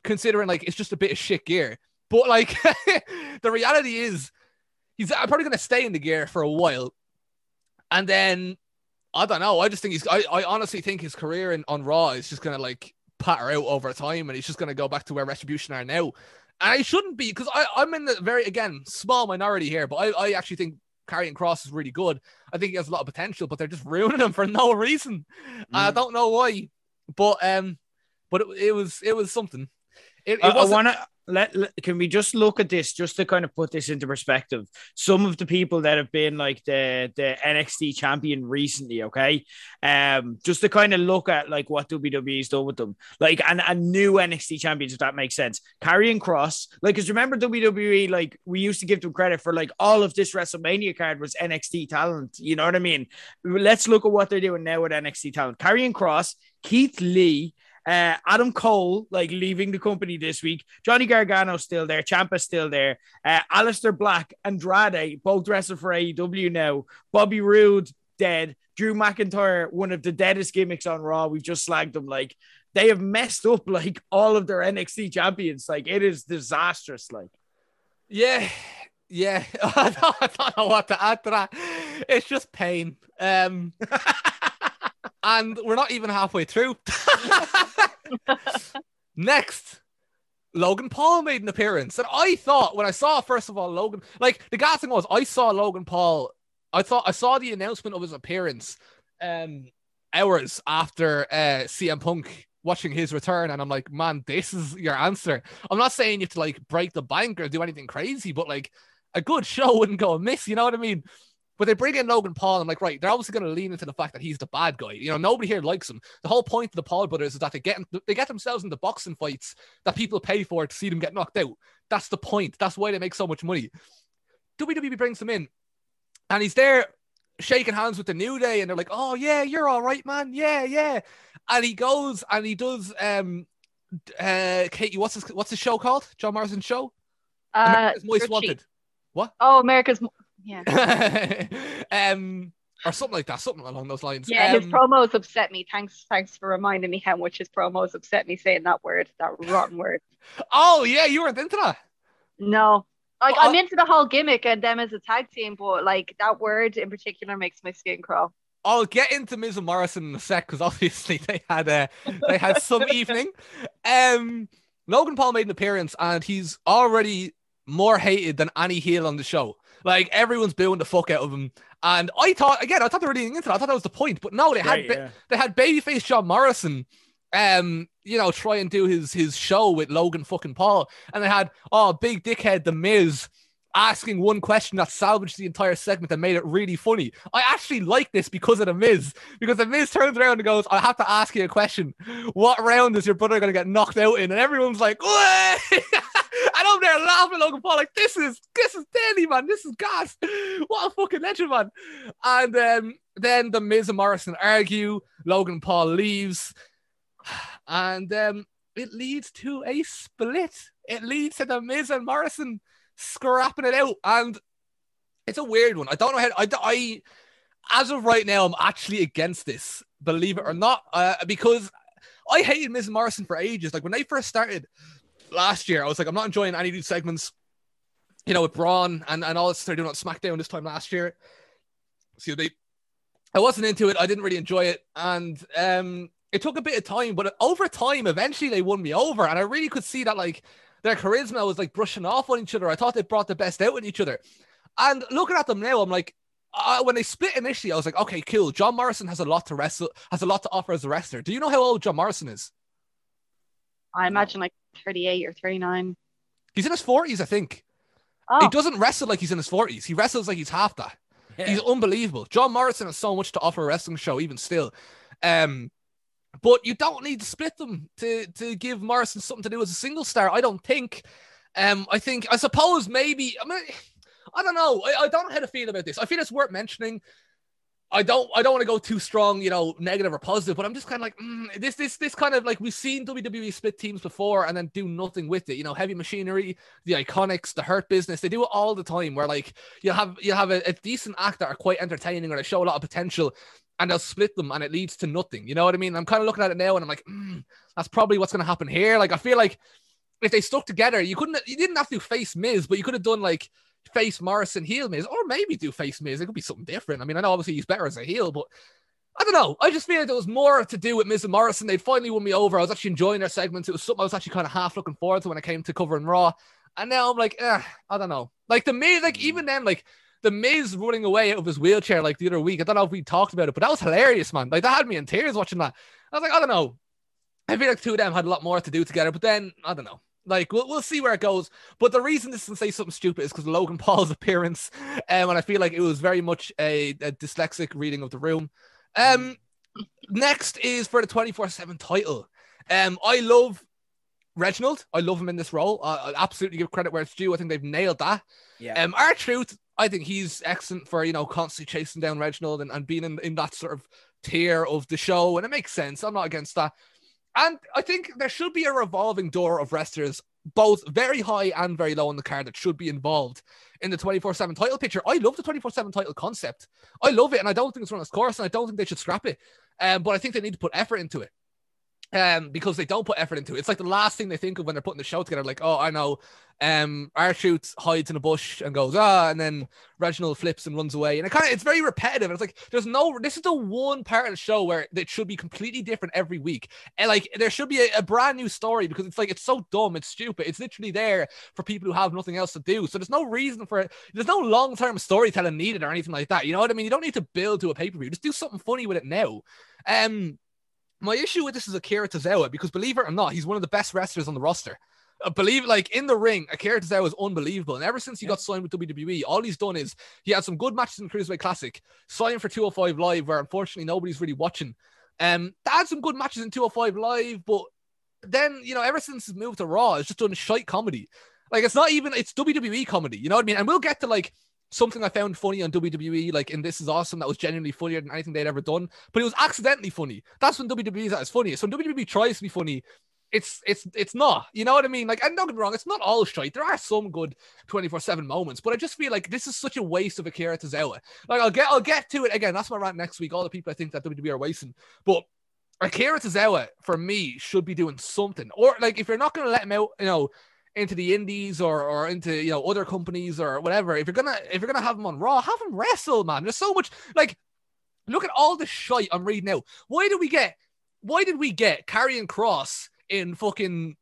considering like it's just a bit of shit gear. But like the reality is, he's probably going to stay in the gear for a while. And then I don't know. I just think he's. I, I honestly think his career in, on Raw is just gonna like patter out over time, and he's just gonna go back to where Retribution are now. And I shouldn't be because I'm in the very again small minority here, but I, I actually think Karrion Kross is really good. I think he has a lot of potential, but they're just ruining him for no reason. Mm. I don't know why, but um, but it, it was it was something. It, it I, I want to let, let, can we just look at this just to kind of put this into perspective? Some of the people that have been like the the nxt champion recently okay? Um just to kind of look at like what wwe's done with them. Like and a new nxt champions if that makes sense. Karrion Kross, like because remember wwe like we used to give them credit for like all of this wrestlemania card was nxt talent you know what i mean? Let's look at what they're doing now with nxt talent. Karrion Kross, keith lee uh, Adam Cole, like leaving the company this week. Johnny Gargano still there. Ciampa still there. Uh, Aleister Black, Andrade, both wrestle for AEW now. Bobby Roode, dead. Drew McIntyre, one of the deadest gimmicks on Raw. We've just slagged them. Like, they have messed up, like, all of their NXT champions. Like, it is disastrous. Like, yeah. Yeah, I don't, I don't know what to add to that. It's just pain. Um, and we're not even halfway through. Next, Logan Paul made an appearance, and I thought when I saw first of all Logan, like the gas thing was, I saw Logan Paul. I thought I saw the announcement of his appearance, um, hours after uh CM Punk watching his return, and I'm like, man, this is your answer. I'm not saying you have to like break the bank or do anything crazy, but like a good show wouldn't go amiss. You know what I mean? But they bring in Logan Paul. I'm like, right, they're obviously going to lean into the fact that he's the bad guy. You know, nobody here likes him. The whole point of the Paul brothers is that they get they get themselves into boxing fights that people pay for to see them get knocked out. That's the point. That's why they make so much money. WWE brings him in, and he's there shaking hands with the New Day, and they're like, "Oh yeah, you're all right, man. Yeah, yeah." And he goes and he does um uh Katie, what's his what's the show called? John Morrison's show? Uh, America's Most Wanted. What? Oh, America's yeah. um, or something like that, something along those lines. Yeah, um, his promos upset me. Thanks, thanks for reminding me how much his promos upset me saying that word, that rotten word. Oh yeah, you weren't into that. No, like I'm into the whole gimmick and them as a tag team, but like that word in particular makes my skin crawl. I'll get into Miz and Morrison in a sec because obviously they had a they had some evening. Um, Logan Paul made an appearance and he's already more hated than any heel on the show. Like everyone's booing the fuck out of him. And I thought again, I thought they were leading into that. I thought that was the point, but no, they had right, yeah. they had babyface John Morrison, um, you know, try and do his his show with Logan fucking Paul, and they had oh big dickhead the Miz asking one question that salvaged the entire segment and made it really funny. I actually like this because of the Miz, because the Miz turns around and goes, "I have to ask you a question. What round is your brother going to get knocked out in?" And everyone's like, and I'm there laughing Logan Paul like this is this is deadly man. This is gas. What a fucking legend man. And um, then the Miz and Morrison argue. Logan Paul leaves. And um, it leads to a split. It leads to the Miz and Morrison scrapping it out. And it's a weird one. I don't know how I, I as of right now I'm actually against this believe it or not. Uh, because I hated Miz and Morrison for ages. Like when they first started last year, I was like, I'm not enjoying any of these segments, you know, with Braun and, and all this they're doing on SmackDown this time last year. Excuse me. I wasn't into it. I didn't really enjoy it. And um, it took a bit of time, but over time, eventually they won me over. And I really could see that like their charisma was like brushing off on each other. I thought they brought the best out in each other. And looking at them now, I'm like, uh, when they split initially, I was like, okay, cool. John Morrison has a lot to wrestle, has a lot to offer as a wrestler. Do you know how old John Morrison is? I imagine like 38 or 39. He's in his 40s, I think. Oh. He doesn't wrestle like he's in his 40s. He wrestles like he's half that. Yeah. He's unbelievable. John Morrison has so much to offer a wrestling show, even still. Um, but you don't need to split them to to give Morrison something to do as a single star. I don't think. Um, I think I suppose maybe I mean I don't know. I, I don't know how to feel about this. I feel it's worth mentioning. I don't I don't want to go too strong, you know, negative or positive, but I'm just kind of like mm, this this this kind of like we've seen WWE split teams before and then do nothing with it. You know, heavy machinery, the iconics, the hurt business, they do it all the time. Where like you have you have a, a decent act that are quite entertaining or they show a lot of potential, and they'll split them and it leads to nothing. You know what I mean? I'm kind of looking at it now and I'm like, mm, that's probably what's to happen here. Like I feel like if they stuck together, you couldn't you didn't have to face Miz, but you could have done like face Morrison heel Miz, or maybe do face Miz. It could be something different. I mean, I know obviously he's better as a heel, but I don't know. I just feel like there was more to do with Miz and Morrison. They'd finally won me over. I was actually enjoying their segments. It was something I was actually kind of half looking forward to when it came to covering Raw. And now I'm like, eh, I don't know. Like the Miz, like even then, like the Miz running away out of his wheelchair like the other week. I don't know if we talked about it, but that was hilarious, man. Like that had me in tears watching that. I was like, I don't know. I feel like two of them had a lot more to do together, but then I don't know. Like we'll, we'll see where it goes. But the reason this is say something stupid is because Logan Paul's appearance, um, and I feel like it was very much a, a dyslexic reading of the room. Um, next is for the twenty four seven title. Um, I love Reginald. I love him in this role. I, I absolutely give credit where it's due. I think they've nailed that. Yeah. Um, R-Truth, I think he's excellent for you know constantly chasing down Reginald and, and being in, in that sort of tier of the show, and it makes sense. I'm not against that. And I think there should be a revolving door of wrestlers, both very high and very low on the card, that should be involved in the 24 7 title picture. I love the 24 7 title concept. I love it, and I don't think it's run its course, and I don't think they should scrap it. Um, but I think they need to put effort into it um, because they don't put effort into it. It's like the last thing they think of when they're putting the show together. Like, oh, I know, um, R-Truth hides in a bush and goes ah, and then Reginald flips and runs away, and it kind of it's very repetitive. It's like there's no. This is the one part of the show where it should be completely different every week, and like there should be a, a brand new story because it's like it's so dumb, it's stupid. It's literally there for people who have nothing else to do. So there's no reason for it. There's no long term storytelling needed or anything like that. You know what I mean? You don't need to build to a pay per view. Just do something funny with it now. Um my issue with this is Akira Tozawa because believe it or not, he's one of the best wrestlers on the roster. Uh, believe like in the ring, Akira Tozawa is unbelievable. And ever since he got signed with WWE, all he's done is he had some good matches in the Cruiserweight Classic, signed for 205 Live, where unfortunately nobody's really watching. Um, they had some good matches in 205 Live, but then you know, ever since his move to Raw, it's just done shite comedy. Like it's not even it's WWE comedy, you know what I mean? And we'll get to like something I found funny on WWE, like in This Is Awesome, that was genuinely funnier than anything they'd ever done, but it was accidentally funny. That's when WWE is at its funniest. So when WWE tries to be funny, it's it's it's not. You know what I mean? Like, and don't get me wrong, it's not all straight. There are some good 24-7 moments, but I just feel like this is such a waste of Akira Tozawa. Like I'll get I'll get to it again. That's my rant next week. All the people I think that WWE are wasting. But Akira Tozawa, for me, should be doing something. Or like if you're not gonna let him out, you know, into the indies or or into you know other companies or whatever. If you're gonna if you're gonna have him on Raw, have him wrestle, man. There's so much like look at all the shite I'm reading now. Why did we get why did we get Karrion Kross in fucking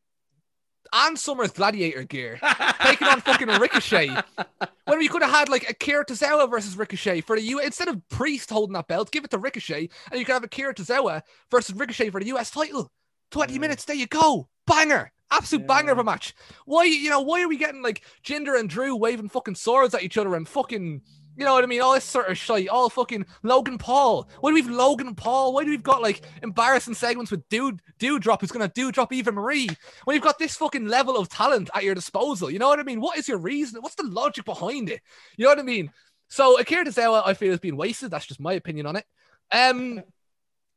Ann Summers gladiator gear taking on fucking Ricochet when we could have had like a Akira Tozawa versus Ricochet for the U instead of Priest holding that belt, give it to Ricochet and you could have a Akira Tozawa versus Ricochet for the US title. 20 mm. minutes, there you go. Banger. Absolute Yeah. banger of a match. Why, you know, why are we getting like Jinder and Drew waving fucking swords at each other and fucking, you know what I mean? All this sort of shit. All fucking Logan Paul. Why do we have Logan Paul? Why do we've got like embarrassing segments with Dude, Doudrop who's gonna do drop Eva Marie? When you've got this fucking level of talent at your disposal, you know what I mean? What is your reason? What's the logic behind it? You know what I mean? So Akira Tozawa, I feel, has been wasted. That's just my opinion on it. Um,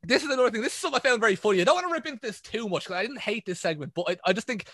this is another thing. This is something I found very funny. I don't want to rip into this too much because I didn't hate this segment, but I, I just think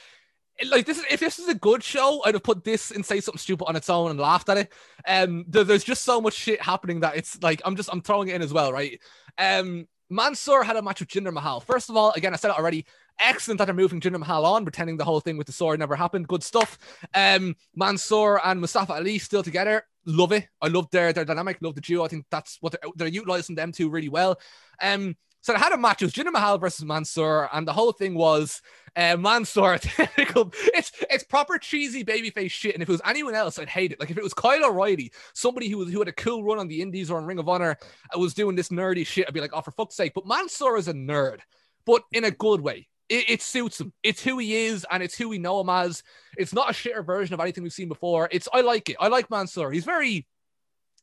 like this is if this is a good show, I'd have put this and say something stupid on its own and laughed at it. Um, there- there's just so much shit happening that it's like I'm just I'm throwing it in as well, right? Um, Mansoor had a match with Jinder Mahal. First of all, again, I said it already. Excellent that they're moving Jinder Mahal on, pretending the whole thing with the sword never happened. Good stuff. Um, Mansoor and Mustafa Ali still together. Love it. I love their their dynamic. Love the duo. I think that's what they're, they're utilizing them two really well. Um, so they had a match. It was Jinder Mahal versus Mansoor, and the whole thing was uh, Mansoor. it's it's proper cheesy babyface shit. And if it was anyone else, I'd hate it. Like if it was Kyle O'Reilly, somebody who who had a cool run on the Indies or on Ring of Honor, I was doing this nerdy shit, I'd be like, oh for fuck's sake. But Mansoor is a nerd, but in a good way. It, it suits him. It's who he is, and it's who we know him as. It's not a shitter version of anything we've seen before. It's I like it. I like Mansoor. He's very,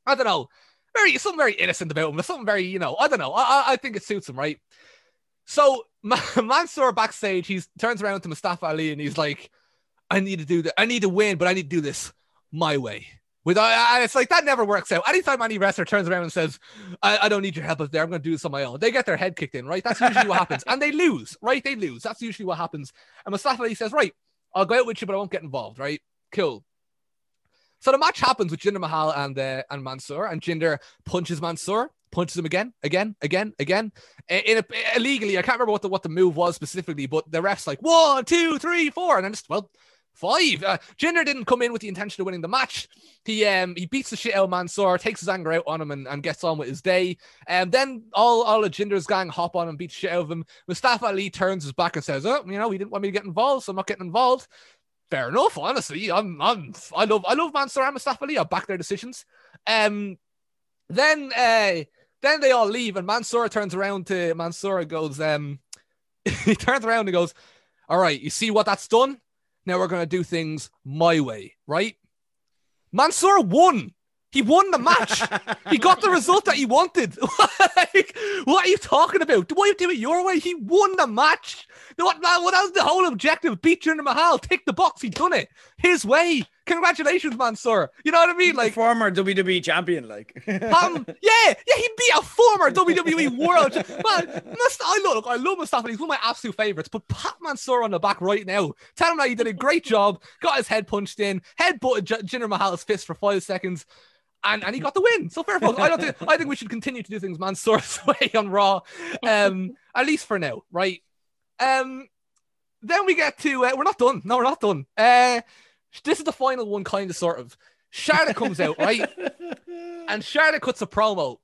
I don't know, very something very innocent about him. There's something very, you know, I don't know. I, I- I think it suits him, right? So Ma- Mansoor backstage, he turns around to Mustafa Ali and he's like, "I need to do that. I need to win, but I need to do this my way." With I, I- it's like that never works out. Anytime any wrestler turns around and says, I, "I don't need your help up there. I'm going to do this on my own," they get their head kicked in, right? That's usually what happens, and they lose, right? They lose. That's usually what happens. And Mustafa Ali says, "Right, I'll go out with you, but I won't get involved." Right? Cool. So the match happens with Jinder Mahal and uh, and Mansoor, and Jinder punches Mansoor, punches him again, again, again, again, in a, illegally. I can't remember what the what the move was specifically, but the ref's like one, two, three, four, and then just well, Five. Uh, Jinder didn't come in with the intention of winning the match. He um he beats the shit out of Mansoor, takes his anger out on him, and, and gets on with his day. And then all all of Jinder's gang hop on and beat shit out of him. Mustafa Ali turns his back and says, "Oh, you know, he didn't want me to get involved, so I'm not getting involved." Fair enough, honestly. I'm I'm I love I love Mansoor and Mustafa Ali. I back their decisions. Um, then uh then they all leave, and Mansoor turns around to Mansoor goes, um, he turns around and goes, All right, you see what that's done? Now we're going to do things my way, right? Mansoor won. He won the match. he got the result that he wanted. like, what are you talking about? Why you do it your way? He won the match. What, what was the whole objective? Beat Jinder Mahal, tick the box. He done it his way. Congratulations, Mansoor. You know what I mean? Like former WWE champion, like um, yeah, yeah, he beat a former WWE world. Man, Must, I look, I love Mustafa. He's one of my absolute favorites. But pat Mansoor on the back right now. Tell him that he did a great job. Got his head punched in. Head butted J- Jinder Mahal's fist for five seconds. And, and he got the win. So fair fuck. I don't think I think we should continue to do things Mansoor's way on Raw. Um, at least for now, right? Um, then we get to uh, we're not done. No, we're not done. Uh, this is the final one, kind of, sort of. Charlotte comes out, right? And Charlotte cuts a promo.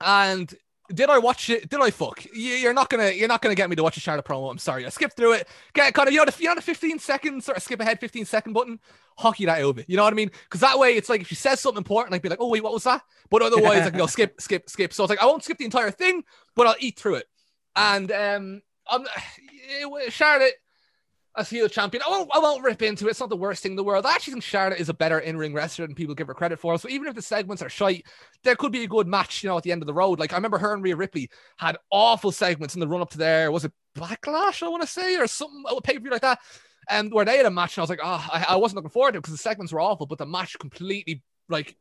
And did I watch it? Did I fuck? You- You're not gonna, you're not gonna get me to watch a Charlotte promo. I'm sorry. I skipped through it. Get kind of, you know, the, you know, the 15 seconds sort of skip ahead, 15 second button. Hockey that over. You know what I mean? Because that way, it's like if she says something important, I'd be like, oh wait, what was that? But otherwise, I can go skip, skip, skip. So it's like I won't skip the entire thing, but I'll eat through it. And um, I'm Charlotte as heel champion. I won't, I won't rip into it. It's not the worst thing in the world. I actually think Charlotte is a better in-ring wrestler than people give her credit for. So even if the segments are shite, there could be a good match, you know, at the end of the road. Like I remember her and Rhea Ripley had awful segments in the run up to there. Was it Backlash? I want to say, or something a pay per view like that. And where they had a match, and I was like, oh, I, I wasn't looking forward to it because the segments were awful, but the match completely like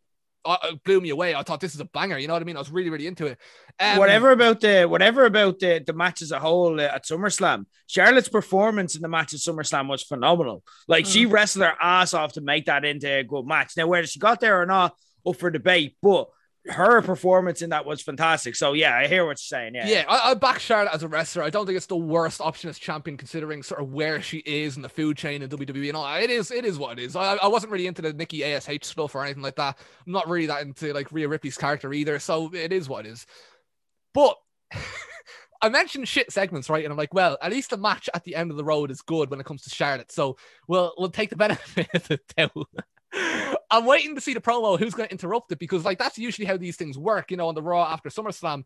uh, uh, blew me away. I thought this is a banger. You know what I mean? I was really, really into it. Um, whatever about the whatever about the the match as a whole uh, at SummerSlam. Charlotte's performance in the match at SummerSlam was phenomenal. Like she wrestled her ass off to make that into a good match. Now whether she got there or not, up for debate, but her performance in that was fantastic. So yeah, I hear what you're saying. Yeah, Yeah, I, I back Charlotte as a wrestler. I don't think it's the worst option as champion, considering sort of where she is in the food chain in WWE and all. It is, it is what it is. I, I wasn't really into the Nikki Ash stuff or anything like that. I'm not really that into like Rhea Ripley's character either. So it is what it is. But I mentioned shit segments, right? And I'm like, well, at least the match at the end of the road is good when it comes to Charlotte. So we'll we'll take the benefit of the doubt. I'm waiting to see the promo. Who's going to interrupt it? Because like that's usually how these things work. You know, on the Raw after SummerSlam,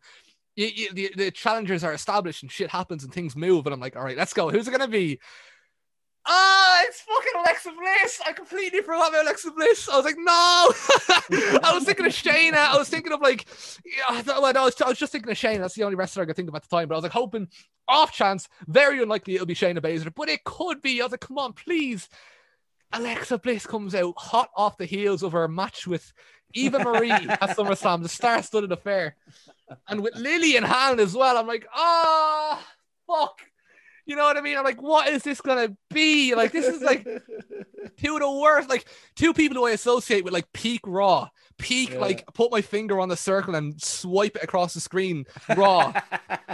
you, you, the, the challengers are established and shit happens and things move. And I'm like, all right, let's go. Who's it going to be? Ah, it's fucking Alexa Bliss. I completely forgot about Alexa Bliss. I was like, no. I was thinking of Shayna. I was thinking of like, yeah, I, I, was, I was just thinking of Shayna. That's the only wrestler I could think of at the time. But I was like, hoping, off chance, very unlikely it'll be Shayna Baszler, but it could be. I was like, come on, please. Alexa Bliss comes out hot off the heels of her match with Eva Marie at SummerSlam, the star-studded affair, and with Lily in hand as well. I'm like, ah, fuck. You know what I mean? I'm like, what is this gonna be? Like, this is like two of the worst. Like, two people who I associate with like peak Raw, peak Yeah. like put my finger on the circle and swipe it across the screen. Raw.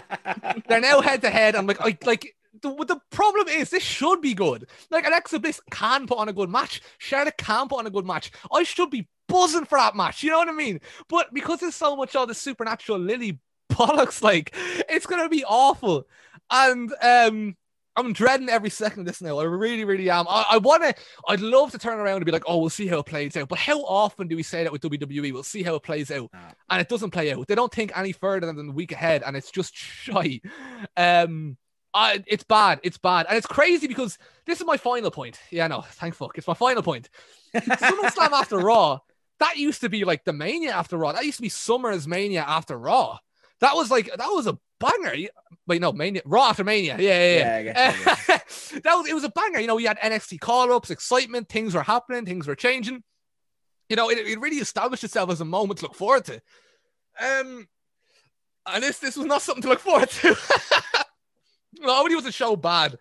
They're now head to head. I'm like, I like. The, the problem is this should be good. Like Alexa Bliss can put on a good match. Charlotte can put on a good match. I should be buzzing for that match. You know what I mean? But because there's so much of the supernatural Lily bollocks, like it's gonna be awful. And um, I'm dreading every second of this now. I really, really am. I, I want to. I'd love to turn around and be like, "Oh, we'll see how it plays out." But how often do we say that with WWE? We'll see how it plays out, and it doesn't play out. They don't think any further than the week ahead, and it's just shy. Um, I, it's bad. It's bad, and it's crazy because this is my final point. Yeah, no, thank fuck. It's my final point. SummerSlam after Raw. That used to be like the Mania after Raw. That used to be Summer's Mania after Raw. That was like that was a banger. Wait, no, Mania Raw after Mania. Yeah, yeah, yeah. Yeah, I get you, that was it was a banger. You know, we had NXT call ups, excitement, things were happening, things were changing. You know, it, it really established itself as a moment to look forward to. Um, and this this was not something to look forward to. Not only was the show bad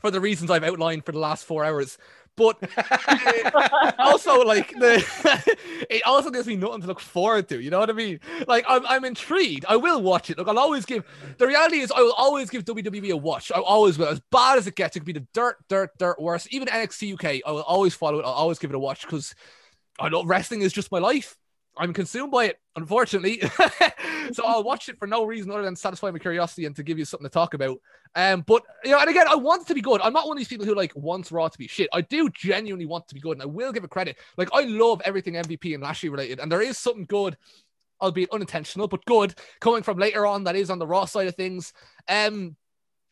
for the reasons I've outlined for the last four hours, But also, like the, it also gives me nothing to look forward to. You know what I mean? Like I'm, I'm intrigued. I will watch it. Look, I'll always give. The reality is, I will always give WWE a watch. I always will. As bad as it gets, it could be the dirt, dirt, dirt worst. Even NXT UK, I will always follow it. I'll always give it a watch because I know wrestling is just my life. I'm consumed by it, unfortunately. so I'll watch it for no reason other than satisfy my curiosity and to give you something to talk about. Um, but you know, and again, I want it to be good. I'm not one of these people who like wants Raw to be shit. I do genuinely want to be good, and I will give it credit. Like I love everything MVP and Lashley related, and there is something good, albeit unintentional, but good coming from later on that is on the Raw side of things. Um,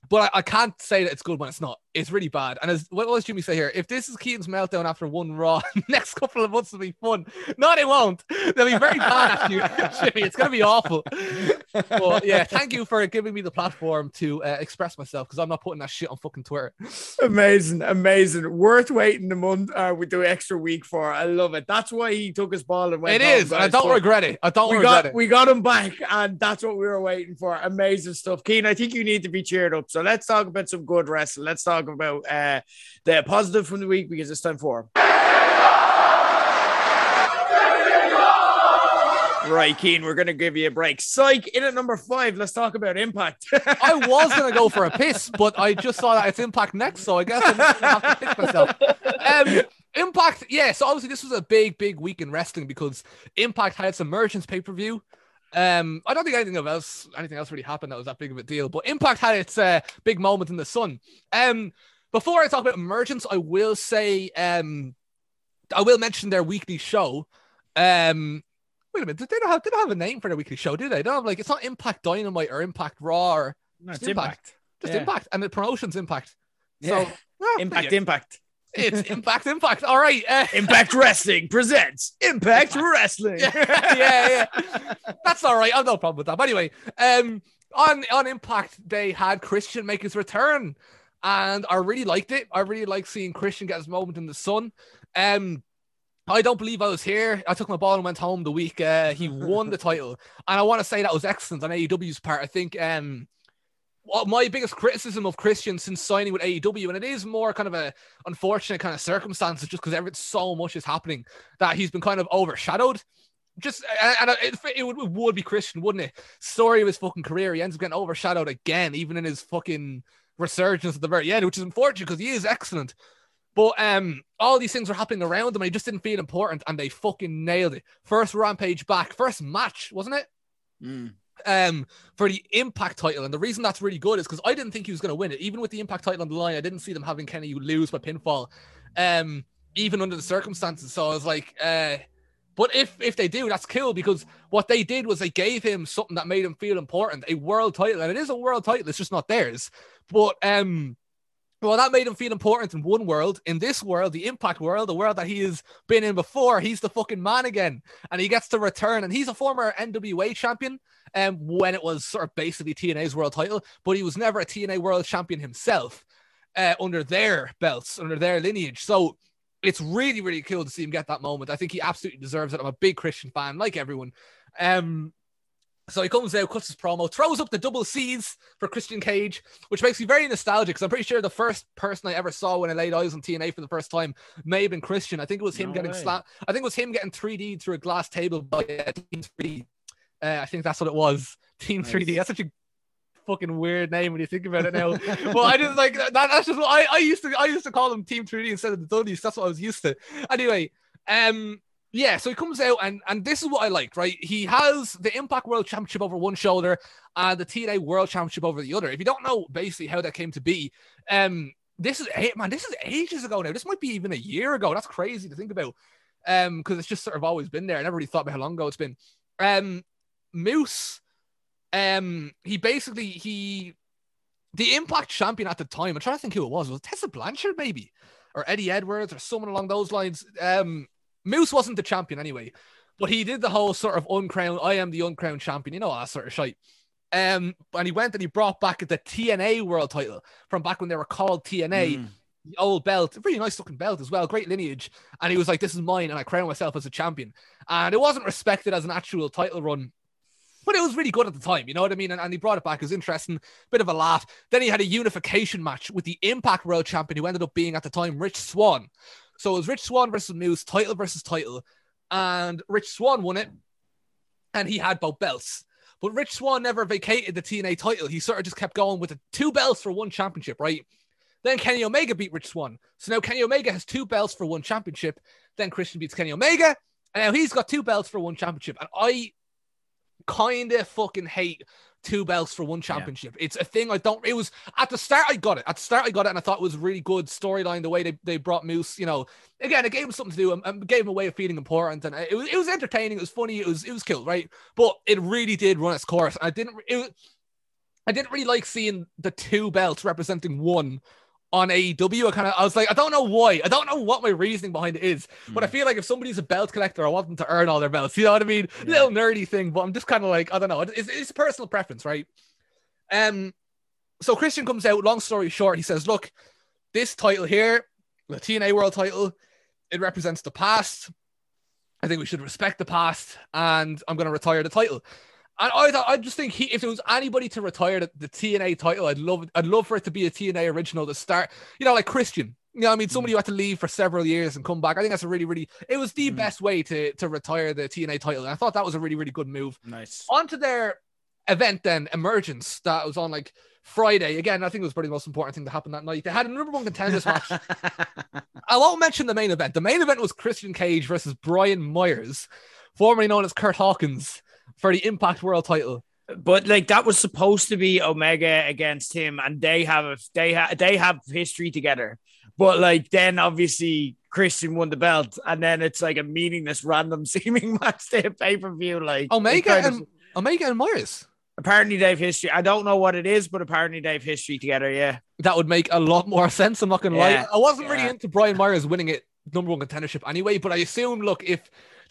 but I, I can't say that it's good when it's not. It's really bad. And as what was Jimmy say here? If this is Cian's meltdown after one Raw, next couple of months will be fun. No, they won't. They'll be very bad after you, Jimmy. It's gonna be awful. But yeah, thank you for giving me the platform to uh, express myself because I'm not putting that shit on fucking Twitter. Amazing, amazing. Worth waiting a month uh, with the extra week for. I love it. That's why he took his ball and went. It is. and I don't regret it. I don't We regret got it. we got him back, and that's what we were waiting for. Amazing stuff, Cian. I think you need to be cheered up. So let's talk about some good wrestling. Let's talk about uh, the positive from the week because it's time for. Right, Cian, we're going to give you a break. Psych, in at number five, let's talk about Impact. I was gonna go for a piss, but I just saw that it's Impact next, so I guess I'm gonna have to piss myself. Um, Impact, yeah. So obviously this was a big, big week in wrestling because Impact had its emergence pay per view. Um, I don't think anything else, anything else really happened that was that big of a deal. But Impact had its uh, big moment in the sun. Um, before I talk about emergence, I will say, um, I will mention their weekly show. Um, wait a minute, did they don't have, they don't have a name for their weekly show, do they? They don't have like it's not Impact Dynamite or Impact Raw or No, it's Impact. just Yeah. Impact, and the promotion's Impact. Yeah. So well, Impact, Impact. It's Impact, Impact. All right, uh, Impact Wrestling presents Impact, Impact. Wrestling. yeah, yeah, yeah. That's all right. I've no problem with that. But anyway, um, on on Impact, they had Christian make his return, and I really liked it. I really like seeing Christian get his moment in the sun. Um, I don't believe I was here. I took my ball and went home the week uh, he won the title, and I want to say that was excellent on AEW's part. I think um. My biggest criticism of Christian since signing with AEW, and it is more kind of a unfortunate kind of circumstances, just because so much is happening that he's been kind of overshadowed just and it, it would, it would be Christian, wouldn't it? Story of his fucking career, he ends up getting overshadowed again, even in his fucking resurgence at the very end, which is unfortunate because he is excellent. But um, all these things were happening around him, and he just didn't feel important, and they fucking nailed it. First rampage back, first match, wasn't it? Mm. Um for the impact title and the reason that's really good is because i didn't think he was going to win it. Even with the impact title on the line i didn't see them having kenny lose by pinfall um even under the circumstances. So i was like uh but if if they do that's cool because what they did was they gave him something that made him feel important a world title and it is a world title it's just not theirs. But um well, that made him feel important in one world. In this world, the impact world, the world that he has been in before, he's the fucking man again. And he gets to return. And he's a former NWA champion um, when it was sort of basically TNA's world title, but he was never a TNA world champion himself uh, under their belts, under their lineage. So it's really, really cool to see him get that moment. I think he absolutely deserves it. I'm a big Christian fan, like everyone. Um, so he comes out, cuts his promo, throws up the double C's for Christian Cage, which makes me very nostalgic because I'm pretty sure the first person I ever saw when I laid eyes on TNA for the first time may have been Christian. I think it was him No getting slapped. I think it was him getting 3D through a glass table by uh, Team 3D. Uh, I think that's what it was. Team 3D. That's such a fucking weird name when you think about it now. well, I just like that. That's just what I, I used to. I used to call them Team 3D instead of the Dudleys. That's what I was used to. Anyway, um, yeah. So he comes out and and this is what I like. Right, he has the Impact World Championship over one shoulder and the TNA World Championship over the other. If you don't know basically how that came to be, um, this is hey, man, this is ages ago now. This might be even a year ago. That's crazy to think about. Um, because it's just sort of always been there. I never really thought about how long ago it's been. Um, Moose, um, he basically he the Impact champion at the time. I'm trying to think who it was. Was it Tessa Blanchard maybe, or Eddie Edwards, or someone along those lines? Um, Moose wasn't the champion anyway, but he did the whole sort of uncrowned. I am the uncrowned champion. You know that sort of shite. Um, and he went and he brought back the TNA world title from back when they were called TNA. Mm. The old belt, really nice looking belt as well, great lineage. And he was like, "This is mine," and I crown myself as a champion. And it wasn't respected as an actual title run but it was really good at the time. You know what I mean? And, and he brought it back. It was interesting, bit of a laugh. Then he had a unification match with the Impact World Champion, who ended up being at the time Rich Swann. So it was Rich Swann versus Moose, title versus title, and Rich Swann won it, and he had both belts. But Rich Swann never vacated the TNA title. He sort of just kept going with the two belts for one championship, right? Then Kenny Omega beat Rich Swann. So now Kenny Omega has two belts for one championship. Then Christian beats Kenny Omega. And now he's got two belts for one championship. And I kind of fucking hate two belts for one championship. It's a thing I don't. It was at the start I got it. At the start I got it, and I thought it was really good storyline the way they, they brought Moose. You know, again, it gave him something to do and, and gave him a way of feeling important, and it was it was entertaining. It was funny. It was it was cool, right? But it really did run its course. I didn't. It was, I didn't really like seeing the two belts representing one on AEW. I kind of I was like, I don't know why. I don't know what my reasoning behind it is, but I feel like if somebody's a belt collector, I want them to earn all their belts. You know what I mean? Little nerdy thing, but I'm just kind of like, I don't know. It's, it's personal preference, right? Um, so Christian comes out. Long story short, he says, "Look, this title here, the TNA World Title, it represents the past. I think we should respect the past, and I'm going to retire the title." And I thought, I just think he, if there was anybody to retire the, the TNA title, I'd love, I'd love for it to be a TNA original to start. You know, like Christian. You know, I mean, somebody mm. who had to leave for several years and come back. I think that's a really, really. It was the mm. best way to to retire the TNA title. And I thought that was a really, really good move. Nice. On to their event then, Emergence, that was on like Friday. Again, I think it was probably the most important thing to happen that night. They had a number one contenders match. I won't mention the main event. The main event was Christian Cage versus Brian Myers, formerly known as Curt Hawkins, for the Impact World title. But like that was supposed to be Omega against him, and they have a they have they have history together. But like then obviously Christian won the belt, and then it's like a meaningless, random seeming match to pay per view. Like Omega kind of- and Omega and Myers. apparently they have history. I don't know what it is, but apparently they have history together. Yeah, That would make a lot more sense. I'm not gonna Yeah, lie. I wasn't really into Brian Myers winning it number one contendership anyway, but I assume look if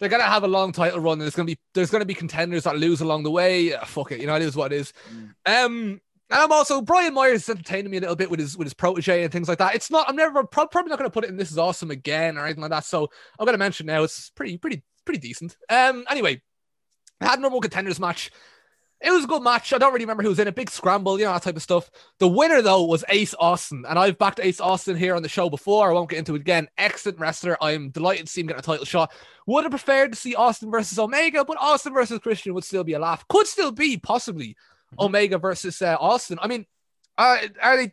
they're gonna have a long title run, there's gonna be there's gonna be contenders that lose along the way. ah, fuck it, you know it is what it is. Um. And I'm also Brian Myers is entertaining me a little bit with his with his protege and things like that. It's not. I'm never prob- probably not going to put it in. This is awesome again or anything like that. So I'm to mention now. It's pretty pretty pretty decent. Um. Anyway, I had a normal contenders match. It was a good match. I don't really remember who was in it. Big scramble, you know, that type of stuff. The winner, though, was Ace Austin. And I've backed Ace Austin here on the show before. I won't get into it again. Excellent wrestler. I'm delighted to see him get a title shot. Would have preferred to see Austin versus Omega, but Austin versus Christian would still be a laugh. Could still be, possibly, Omega versus uh, Austin. I mean, uh, are they.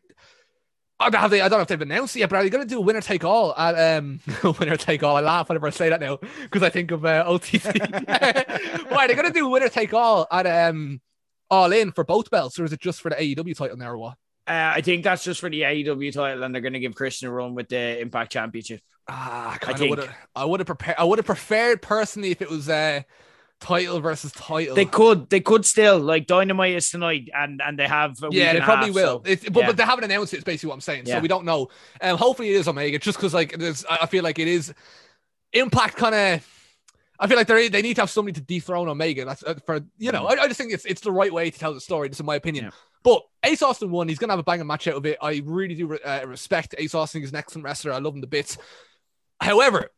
I don't, have they, I don't know if they've announced it yet, but are they going to do a winner take all at um winner take all? I laugh whenever I say that now because I think of uh, OTC. Why are they going to do winner take all at um all in for both belts, or is it just for the AEW title now, or what? uh, I think that's just for the AEW title, and they're going to give Christian a run with the Impact Championship. Ah, I I kind of think- would have. I would have prepared. I would have preferred personally if it was uh title versus title. They could, they could still like Dynamite is tonight, and and they have. A yeah, they probably half, will. so, but, yeah. but they haven't announced it. It's basically what I'm saying. So we don't know. Um, hopefully it is Omega, just because like there's, I I feel like it is Impact kind of. I feel like they they need to have somebody to dethrone Omega. That's uh, for you know. I, I just think it's it's the right way to tell the story. Just in my opinion. Yeah. But Ace Austin won. He's gonna have a banging match out of it. I really do uh, respect Ace Austin. He's an excellent wrestler. I love him to bits. However,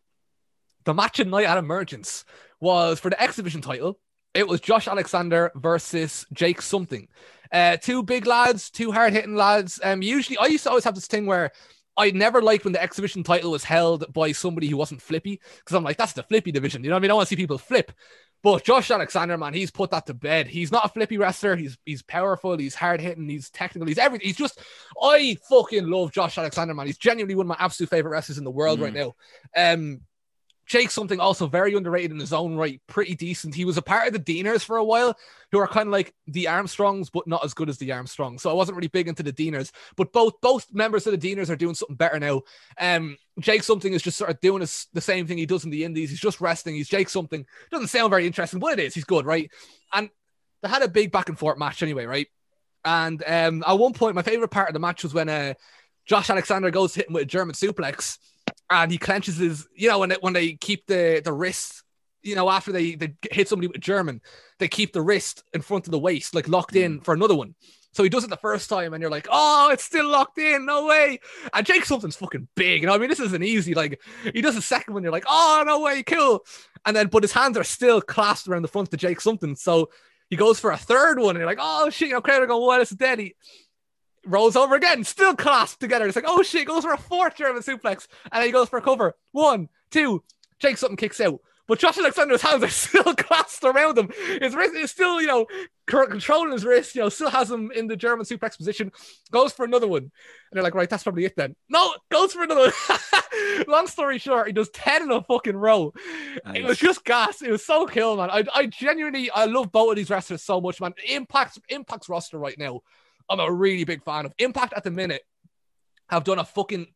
the match at night at Emergence was for the X Division title. It was Josh Alexander versus Jake something. Uh, two big lads, two hard hitting lads. Um, usually I used to always have this thing where I never liked when the X Division title was held by somebody who wasn't flippy because I'm like, that's the flippy division. You know what I mean? I want to see people flip. But Josh Alexander, man, he's put that to bed. He's not a flippy wrestler. He's he's powerful. He's hard hitting. He's technical. He's everything. He's just I fucking love Josh Alexander, man. He's genuinely one of my absolute favorite wrestlers in the world right now. Um, Jake something also very underrated in his own right, pretty decent. He was a part of the Deaners for a while, who are kind of like the Armstrongs, but not as good as the Armstrongs. So I wasn't really big into the Deaners, but both both members of the Deaners are doing something better now. Um, Jake something is just sort of doing his, the same thing he does in the Indies. He's just resting. He's Jake something. Doesn't sound very interesting, but it is. He's good, right? And they had a big back and forth match anyway, right? And um, at one point, my favorite part of the match was when uh, Josh Alexander goes to hit him with a German suplex, and he clenches his, you know, when it, when they keep the the wrist, you know, after they they hit somebody with German, they keep the wrist in front of the waist, like locked in mm. for another one. So he does it the first time, and you're like, "Oh, it's still locked in, no way!" And Jake something's fucking big, you know. I mean, this isn't easy. Like he does a second one, you're like, "Oh, no way, cool!" And then, but his hands are still clasped around the front of Jake something. So He goes for a third one, and you're like, oh shit, you know, crowd are going, well, it's dead. He rolls over again, still clasped together. It's like, oh shit, goes for a fourth German suplex, and then he goes for a cover. One, two, Jake something kicks out. But Josh Alexander's hands are still clasped around him. His wrist is still, you know, controlling his wrist, you know, still has him in the German suplex position. Goes for another one. And they're like, right, that's probably it then. No, goes for another one. Long story short, he does 10 in a fucking row. It was just gas. It was so cool, man. I, I genuinely, I love both of these wrestlers so much, man. Impact's, Impact's roster right now, I'm a really big fan of. Impact at the minute have done a fucking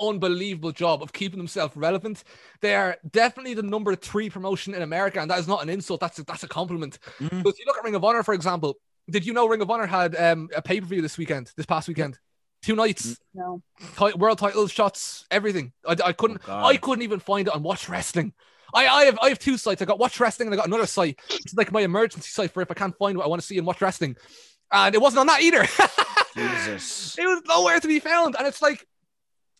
unbelievable job of keeping themselves relevant. They are definitely the number three promotion in America, and that is not an insult. That's a, that's a compliment. Mhm. But if you look at Ring of Honor, for example, did you know Ring of Honor had um, a pay per view this weekend, this past weekend? Two nights, No. Ti- world titles, shots, everything. I, I couldn't, Oh, I couldn't even find it on Watch Wrestling. I, I have, I have two sites. I got Watch Wrestling and I got another site. It's like my emergency site for if I can't find what I want to see in Watch Wrestling, and it wasn't on that either. Jesus. it was nowhere to be found. And it's like,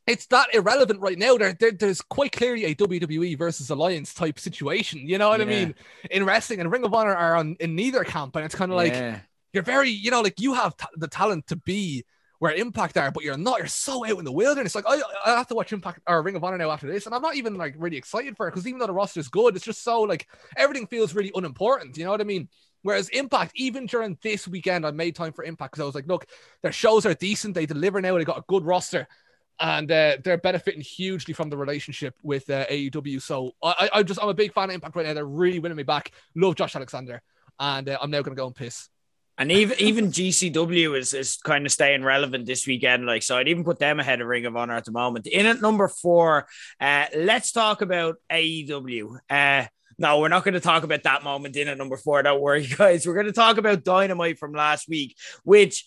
it's that irrelevant right now. There, there there's quite clearly a WWE versus Alliance type situation. You know what I mean? In wrestling and Ring of Honor are on in neither camp, and it's kind of like Yeah. you're very, you know, like you have ta- the talent to be where Impact are, but you're not. You're so out in the wilderness. Like I, I have to watch Impact or Ring of Honor now after this, and I'm not even like really excited for it because even though the roster is good, it's just so like everything feels really unimportant. You know what I mean? Whereas Impact, even during this weekend, I made time for Impact because I was like, look, their shows are decent. They deliver now. They got a good roster. And uh, they're benefiting hugely from the relationship with uh, AEW. So I, I, just I'm a big fan of Impact right now. They're really winning me back. Love Josh Alexander, and uh, I'm now gonna go and piss. And even even GCW is, is kind of staying relevant this weekend. Like, so I'd even put them ahead of Ring of Honor at the moment. In at number four, uh, let's talk about AEW. No, we're not going to talk about that moment in at number four. Don't worry, guys. We're going to talk about Dynamite from last week, which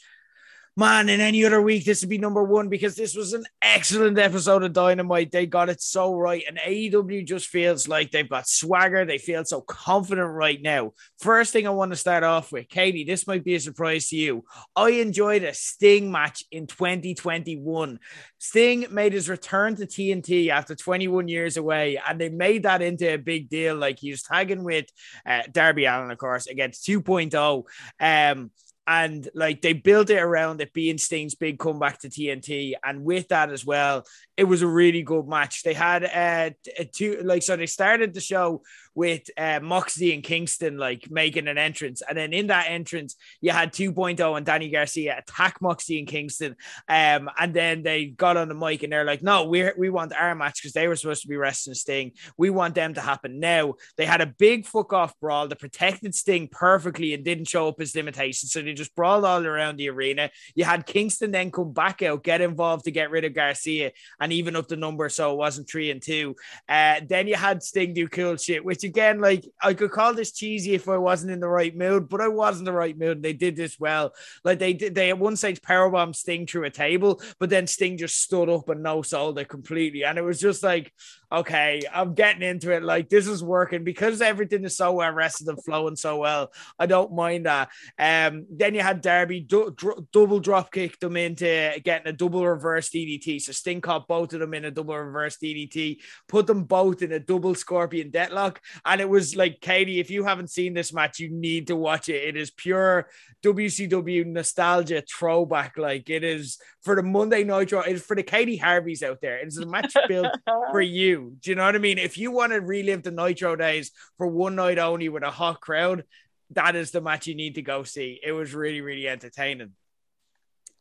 man, in any other week, this would be number one because this was an excellent episode of Dynamite. They got it so right. And AEW just feels like they've got swagger. They feel so confident right now. First thing I want to start off with, Katie, this might be a surprise to you. I enjoyed a Sting match in 2021. Sting made his return to TNT after 21 years away, and they made that into a big deal. Like he was tagging with uh, Darby Allin, of course, against 2.0. Um, and like they built it around it being Sting's big comeback to TNT, and with that as well, it was a really good match. They had uh t- two like so they started the show with uh, Moxley and Kingston like making an entrance, and then in that entrance you had 2.0 and Danny Garcia attack Moxley and Kingston, um, and then they got on the mic and they're like, no, we we want our match because they were supposed to be wrestling Sting. We want them to happen now. They had a big fuck off brawl that protected Sting perfectly and didn't show up his limitations, so they just brawled all around the arena. You had Kingston then come back out, get involved to get rid of Garcia and even up the number so it wasn't three and two. Uh, then you had Sting do cool shit, which again, like I could call this cheesy if I wasn't in the right mood, but I was in the right mood. And they did this well. Like they did, they at one stage powerbomb Sting through a table, but then Sting just stood up and no sold it completely. And it was just like, okay, I'm getting into it. Like this is working because everything is so well rested and flowing so well. I don't mind that. Um, then you had Darby du- dr- double drop kick them into getting a double reverse DDT. So Sting caught both of them in a double reverse DDT, put them both in a double scorpion deadlock. And it was like, Katie, if you haven't seen this match, you need to watch it. It is pure WCW nostalgia throwback. Like it is for the Monday Night Nitro, it's for the Katie Harveys out there. It's a match built for you. Do you know what I mean? If you want to relive the Nitro days for one night only with a hot crowd, that is the match you need to go see. It was really, really entertaining.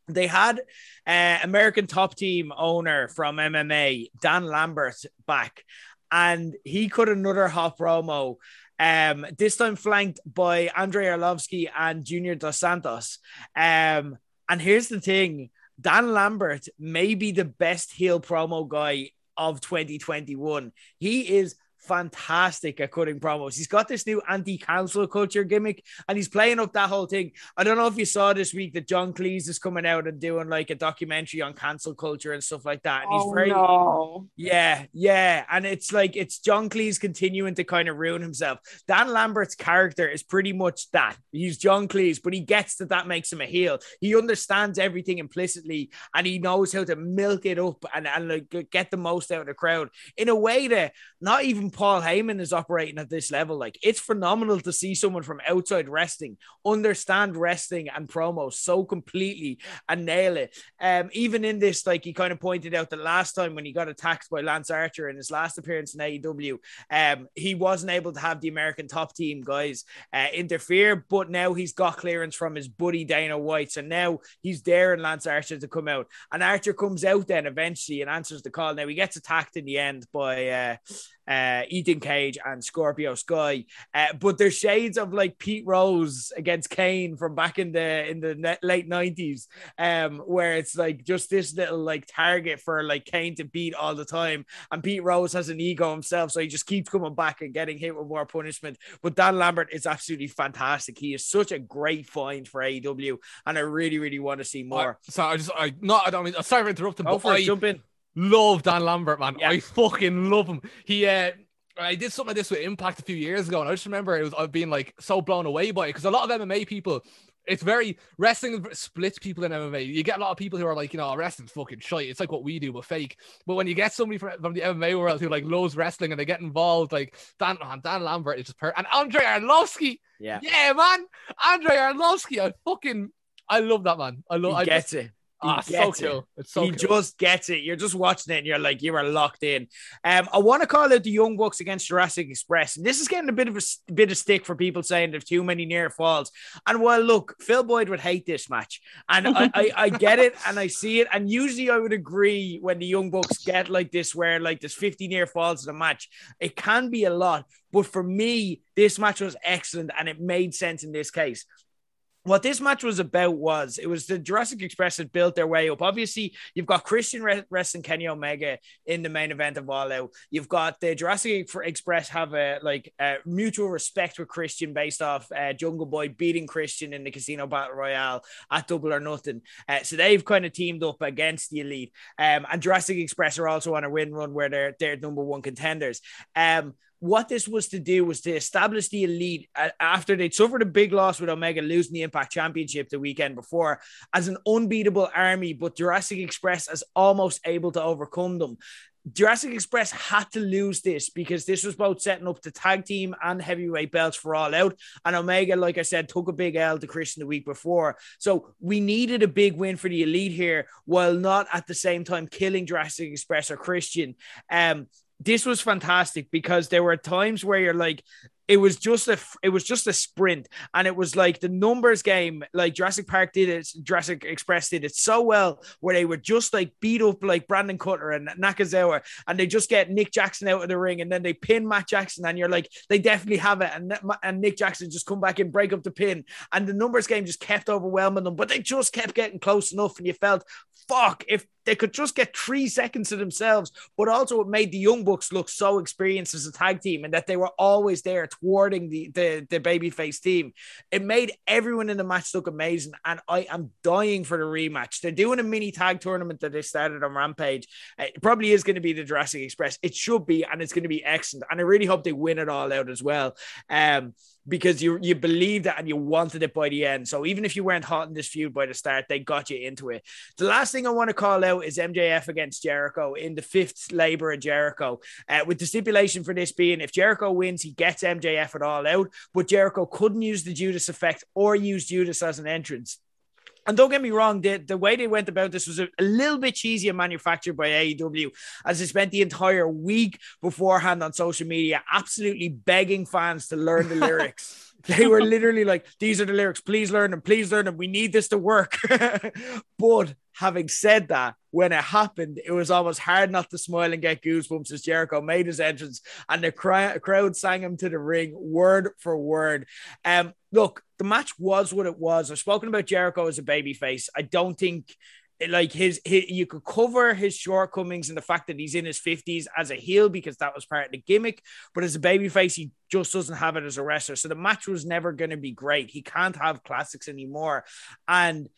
They had uh, American top team owner from MMA, Dan Lambert, back, and he cut another hot promo. Um, this time flanked by Andrei Arlovsky and Junior Dos Santos. Um, and here's the thing Dan Lambert may be the best heel promo guy of 2021. He is fantastic at cutting promos. He's got this new anti-cancel culture gimmick and he's playing up that whole thing. I don't know if you saw this week that John Cleese is coming out and doing like a documentary on cancel culture and stuff like that. And he's oh, very no. yeah, yeah. And it's like it's John Cleese continuing to kind of ruin himself. Dan Lambert's character is pretty much that. He's John Cleese, but he gets that that makes him a heel. He understands everything implicitly and he knows how to milk it up and, and like get the most out of the crowd in a way that not even Paul Heyman is operating at this level. Like it's phenomenal to see someone from outside wrestling understand wrestling and promos so completely and nail it. Um, even in this, like he kind of pointed out the last time when he got attacked by Lance Archer in his last appearance in AEW, um, he wasn't able to have the American top team guys uh, interfere, but now he's got clearance from his buddy Dana White, so now he's in Lance Archer to come out, and Archer comes out then eventually and answers the call. Now he gets attacked in the end by uh, uh, Ethan Page and Scorpio Sky. Uh, but there's shades of like Pete Rose against Kane from back in the in the late nineties, um, where it's like just this little like target for like Kane to beat all the time, and Pete Rose has an ego himself, so he just keeps coming back and getting hit with more punishment. But Dan Lambert is absolutely fantastic. He is such a great find for AEW, and I really, really want to see more. I, so I just I not I don't mean sorry for interrupting, Go but for I, jump in. love Dan Lambert, man. Yeah. I fucking love him. He uh I did something like this with Impact a few years ago, and I just remember it was uh, I've been like so blown away by it because a lot of MMA people, it's very wrestling splits people in MMA. You get a lot of people who are like, you know, oh, wrestling's fucking shit. It's like what we do, but fake. But when you get somebody from, from the MMA world who like loves wrestling and they get involved, like Dan Dan Lambert is just per and Andrei Arlovsky. Yeah, Yeah, man. Andrei Arlovsky. I fucking I love that man. I love he I gets just, it. He ah, so gets it. cool. It's so he cool. just gets it. You're just watching it and you're like, you are locked in. Um, I want to call out the Young Bucks against Jurassic Express. And this is getting a bit of a bit of stick for people saying there's too many near falls. And well, look, Phil Boyd would hate this match. And I, I, I get it and I see it. And usually I would agree when the Young Bucks get like this, where like there's 50 near falls in a match. It can be a lot. But for me, this match was excellent and it made sense in this case what this match was about was it was the Jurassic Express had built their way up. Obviously, you've got Christian Re- wrestling Kenny Omega in the main event of All Out. You've got the Jurassic Express have a like a mutual respect with Christian based off uh, Jungle Boy beating Christian in the Casino Battle Royale at Double or Nothing. Uh, so they've kind of teamed up against the Elite. Um, and Jurassic Express are also on a win run where they're they're number one contenders. Um, what this was to do was to establish the elite after they'd suffered a big loss with Omega losing the Impact Championship the weekend before as an unbeatable army, but Jurassic Express as almost able to overcome them. Jurassic Express had to lose this because this was both setting up the tag team and heavyweight belts for all out. And Omega, like I said, took a big L to Christian the week before. So we needed a big win for the elite here while not at the same time killing Jurassic Express or Christian. Um, this was fantastic because there were times where you're like, it was just a it was just a sprint and it was like the numbers game like Jurassic Park did it Jurassic Express did it so well where they were just like beat up like Brandon Cutler and Nakazawa and they just get Nick Jackson out of the ring and then they pin Matt Jackson and you're like they definitely have it and and Nick Jackson just come back and break up the pin and the numbers game just kept overwhelming them but they just kept getting close enough and you felt fuck if they could just get three seconds to themselves, but also it made the Young Bucks look so experienced as a tag team and that they were always there thwarting the, the, the babyface team. It made everyone in the match look amazing, and I am dying for the rematch. They're doing a mini tag tournament that they started on Rampage. It probably is going to be the Jurassic Express. It should be, and it's going to be excellent. And I really hope they win it all out as well. Um, because you you believed that and you wanted it by the end. So even if you weren't hot in this feud by the start, they got you into it. The last thing I want to call out is MJF against Jericho in the fifth labor of Jericho, uh, with the stipulation for this being if Jericho wins, he gets MJF at all out, but Jericho couldn't use the Judas effect or use Judas as an entrance. And don't get me wrong, the, the way they went about this was a, a, little bit cheesy and manufactured by AEW, as they spent the entire week beforehand on social media absolutely begging fans to learn the lyrics. They were literally like, These are the lyrics, please learn them, please learn them. We need this to work. but having said that, when it happened, it was almost hard not to smile and get goosebumps as Jericho made his entrance and the cry- crowd sang him to the ring word for word. Um, look, the match was what it was. I've spoken about Jericho as a babyface. I don't think like his, his, you could cover his shortcomings and the fact that he's in his 50s as a heel because that was part of the gimmick but as a babyface he just doesn't have it as a wrestler so the match was never going to be great he can't have classics anymore and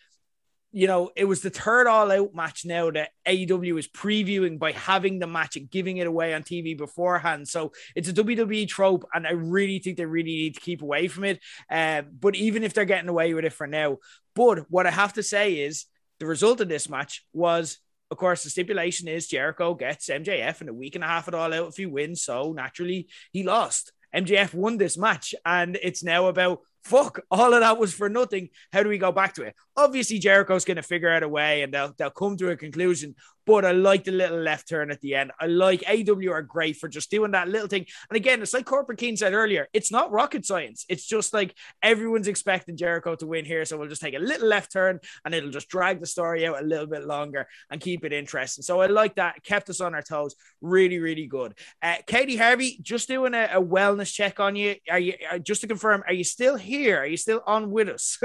you know, it was the third all out match now that AEW is previewing by having the match and giving it away on TV beforehand. So it's a WWE trope, and I really think they really need to keep away from it. Uh, but even if they're getting away with it for now, but what I have to say is the result of this match was of course, the stipulation is Jericho gets MJF in a week and a half it all out if he wins. So naturally, he lost. MJF won this match, and it's now about fuck, all of that was for nothing. How do we go back to it? Obviously, Jericho's going to figure out a way and they'll, they'll come to a conclusion. But I like the little left turn at the end. I like AW are great for just doing that little thing. And again, it's like Corporate Cian said earlier, it's not rocket science. It's just like everyone's expecting Jericho to win here. So we'll just take a little left turn and it'll just drag the story out a little bit longer and keep it interesting. So I like that. kept us on our toes. Really, really good. Uh, Katie Harvey, just doing a, a wellness check on you. Are you uh, just to confirm, are you still here? Are you still on with us?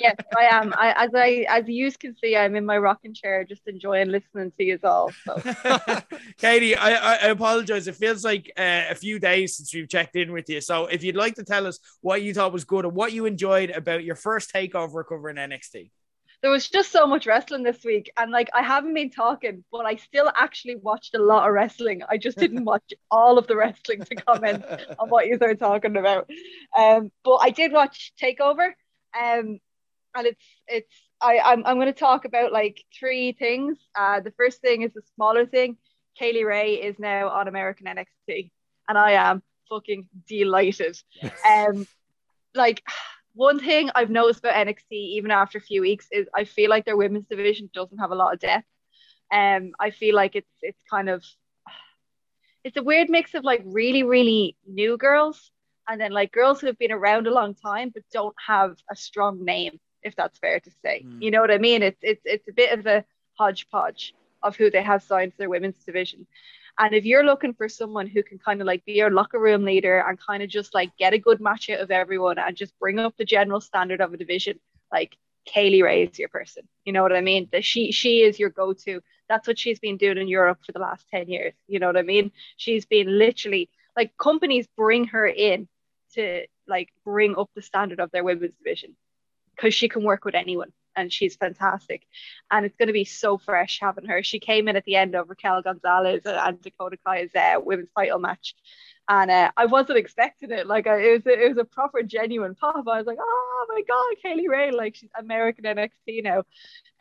yes, I am. I, as I as you can see, I'm in my rocking chair, just enjoying listening to you all. So. Katie, I, I apologize. It feels like uh, a few days since we've checked in with you. So if you'd like to tell us what you thought was good and what you enjoyed about your first takeover covering NXT there was just so much wrestling this week and like i haven't been talking but i still actually watched a lot of wrestling i just didn't watch all of the wrestling to comment on what you are talking about um but i did watch takeover um and it's it's I, I'm, I'm going to talk about like three things. Uh, the first thing is the smaller thing. Kay Lee Ray is now on American NXT, and I am fucking delighted. Yes. Um, like one thing I've noticed about NXT, even after a few weeks, is I feel like their women's division doesn't have a lot of depth. Um, I feel like it's it's kind of it's a weird mix of like really really new girls and then like girls who have been around a long time but don't have a strong name, if that's fair to say. Mm. You know what I mean? It's it's it's a bit of a hodgepodge of who they have signed to their women's division. And if you're looking for someone who can kind of like be your locker room leader and kind of just like get a good match out of everyone and just bring up the general standard of a division, like Kay Lee Ray is your person. You know what I mean? That she she is your go-to. That's what she's been doing in Europe for the last 10 years. You know what I mean? She's been literally like companies bring her in to like bring up the standard of their women's division because she can work with anyone and she's fantastic. And it's going to be so fresh having her. She came in at the end of Raquel Gonzalez and Dakota Kai's uh, women's title match. And uh, I wasn't expecting it. Like it was, a, it was a proper genuine pop. I was like, oh my god, Kay Lee Ray, like she's American NXT now.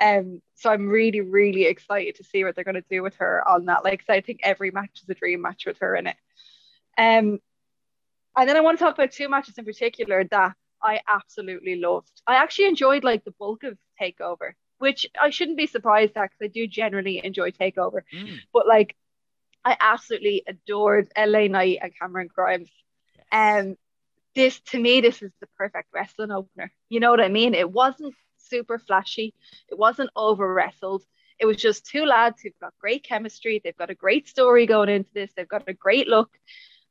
Um, so I'm really, really excited to see what they're going to do with her on that. Like, I think every match is a dream match with her in it. Um, and then I want to talk about two matches in particular that I absolutely loved. I actually enjoyed like the bulk of Takeover, which I shouldn't be surprised at because I do generally enjoy Takeover. Mm. But like, I absolutely adored LA Knight and Cameron Grimes. And um, this to me, this is the perfect wrestling opener. You know what I mean? It wasn't super flashy. It wasn't over wrestled. It was just two lads who've got great chemistry. They've got a great story going into this. They've got a great look,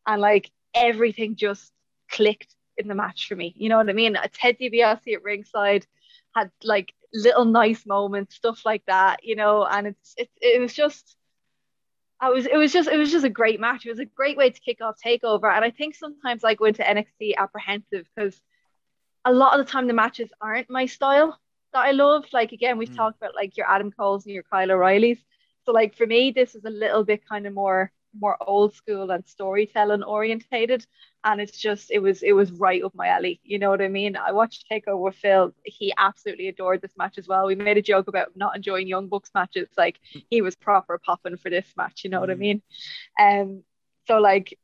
and like everything just clicked in the match for me. You know what I mean? Ted DiBiase at ringside had like little nice moments, stuff like that, you know, and it's it, it was just I was it was just it was just a great match. It was a great way to kick off takeover. And I think sometimes I go into NXT apprehensive because a lot of the time the matches aren't my style that I love. Like again, we've mm. talked about like your Adam Cole's and your Kyle O'Reilly's. So like for me, this is a little bit kind of more more old school and storytelling orientated and it's just it was it was right up my alley you know what i mean i watched takeover phil he absolutely adored this match as well we made a joke about not enjoying young bucks matches like he was proper popping for this match you know what i mm. mean um so like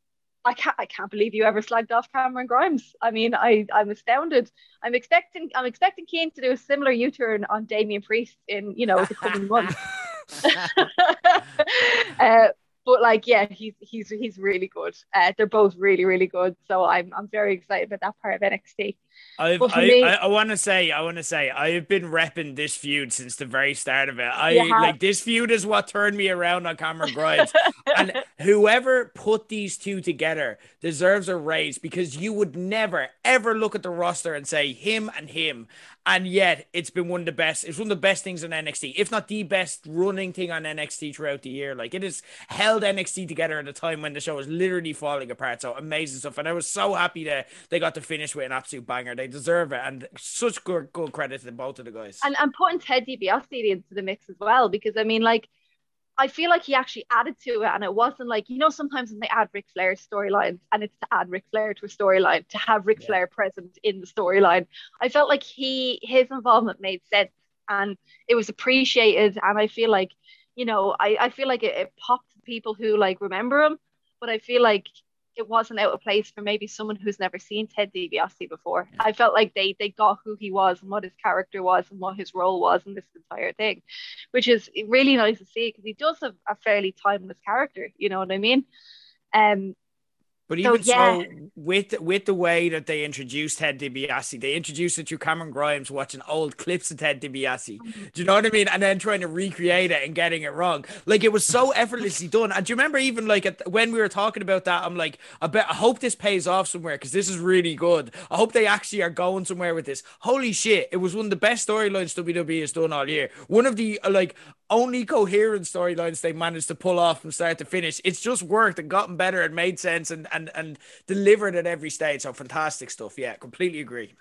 I can't I can't believe you ever slagged off Cameron Grimes. I mean, I, I'm astounded. I'm expecting I'm expecting Cian to do a similar U-turn on Damian Priest in, you know, the coming months. uh, but like yeah he's he's he's really good. Uh, they're both really really good. So i'm i'm very excited about that part of nxt I, me, I, I want to say, I want to say, I've been repping this feud since the very start of it. I like this feud is what turned me around on Cameron Grimes, and whoever put these two together deserves a raise because you would never ever look at the roster and say him and him, and yet it's been one of the best. It's one of the best things on NXT, if not the best running thing on NXT throughout the year. Like it has held NXT together at a time when the show was literally falling apart. So amazing stuff, and I was so happy that they got to finish with an absolute banger. They deserve it, and such good, good credit to both of the guys. And I'm putting Ted DiBiase into the mix as well because I mean, like, I feel like he actually added to it, and it wasn't like you know sometimes when they add Ric Flair's storylines, and it's to add Ric Flair to a storyline to have Ric yeah. Flair present in the storyline. I felt like he his involvement made sense, and it was appreciated, and I feel like you know, I, I feel like it, it popped people who like remember him, but I feel like it wasn't out of place for maybe someone who's never seen Ted DiBiase before. I felt like they they got who he was and what his character was and what his role was in this entire thing, which is really nice to see because he does have a fairly timeless character. You know what I mean? Um, But even so, yeah. with with the way that they introduced Ted DiBiase, they introduced it through Cameron Grimes watching old clips of Ted DiBiase. Do you know what I mean? And then trying to recreate it and getting it wrong. Like it was so effortlessly done. And do you remember even like at, when we were talking about that? I'm like, I bet I hope this pays off somewhere because this is really good. I hope they actually are going somewhere with this. Holy shit! It was one of the best storylines WWE has done all year. One of the uh, like only coherent storylines they managed to pull off from start to finish. It's just worked and gotten better and made sense and and and delivered at every stage. So fantastic stuff. Yeah, completely agree.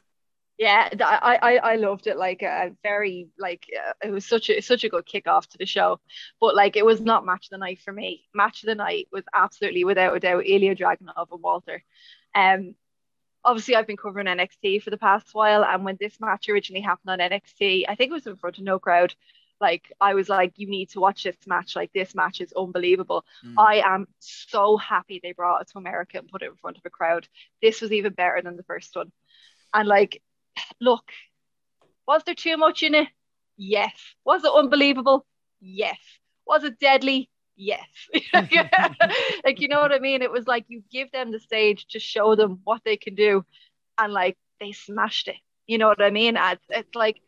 yeah, I, I I loved it. Like a very like uh, it was such a such a good kickoff to the show, but like it was not match of the night for me. Match of the night was absolutely without a doubt Ilja Dragunov and Walter. Um, obviously I've been covering NXT for the past while, and when this match originally happened on NXT, I think it was in front of no crowd. Like I was like, you need to watch this match. Like this match is unbelievable. Mm. I am so happy they brought it to America and put it in front of a crowd. This was even better than the first one. And like, look, was there too much in it? Yes. Was it unbelievable? Yes. Was it deadly? Yes. like, you know what I mean? It was like you give them the stage to show them what they can do, and like they smashed it. You know what I mean? It's, it's like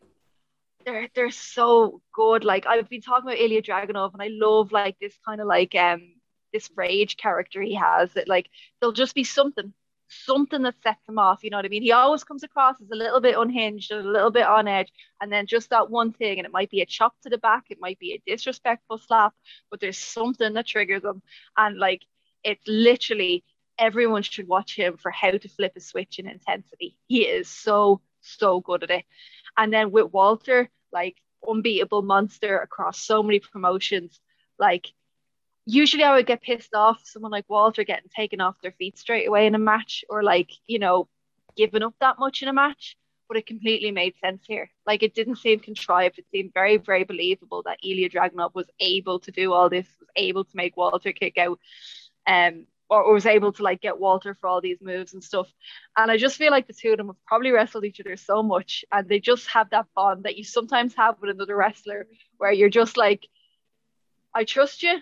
they're they're so good. Like I've been talking about Ilja Dragunov, and I love like this kind of like um this rage character he has that like there'll just be something something that sets him off you know what i mean? He always comes across as a little bit unhinged and a little bit on edge and then just that one thing and it might be a chop to the back it might be a disrespectful slap but there's something that triggers him and like it's literally everyone should watch him for how to flip a switch in intensity. He is so so good at it. And then with walter like unbeatable monster across so many promotions like usually I would get pissed off someone like Walter getting taken off their feet straight away in a match or like, you know, giving up that much in a match. But it completely made sense here. Like it didn't seem contrived. It seemed very, very believable that Ilja Dragunov was able to do all this, was able to make Walter kick out, um, or, was able to like get Walter for all these moves and stuff. And I just feel like the two of them have probably wrestled each other so much, and they just have that bond that you sometimes have with another wrestler, where you're just like, I trust you,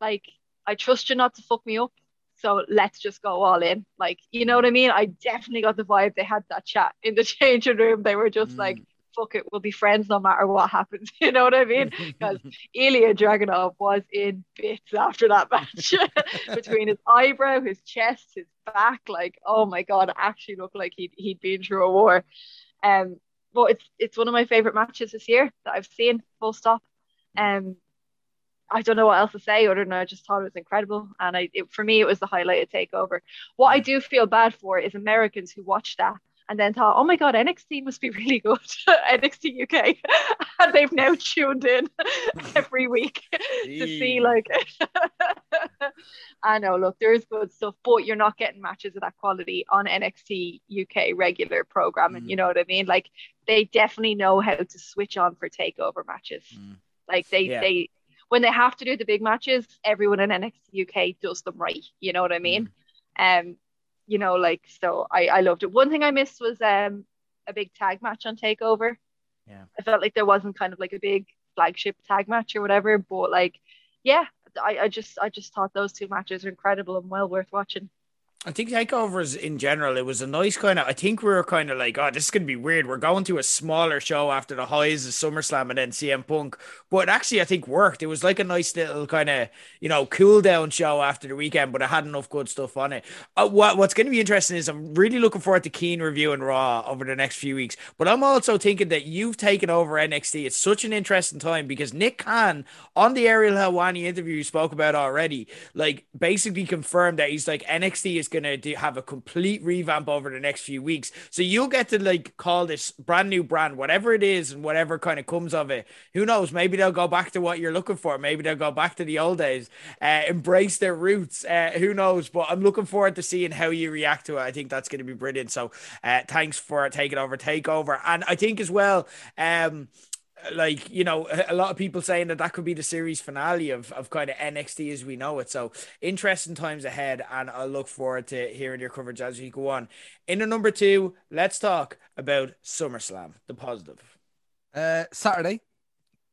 like I trust you not to fuck me up. So let's just go all in. Like, you know what I mean? I definitely got the vibe they had that chat in the changing room. They were just Mm. like, fuck it, we'll be friends no matter what happens. You know what I mean? Because Ilja Dragunov was in bits after that match. Between his eyebrow, his chest, his back, like, oh my god, it actually looked like he'd he'd been through a war. Um, but it's it's one of my favorite matches this year that I've seen, full stop. Um, I don't know what else to say other than I just thought it was incredible. And I, it, for me, it was the highlight of Takeover. What I do feel bad for is Americans who watch that and then thought, oh my God, NXT must be really good, NXT UK. and they've now tuned in every week to see, like, I know, look, there is good stuff, but you're not getting matches of that quality on NXT UK regular programming. Mm. You know what I mean? Like, they definitely know how to switch on for Takeover matches. Mm. Like, they, Yeah. they, when they have to do the big matches, everyone in NXT UK does them right. You know what I mean? Um, you know, like so I, I loved it. One thing I missed was um a big tag match on Takeover. Yeah. I felt like there wasn't kind of like a big flagship tag match or whatever, but like yeah, I, I just I just thought those two matches are incredible and well worth watching. I think takeovers in general, it was a nice kind of. I think we were kind of like, oh, this is gonna be weird. We're going to a smaller show after the highs of SummerSlam and then CM Punk, but actually I think worked. It was like a nice little kind of you know cool down show after the weekend, but it had enough good stuff on it. Uh, what What's going to be interesting is I'm really looking forward to Cian reviewing Raw over the next few weeks. But I'm also thinking that you've taken over NXT. It's such an interesting time because Nick Khan on the Ariel Helwani interview you spoke about already, like basically confirmed that he's like NXT is going to have a complete revamp over the next few weeks. So you'll get to like call this brand new brand, whatever it is and whatever kind of comes of it. Who knows? Maybe they'll go back to what you're looking for. Maybe they'll go back to the old days, uh, embrace their roots. Uh, who knows? But I'm looking forward to seeing how you react to it. I think that's going to be brilliant. So uh, thanks for taking over, takeover. And I think as well, um, like you know a lot of people saying that that could be the series finale of, of kind of NXT as we know it. So interesting times ahead and I look forward to hearing your coverage as we go on. In the number two let's talk about SummerSlam the positive. Uh, Saturday.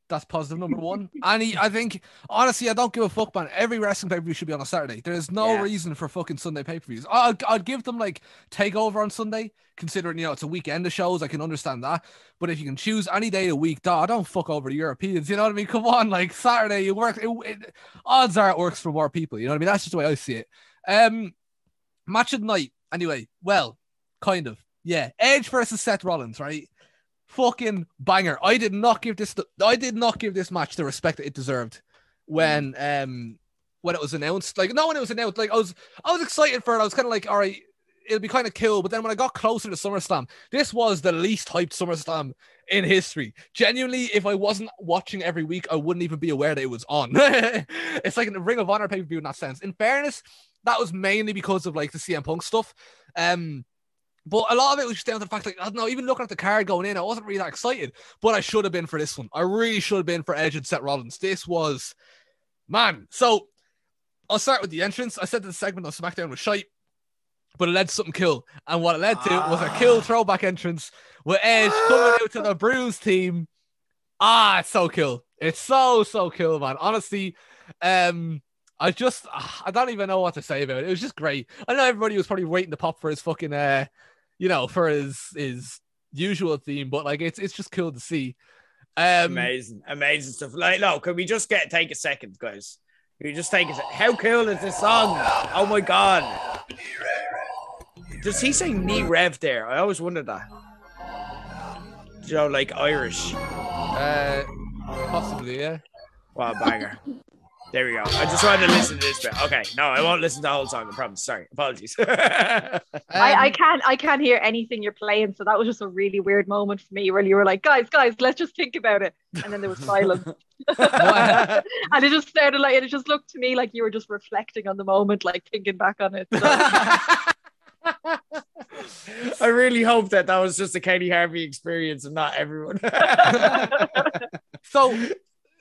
That's positive number one. and he, I think, honestly, I don't give a fuck, man. Every wrestling pay per view should be on a Saturday. There is no Yeah. reason for fucking Sunday pay per views. I'd, I'd give them like takeover on Sunday, considering, you know, it's a weekend of shows. I can understand that. But if you can choose any day of the week, dog, don't fuck over the Europeans. You know what I mean? Come on, like Saturday, you work. It, it, odds are it works for more people. You know what I mean? That's just the way I see it. Um, match of the night. Anyway, well, kind of. Yeah, Edge versus Seth Rollins, right? Fucking banger. I did not give this. I did not give this match the respect that it deserved when um when it was announced. Like, not when it was announced. Like, I was I was excited for it. I was kind of like, all right, it'll be kind of cool. But then when I got closer to SummerSlam, this was the least hyped SummerSlam in history. Genuinely, if I wasn't watching every week, I wouldn't even be aware that it was on. it's like a Ring of Honor pay per view in that sense. In fairness, that was mainly because of like the CM Punk stuff. Um, but a lot of it was just down to the fact, like, I don't know, even looking at the card going in, I wasn't really that excited, but I should have been for this one. I really should have been for Edge and Seth Rollins. This was, man. So I'll start with the entrance. I said the segment on SmackDown was shite, but it led to something cool. And what it led to was a cool throwback entrance with Edge coming out to the Brood theme. Ah, it's so cool. It's so, so cool, man. Honestly, um, I just, ah, I don't even know what to say about it. It was just great. I know everybody was probably waiting to pop for his fucking, uh, you know, for his his usual theme, but like it's it's just cool to see. Um, amazing amazing stuff. Like no can we just get take a second guys? Can we just take a sec- how cool is this song? Oh my god. Does he say knee rev there? I always wondered that. You know like Irish. Uh, possibly, yeah. wow banger there we go I just wanted to listen to this bit okay no I won't listen to the whole song I promise sorry apologies I, I Um, can't I can't hear anything you're playing, so that was just a really weird moment for me where you were like, guys, guys, let's just think about it. And then there was silence. and it just sounded like it just looked to me like you were just reflecting on the moment, like thinking back on it. So, I really hope that that was just a Katie Harvey experience and not everyone so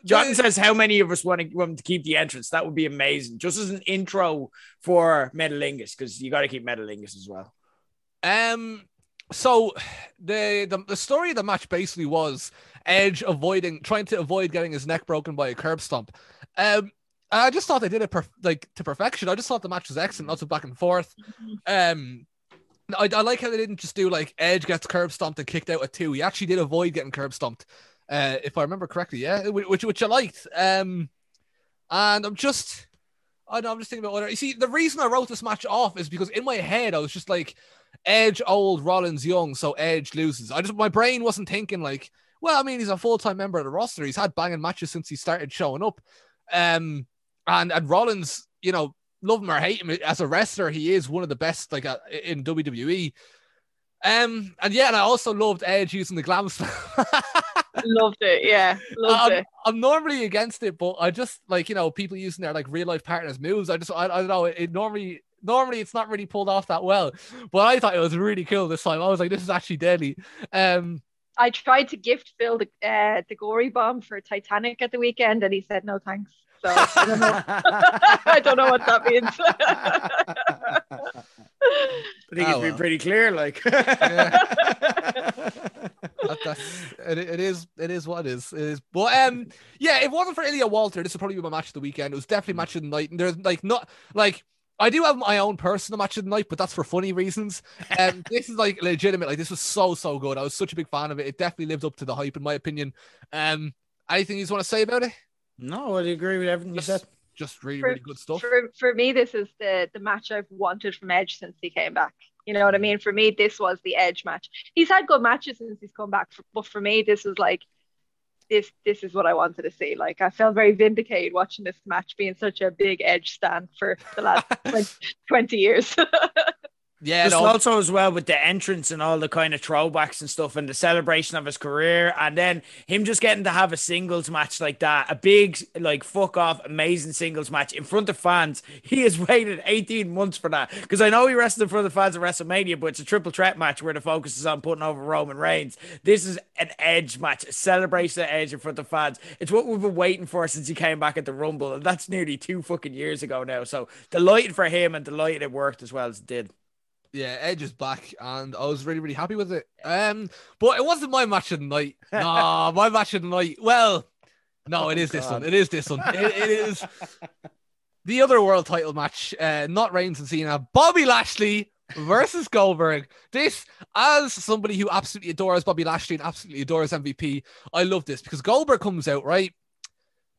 John says, "How many of us want to, want to keep the entrance? That would be amazing, just as an intro for Metalingus, because you got to keep Metalingus as well." Um, so the, the the story of the match basically was Edge avoiding, trying to avoid getting his neck broken by a curb stomp. Um, I just thought they did it perf- like to perfection. I just thought the match was excellent, lots of back and forth. Um, I, I like how they didn't just do like Edge gets curb stomped and kicked out at two. He actually did avoid getting curb stomped, uh, if I remember correctly. Yeah, which which I liked. Um, and I'm just, I know I'm just thinking about whether you see the reason I wrote this match off is because in my head I was just like Edge old, Rollins young, so Edge loses. I just my brain wasn't thinking like, well, I mean he's a full time member of the roster. He's had banging matches since he started showing up. Um, and and Rollins, you know, love him or hate him as a wrestler, he is one of the best like uh, in WWE. Um, and yeah, and I also loved Edge using the glam slam. Loved it, yeah, loved I'm, it. I'm normally against it, but I just like you know people using their like real life partners moves. I just I, I don't know. It, normally normally it's not really pulled off that well, but I thought it was really cool this time. I was like, this is actually deadly. Um, I tried to gift Phil the uh, the gory bomb for Titanic at the weekend, and he said no thanks. So I don't know. I don't know what that means. I think Oh, it's been well. pretty clear. Like, that, that's it, it is it is what it is. It is. But um yeah, if it wasn't for Ilja Walter, this would probably be my match of the weekend. It was definitely match of the night. And there's like not like I do have my own personal match of the night, but that's for funny reasons. Um, this is like legitimate. Like this was so so good. I was such a big fan of it. It definitely lived up to the hype, in my opinion. Um, anything you just want to say about it? no, I agree with everything you said. Just really For- really good stuff. for for me, this is the the match I've wanted from Edge since he came back. You know what I mean? For me, this was the Edge match. He's had good matches since he's come back, but for me, this was like this. This is what I wanted to see. Like I felt very vindicated watching this match, being such a big Edge stand for the last 20, 20 years. Yeah, Just also as well with the entrance and all the kind of throwbacks and stuff and the celebration of his career and then him just getting to have a singles match like that, a big like fuck off amazing singles match in front of fans. He has waited 18 months for that because I know he wrestled in front of fans at WrestleMania, but it's a triple threat match where the focus is on putting over Roman Reigns. This is an Edge match, a celebration of Edge in front of fans. It's what we've been waiting for since he came back at the Rumble, and that's nearly two fucking years ago now. So delighted for him and delighted it worked as well as it did. Yeah, Edge is back, and I was really, really happy with it. Um, but it wasn't my match of the night. Nah, my match of the night. Well, no, it is this one. It is this one. It, it is the other world title match. Uh, not Reigns and Cena. Bobby Lashley versus Goldberg. This, as somebody who absolutely adores Bobby Lashley and absolutely adores MVP, I love this because Goldberg comes out right,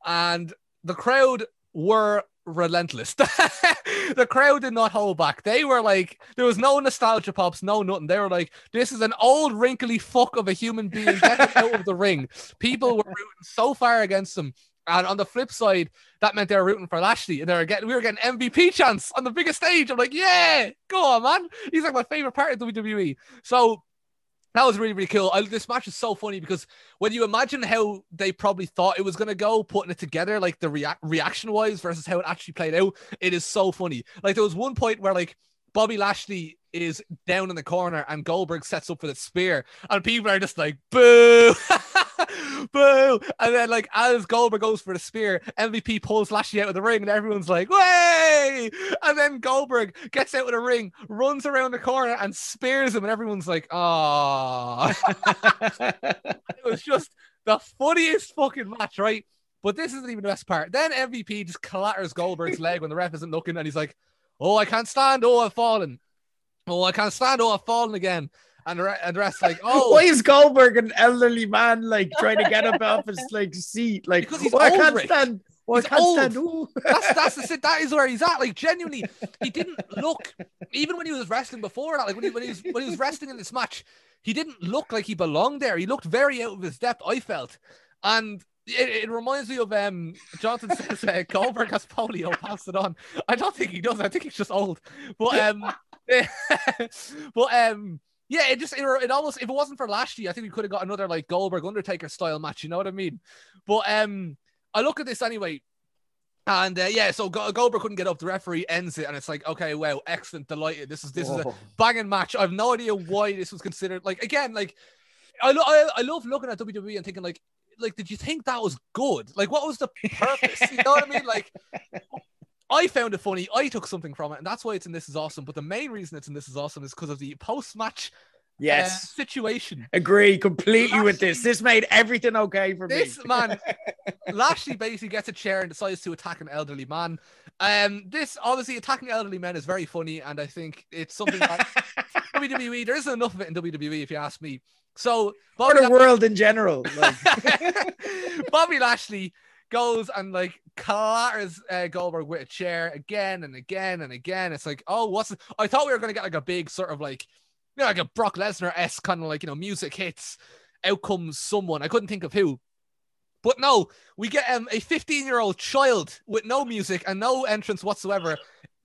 and the crowd were relentless. the crowd did not hold back. They were like, there was no nostalgia pops, no nothing. They were like, this is an old wrinkly fuck of a human being. Get out of the ring. People were rooting so far against him. And on the flip side, that meant they were rooting for Lashley, and they were getting we were getting MVP chance on the biggest stage. I'm like, yeah, go on, man. He's like my favorite part of WWE. So that was really, really cool. I, this match is so funny because when you imagine how they probably thought it was to go, putting it together, like the rea- reaction wise versus how it actually played out, it is so funny. Like there was one point where like Bobby Lashley is down in the corner and Goldberg sets up for the spear, and people are just like, boo. Boo! And then, like, as Goldberg goes for the spear, MVP pulls Lashley out of the ring, and everyone's like, "Way!" And then Goldberg gets out of the ring, runs around the corner, and spears him, and everyone's like, "Ah!" it was just the funniest fucking match, right? But this isn't even the best part. Then MVP just clatters Goldberg's leg when the ref isn't looking, and he's like, "Oh, I can't stand. Oh, I've fallen. Oh, I can't stand. Oh, I've fallen again." And the, and the rest like, "Oh, Why is Goldberg an elderly man like trying to get up off his like seat? Like Because he's "Oh, I can't Rick. stand. Oh, I He's can't old. stand. Ooh." that's that's the sit. That is where he's at. Like genuinely, he didn't look even when he was wrestling before that. Like when he when he was when he was wrestling in this match, he didn't look like he belonged there. He looked very out of his depth. I felt, and it, it reminds me of um. Jonathan says uh, Goldberg has polio. Pass it on. I don't think he does. I think he's just old. But um, but um. Yeah, it just it, it almost if it wasn't for Lashley, I think we could have got another like Goldberg Undertaker style match. You know what I mean? But um, I look at this anyway. And uh, yeah, so Go- Goldberg couldn't get up. The referee ends it, and it's like, okay, wow, excellent, delighted. This is this is a banging match. I have no idea why this was considered. Like again, like I, lo- I I love looking at WWE and thinking like, like, did you think that was good? Like, what was the purpose? you know what I mean? Like, I found it funny. I took something from it, and that's why it's in This Is Awesome. But the main reason it's in This Is Awesome is because of the post-match uh, Yes, situation. agree completely with this. This made everything okay for me. This man, Lashley basically gets a chair and decides to attack an elderly man. Um, this obviously attacking elderly men is very funny, and I think it's something that WWE there isn't enough of it in WWE, if you ask me. So Bobby, the world in general. Like, Bobby Lashley goes and like clatters uh, Goldberg with a chair again and again and again. It's like, oh, what's? I thought we were gonna get like a big sort of like, you know, like a Brock Lesnar s kind of like you know music hits, out comes someone. I couldn't think of who. But no, we get um, a 15 year old child with no music and no entrance whatsoever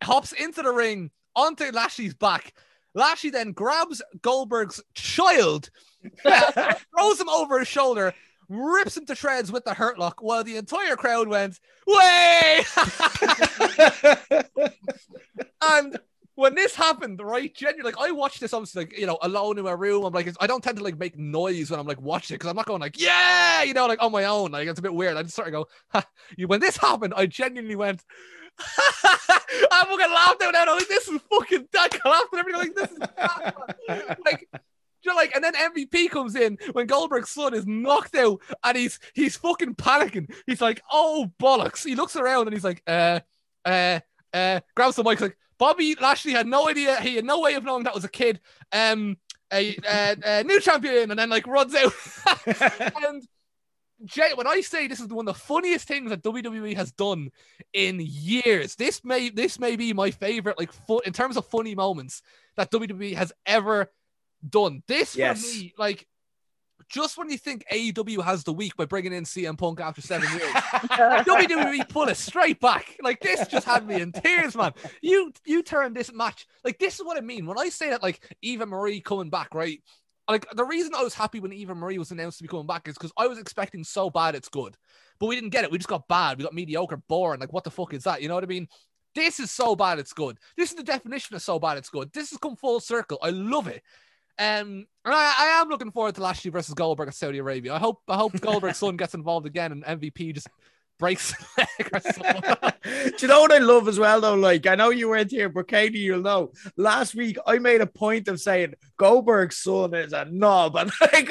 hops into the ring onto Lashley's back. Lashley then grabs Goldberg's child, throws him over his shoulder, rips him to shreds with the hurt lock, while the entire crowd went, Way! and when this happened, right, genuinely, like I watched this obviously, like you know, alone in my room. I'm like, I don't tend to like make noise when I'm like watching it because I'm not going like, yeah, you know, like on my own. Like it's a bit weird. I just sort of go, ha. When this happened, I genuinely went. I fucking laughed out loud. I was like, this is fucking that laughed and everything like this is like you're like, and then MVP comes in when Goldberg's son is knocked out and he's he's fucking panicking. He's like, oh bollocks. He looks around and he's like, uh, uh, uh, grabs the mic like Bobby Lashley had no idea. He had no way of knowing that was a kid. Um, a, a, a new champion, and then like runs out. and when I say this is one of the funniest things that WWE has done in years, this may this may be my favorite, like in terms of funny moments that WWE has ever done. This Yes. for me, like just when you think AEW has the week by bringing in CM Punk after seven years, WWE pull it straight back. Like this just had me in tears, man. You you turn this match like this is what I mean when I say that like Eva Marie coming back, right? Like the reason I was happy when Eva Marie was announced to be coming back is because I was expecting so bad it's good, but we didn't get it. We just got bad. We got mediocre, boring. Like what the fuck is that? You know what I mean? This is so bad it's good. This is the definition of so bad it's good. This has come full circle. I love it. Um, and I, I am looking forward to Lashley versus Goldberg in Saudi Arabia. I hope I hope Goldberg's son gets involved again and MVP just breaks leg or something. Do you know what I love as well, though? Like, I know you weren't here, but Katie, you'll know. Last week, I made a point of saying Goldberg's son is a knob, and like,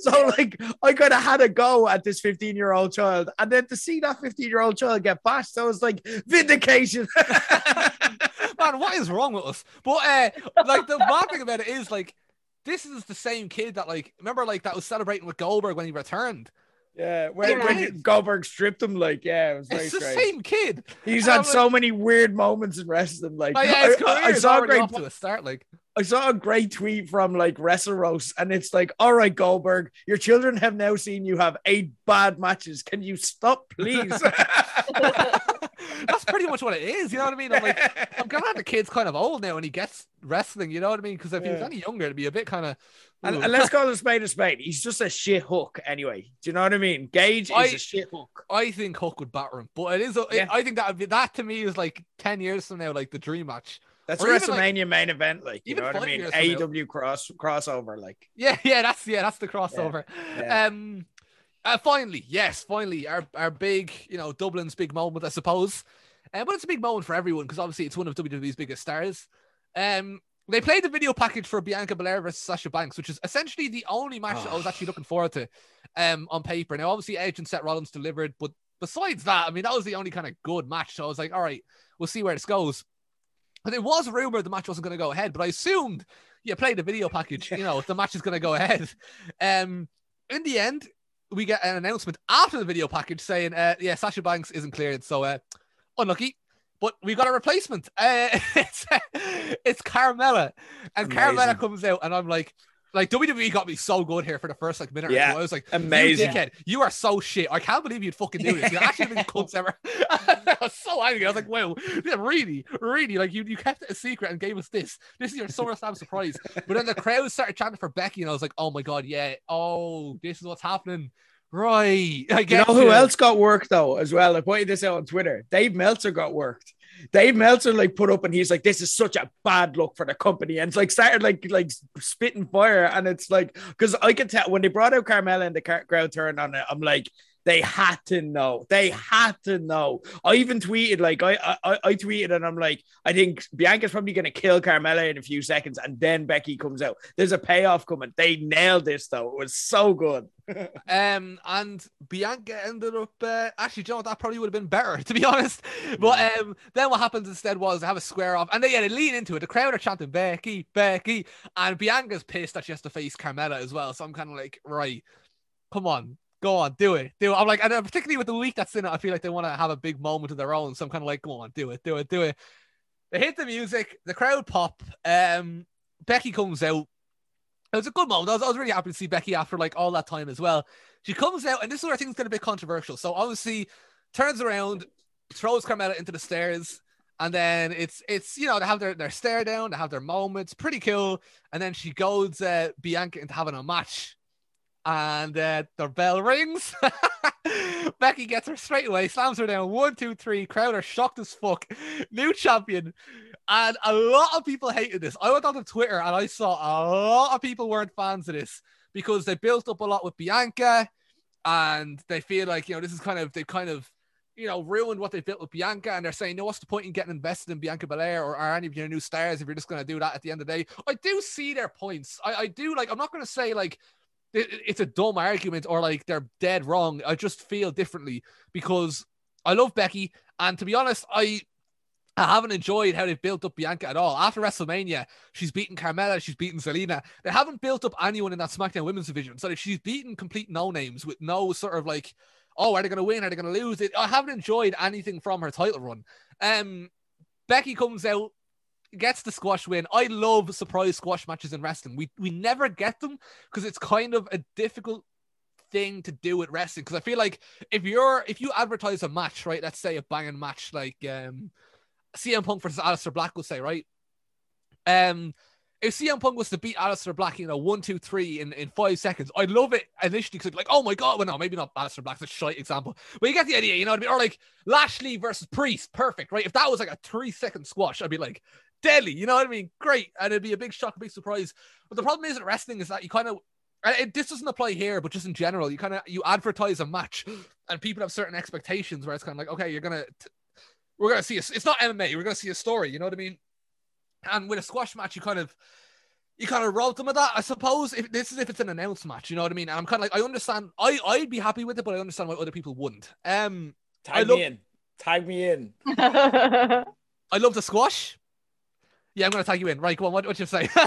so like, I kind of had a go at this 15 year old child, and then to see that 15 year old child get bashed, I was like, vindication. Man, what is wrong with us? But uh, like the bad thing about it is like this is the same kid that like remember like that was celebrating with Goldberg when he returned. Yeah, when, when Goldberg stripped him, like, yeah, it was very It's the strange. same kid. He's And had so many weird moments in wrestling. Like, Oh, yeah, I- I, I saw a great to a start. Like, I saw a great tweet from like Wrestleros, and it's like, "All right, Goldberg, your children have now seen you have eight bad matches. Can you stop, please?" that's pretty much what it is. You know what I mean? I'm like, I'm glad the kid's kind of old now and he gets wrestling. You know what I mean? Because if he was any younger, it'd be a bit kind of. and, and let's call a spade a spade. He's just a shit hook, anyway. Do you know what I mean? Gage is a shit hook. I think Hook would batter him, but it is. a- Yeah. I think that would be that to me is like ten years from now, like the dream match. That's Or even, like- WrestleMania main event, like you know what I mean? AEW cross crossover, like Yeah, yeah, that's yeah, that's the crossover. Yeah. Um, uh, finally, yes, finally, our our big, you know, Dublin's big moment, I suppose. Uh, but it's a big moment for everyone because obviously it's one of WWE's biggest stars. Um, they played the video package for Bianca Belair versus Sasha Banks, which is essentially the only match that I was actually looking forward to. Um, on paper. Now, obviously, Edge and Seth Rollins delivered, but besides that, I mean, that was the only kind of good match. So I was like, all right, we'll see where this goes. And it was rumored the match wasn't going to go ahead, but I assumed you played the video package, you know, the match is going to go ahead. Um, in the end, we get an announcement after the video package saying, uh, yeah, Sasha Banks isn't cleared, so uh, unlucky. But we got a replacement. Uh, it's it's Carmella, and Amazing. Carmella comes out, and I'm like, like WWE got me so good here for the first like minute. or Yeah, two. I was like, amazing. You dickhead, you are so shit. I can't believe you'd fucking do this. You're actually the cunts ever. I was so angry. I was like, wow, yeah, really, really, like you, you kept it a secret and gave us this. This is your SummerSlam surprise. But then the crowd started chanting for Becky, and I was like, oh my god, yeah, oh, this is what's happening. Right. I You know who else got worked though as well? I pointed this out on Twitter. Dave Meltzer got worked. Dave Meltzer like put up and he's like, "This is such a bad look for the company," and it's like started like like spitting fire, and it's like because I could tell when they brought out Carmella and the crowd turned on it, I'm like. They had to know. They had to know. I even tweeted like I I, I tweeted and I'm like I think Bianca's probably gonna kill Carmella in a few seconds and then Becky comes out. There's a payoff coming. They nailed this though. It was so good. Um, and Bianca ended up uh, actually, John, you know? That probably would have been better, to be honest. But um, then what happens instead was they have a square off, and they, yeah, they lean into it. The crowd are chanting Becky, Becky, and Bianca's pissed that she has to face Carmella as well. So I'm kind of like, right, come on, go on, do it, do it. I'm like, and uh, particularly with the week that's in it, I feel like they want to have a big moment of their own. So I'm kind of like, go on, do it, do it, do it. They hit the music, the crowd pop. Um, Becky comes out. It was a good moment. I was, I was really happy to see Becky after like all that time as well. She comes out, and this is where I think it's going to be controversial. So obviously, turns around, throws Carmella into the stairs, and then it's it's you know they have their their stare down, they have their moments, pretty cool. And then she goes uh, Bianca into having a match, and uh, the bell rings. Becky gets her straight away, slams her down. One, two, three. Crowd are shocked as fuck. New champion. And a lot of people hated this. I went onto Twitter and I saw a lot of people weren't fans of this because they built up a lot with Bianca and they feel like, you know, this is kind of, they kind of, you know, ruined what they built with Bianca. And they're saying, no, what's the point in getting invested in Bianca Belair or, or any of your new stars if you're just going to do that at the end of the day? I do see their points. I, I do like, I'm not going to say like, it's a dumb argument or like they're dead wrong. I just feel differently because I love Becky. And to be honest, I I haven't enjoyed how they've built up Bianca at all. After WrestleMania, she's beaten Carmella, she's beaten Selena. They haven't built up anyone in that SmackDown Women's division. So she's beaten complete no names with no sort of like, oh, are they going to win? Are they going to lose? It. I haven't enjoyed anything from her title run. Um, Becky comes out. Gets the squash win. I love surprise squash matches in wrestling. We we never get them because it's kind of a difficult thing to do with wrestling. Because I feel like if you're if you advertise a match, right? Let's say a banging match like um CM Punk versus Aleister Black, we'll say, right? Um, if CM Punk was to beat Aleister Black, you know, one, two, three in, in five seconds, I'd love it initially because like, oh my god, well, no, maybe not Aleister Black's a shite example, but you get the idea, you know what I mean? Or like Lashley versus Priest, perfect, right? If that was like a three second squash, I'd be like, deadly, you know what I mean? Great, and it'd be a big shock, a big surprise. But the problem is at wrestling is that you kind of and it, this doesn't apply here, but just in general, you kind of you advertise a match, and people have certain expectations where it's kind of like, okay, you're gonna, t- we're gonna see, a, it's not MMA, we're gonna see a story, you know what I mean? And with a squash match, you kind of, you kind of rob them of that, I suppose. If this is if it's an announced match, you know what I mean? And I'm kind of like, I understand, I I'd be happy with it, but I understand why other people wouldn't. Um, Tag I love- me in. Tag me in. I love the squash. Yeah, I'm gonna tag you in. Right, go on. What what you say?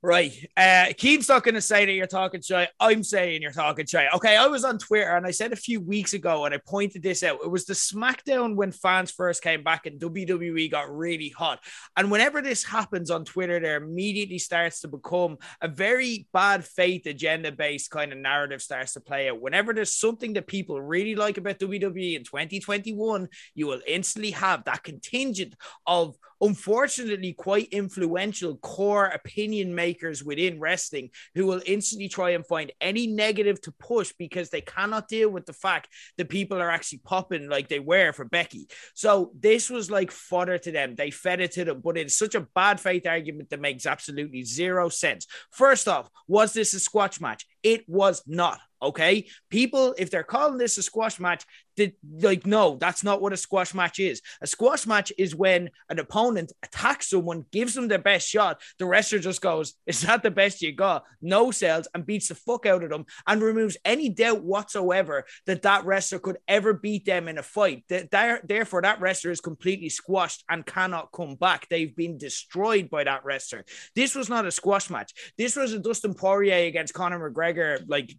Right. Uh Keith's not gonna say that you're talking shy. I'm saying you're talking shy. Okay, I was on Twitter and I said a few weeks ago and I pointed this out. It was the SmackDown when fans first came back and WWE got really hot. And whenever this happens on Twitter, there immediately starts to become a very bad faith agenda based kind of narrative starts to play out. Whenever there's something that people really like about WWE in 2021, you will instantly have that contingent of unfortunately quite influential core opinion makers within wrestling who will instantly try and find any negative to push because they cannot deal with the fact that people are actually popping like they were for Becky. So this was like fodder to them. They fed it to them, but it's such a bad faith argument that makes absolutely zero sense. First off, was this a squash match? It was not. Okay, people, if they're calling this a squash match, did like no, that's not what a squash match is. A squash match is when an opponent attacks someone, gives them their best shot. The wrestler just goes, "Is that the best you got?" No sells and beats the fuck out of them and removes any doubt whatsoever that that wrestler could ever beat them in a fight. Therefore, that wrestler is completely squashed and cannot come back. They've been destroyed by that wrestler. This was not a squash match. This was a Dustin Poirier against Conor McGregor like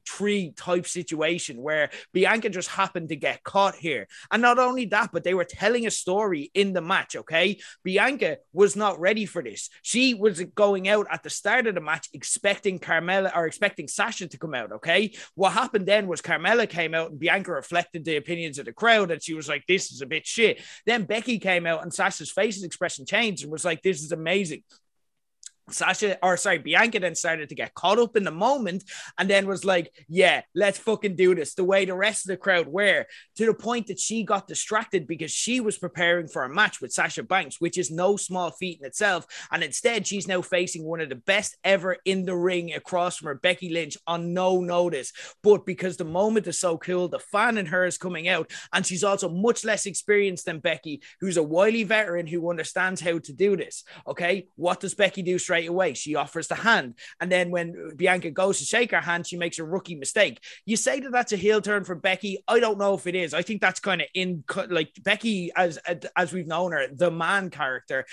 type situation where Bianca just happened to get caught here. And not only that, but they were telling a story in the match. Okay, Bianca was not ready for this. She was going out at the start of the match expecting Carmella or expecting Sasha to come out. Okay, what happened then was Carmella came out and Bianca reflected the opinions of the crowd, and she was like, "This is a bit shit." Then Becky came out and Sasha's face's expression changed and was like, "This is amazing." Sasha, or sorry, Bianca then started to get caught up in the moment and then was like, Yeah, let's fucking do this the way the rest of the crowd were, to the point that she got distracted because she was preparing for a match with Sasha Banks, which is no small feat in itself. And instead, she's now facing one of the best ever in the ring across from her, Becky Lynch, on no notice. But because the moment is so cool, the fan in her is coming out, and she's also much less experienced than Becky, who's a wily veteran who understands how to do this. Okay, what does Becky do straight away? She offers the hand, and then when Bianca goes to shake her hand, she makes a rookie mistake. You say that that's a heel turn for Becky. I don't know if it is. I think that's kind of in like Becky, as as we've known her, the man character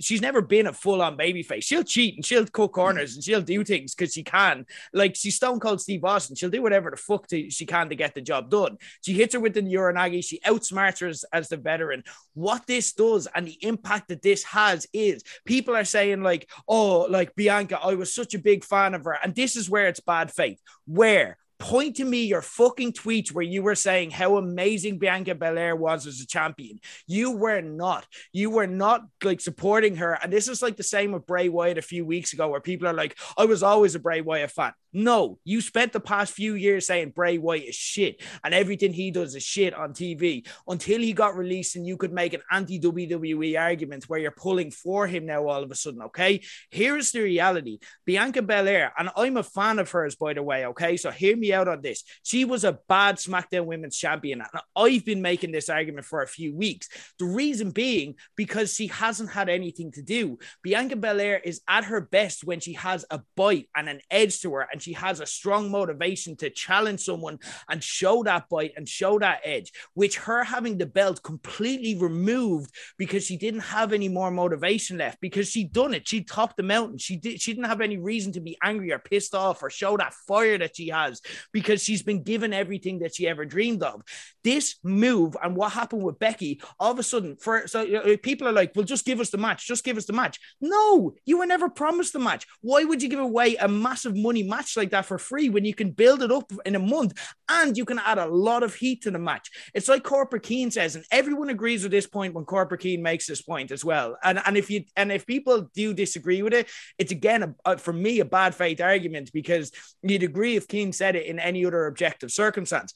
she's never been a full on babyface. She'll cheat and she'll cut corners and she'll do things because she can. Like she's Stone Cold Steve Austin. She'll do whatever the fuck to, she can to get the job done. She hits her with the Uranagi. She outsmarts her as, as the veteran. What this does and the impact that this has is people are saying like, oh, like Bianca, I was such a big fan of her, and this is where it's bad faith. Where point to me your fucking tweets where you were saying how amazing Bianca Belair was as a champion. You were not. You were not like supporting her. And this is like the same with Bray Wyatt a few weeks ago, where people are like, I was always a Bray Wyatt fan. No, you spent the past few years saying Bray Wyatt is shit and everything he does is shit on TV until he got released and you could make an anti WWE argument where you're pulling for him now all of a sudden. Okay. Here's the reality Bianca Belair, and I'm a fan of hers, by the way. Okay. So hear me out on this. She was a bad SmackDown Women's Champion. And I've been making this argument for a few weeks. The reason being because she hasn't had anything to do. Bianca Belair is at her best when she has a bite and an edge to her and she has a strong motivation to challenge someone and show that bite and show that edge, which her having the belt completely removed because she didn't have any more motivation left because she'd done it. She topped the mountain. She did she didn't have any reason to be angry or pissed off or show that fire that she has because she's been given everything that she ever dreamed of. This move and what happened with Becky, all of a sudden, for so uh, people are like, well, just give us the match, just give us the match. No, you were never promised the match. Why would you give away a massive money match like that for free when you can build it up in a month and you can add a lot of heat to the match? It's like Corporate Cian says, and everyone agrees with this point when Corporate Cian makes this point as well. And and if you and if people do disagree with it, it's again a, a, for me a bad faith argument because you'd agree if Cian said it in any other objective circumstance.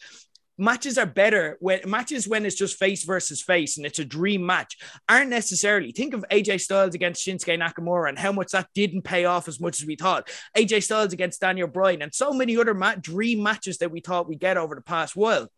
Matches are better when matches when it's just face versus face and it's a dream match aren't necessarily think of AJ Styles against Shinsuke Nakamura and how much that didn't pay off as much as we thought. AJ Styles against Daniel Bryan and so many other mat- dream matches that we thought we get over the past while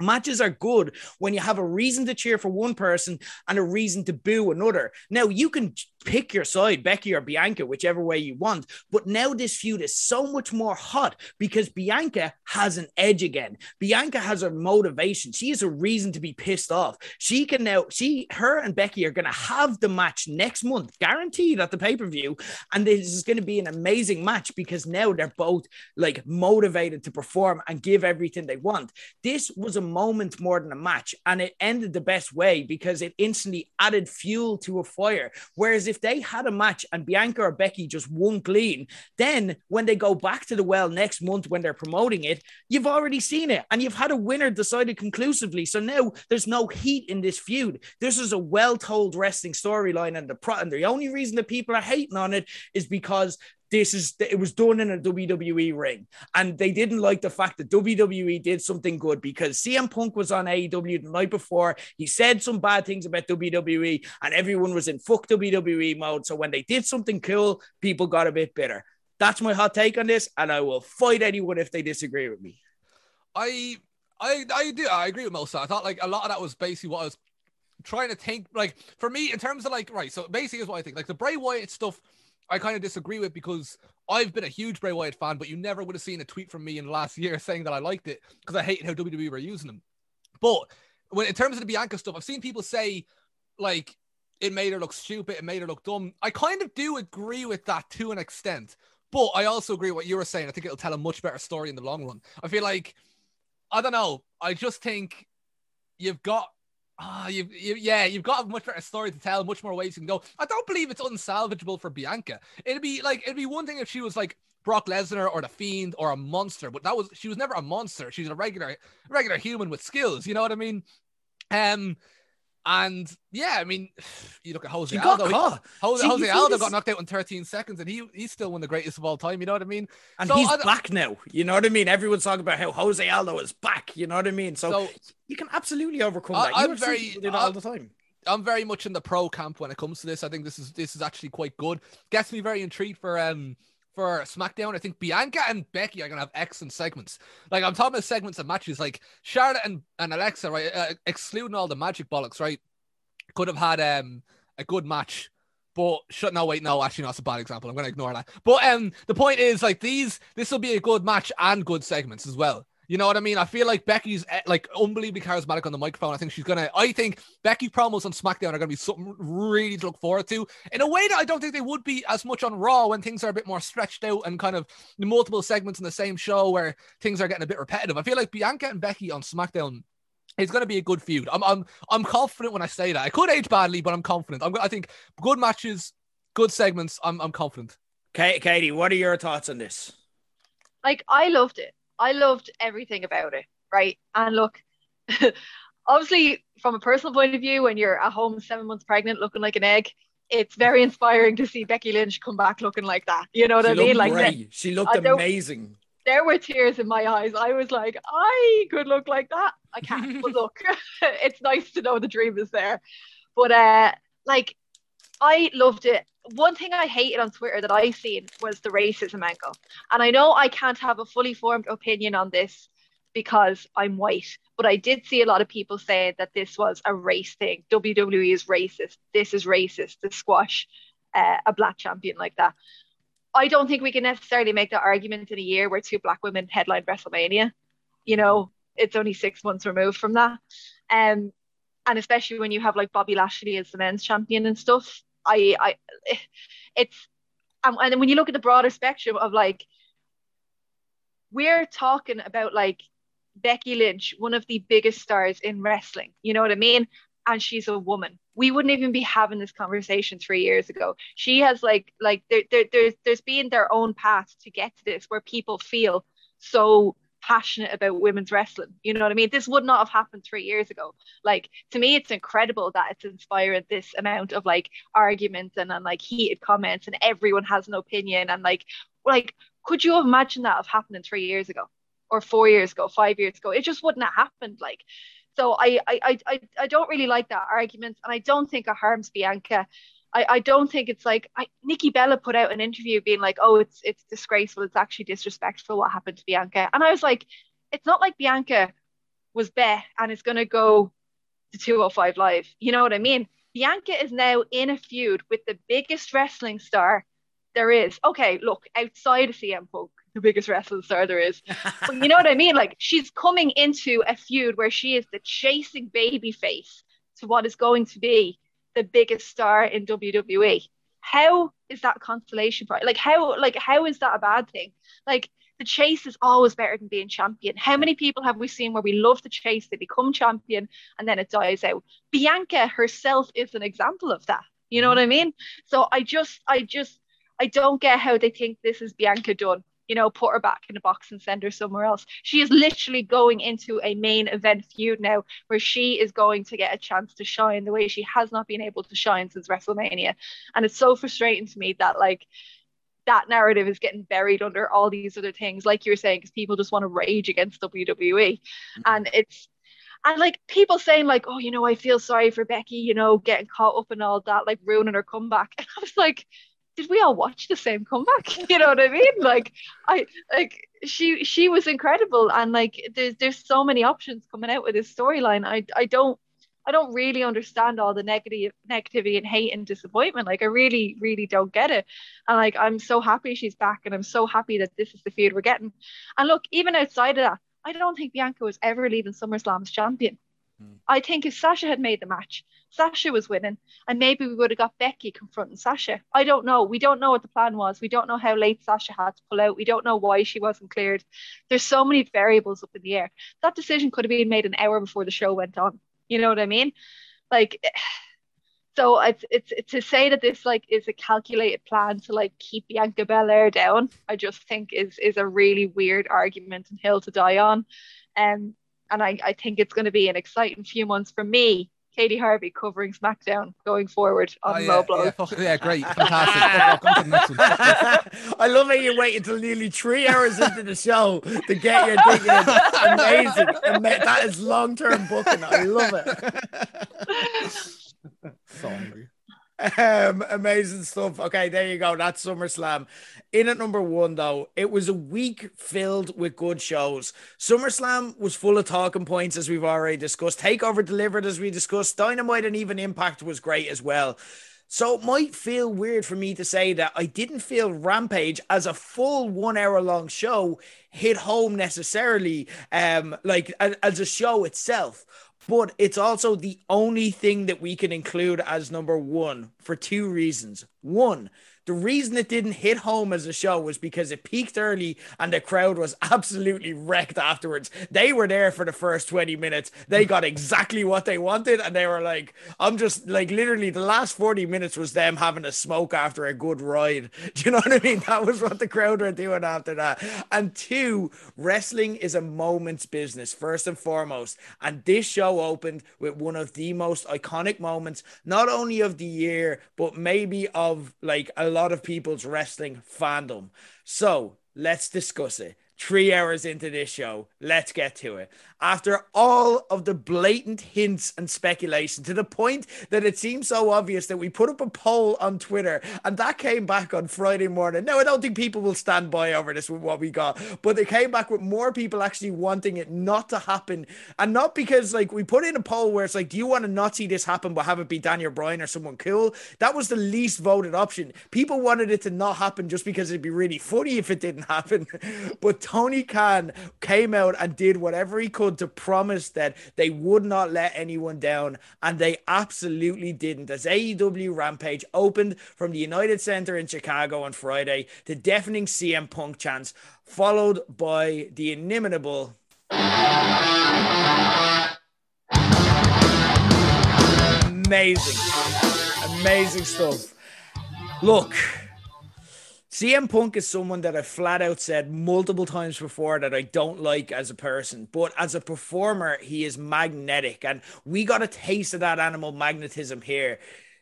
Matches are good when you have a reason to cheer for one person and a reason to boo another. Now, you can pick your side, Becky or Bianca, whichever way you want. But now this feud is so much more hot because Bianca has an edge again. Bianca has a motivation. She has a reason to be pissed off. She can now, she, her and Becky are going to have the match next month, guaranteed at the pay per view. And this is going to be an amazing match because now they're both like motivated to perform and give everything they want. This was a moment more than a match and it ended the best way because it instantly added fuel to a fire. Whereas if they had a match and Bianca or Becky just won clean, then when they go back to the well next month when they're promoting it, you've already seen it and you've had a winner decided conclusively. So now there's no heat in this feud. This is a well told wrestling storyline, and the pro- and the only reason that people are hating on it is because this is it was done in a WWE ring, and they didn't like the fact that WWE did something good because CM Punk was on AEW the night before. He said some bad things about WWE, and everyone was in fuck WWE mode. So when they did something cool, people got a bit bitter. That's my hot take on this, and I will fight anyone if they disagree with me. I I I do I agree with most. I thought like a lot of that was basically what I was trying to think. Like for me, in terms of like right, so basically is what I think. Like the Bray Wyatt stuff I kind of disagree with because I've been a huge Bray Wyatt fan, but you never would have seen a tweet from me in the last year saying that I liked it because I hated how WWE were using him. But when in terms of the Bianca stuff, I've seen people say like it made her look stupid, it made her look dumb. I kind of do agree with that to an extent, but I also agree what you were saying. I think it'll tell a much better story in the long run. I feel like I don't know. I just think you've got oh, you've, you, yeah, you've got a much better story to tell, much more ways you can go. I don't believe it's unsalvageable for Bianca. It'd be like it'd be one thing if she was like Brock Lesnar or the Fiend or a monster, but that was she was never a monster. She's a regular regular human with skills. You know what I mean? Um, and yeah, I mean, you look at Jose She Aldo. got caught. Jose, See, Jose Aldo this- got knocked out in 13 seconds, and he he's still one of the greatest of all time. You know what I mean? And So he's back now. You know what I mean? Everyone's talking about how Jose Aldo is back. You know what I mean? So, So you can absolutely overcome I- that. I'm very- do that all the time. I'm very much in the pro camp when it comes to this. I think this is this is actually quite good. Gets me very intrigued for um for SmackDown. I think Bianca and Becky are gonna have excellent segments. Like I'm talking about segments and matches. Like Charlotte and, and Alexa, right? Uh, excluding all the magic bollocks, right? Could have had um a good match. But shut no wait no actually no, that's a bad example I'm gonna ignore that but um the point is like these this will be a good match and good segments as well you know what I mean? I feel like Becky's eh, like unbelievably charismatic on the microphone. I think she's gonna. I think Becky promos on SmackDown are gonna be something really to look forward to in a way that I don't think they would be as much on Raw when things are a bit more stretched out and kind of multiple segments in the same show where things are getting a bit repetitive. I feel like Bianca and Becky on SmackDown is going to be a good feud. I'm I'm I'm confident when I say that. I could age badly, but I'm confident. I'm, I think good matches, good segments. I'm I'm confident. Katie, what are your thoughts on this? like I loved it. I loved everything about it, right? And look, obviously, from a personal point of view, when you're at home seven months pregnant, looking like an egg, it's very inspiring to see Becky Lynch come back looking like that. You know what she I mean? Like she looked I don't- amazing. there were tears in my eyes. I was like, I could look like that. I can't, but look, it's nice to know the dream is there. But uh, like, I loved it. One thing I hated on Twitter that I've seen was the racism angle, and I know I can't have a fully formed opinion on this because I'm white, but I did see a lot of people say that this was a race thing. WWE is racist. This is racist to squash uh, a black champion like that. I don't think we can necessarily make that argument in a year where two black women headlined WrestleMania. You know, it's only six months removed from that. Um, and especially when you have like Bobby Lashley as the men's champion and stuff. I, I, it's, um, and then when you look at the broader spectrum of like we're talking about like Becky Lynch, one of the biggest stars in wrestling. You know what I mean? And she's a woman. We wouldn't even be having this conversation three years ago. She has like like there, there there's there's been their own path to get to this where people feel so passionate about women's wrestling. You know what I mean? This would not have happened three years ago. Like to me, it's incredible that it's inspired this amount of like arguments and, and like heated comments and everyone has an opinion and like like could you imagine that have happened three years ago or four years ago, five years ago? It just wouldn't have happened. Like so I I I I don't really like that argument and I don't think it harms Bianca. I, I don't think it's like I, Nikki Bella put out an interview being like, oh, it's it's disgraceful, it's actually disrespectful what happened to Bianca. And I was like, it's not like Bianca was Beth and is gonna go to 205 live. You know what I mean? Bianca is now in a feud with the biggest wrestling star there is. Okay, look, outside of CM Punk, the biggest wrestling star there is. but you know what I mean? Like she's coming into a feud where she is the chasing baby face to what is going to be the biggest star in WWE. How is that consolation prize? Like how like how is that a bad thing? Like the chase is always better than being champion. How many people have we seen where we love the chase, they become champion, and then it dies out? Bianca herself is an example of that. You know mm-hmm. what I mean? So I just I just I don't get how they think this is Bianca done you know, put her back in a box and send her somewhere else. She is literally going into a main event feud now where she is going to get a chance to shine the way she has not been able to shine since WrestleMania. And it's so frustrating to me that, like, that narrative is getting buried under all these other things, like you were saying, because people just want to rage against WWE. Mm-hmm. And it's, and like people saying like oh you know i feel sorry for becky you know getting caught up in all that like ruining her comeback and i was like did we all watch the same comeback? You know what I mean? Like I like she she was incredible and like there's there's so many options coming out with this storyline. I I don't I don't really understand all the negative negativity and hate and disappointment. Like I really, really don't get it. And like I'm so happy she's back and I'm so happy that this is the feud we're getting. And look, even outside of that, I don't think Bianca was ever leaving SummerSlam as champion. Hmm. I think if Sasha had made the match, Sasha was winning, and maybe we would have got Becky confronting Sasha. I don't know. We don't know what the plan was. We don't know how late Sasha had to pull out. We don't know why she wasn't cleared. There's so many variables up in the air. That decision could have been made an hour before the show went on. You know what I mean? Like, so it's it's, to say that this like is a calculated plan to like keep Bianca Belair down. I just think is is a really weird argument and hill to die on. Um, and I, I think it's going to be an exciting few months for me Katie Harvey covering SmackDown going forward on oh, yeah, Low Blows. Yeah, yeah, great, fantastic. I love how you wait until nearly three hours into the show to get your thing in. Amazing. That is long term booking. I love it. so hungry. Um, amazing stuff. Okay, there you go. That's SummerSlam. In at number one, though, it was a week filled with good shows. SummerSlam was full of talking points, as we've already discussed. Takeover delivered, as we discussed. Dynamite and even Impact was great as well. So it might feel weird for me to say that I didn't feel Rampage as a full one hour long show hit home necessarily, um, like as a show itself but it's also the only thing that we can include as number one for two reasons. One, the reason it didn't hit home as a show was because it peaked early and the crowd was absolutely wrecked afterwards. They were there for the first 20 minutes. They got exactly what they wanted. And they were like, I'm just like literally the last 40 minutes was them having a smoke after a good ride. Do you know what I mean? That was what the crowd were doing after that. And two, wrestling is a moment's business, first and foremost. And this show opened with one of the most iconic moments, not only of the year, but maybe of like a lot of people's wrestling fandom. So let's discuss it. Three hours into this show, let's get to it after all of the blatant hints and speculation to the point that it seems so obvious that we put up a poll on Twitter and that came back on Friday morning. Now, I don't think people will stand by over this with what we got, but they came back with more people actually wanting it not to happen. And not because, like, we put in a poll where it's like, do you want to not see this happen but have it be Daniel Bryan or someone cool? That was the least voted option. People wanted it to not happen just because it'd be really funny if it didn't happen. but Tony Khan came out and did whatever he could to promise that they would not let anyone down, and they absolutely didn't. As AEW Rampage opened from the United Center in Chicago on Friday, the deafening CM Punk chants, followed by the inimitable. Amazing, amazing stuff. Look, CM Punk is someone that I flat out said multiple times before that I don't like as a person, but as a performer, he is magnetic. And we got a taste of that animal magnetism here.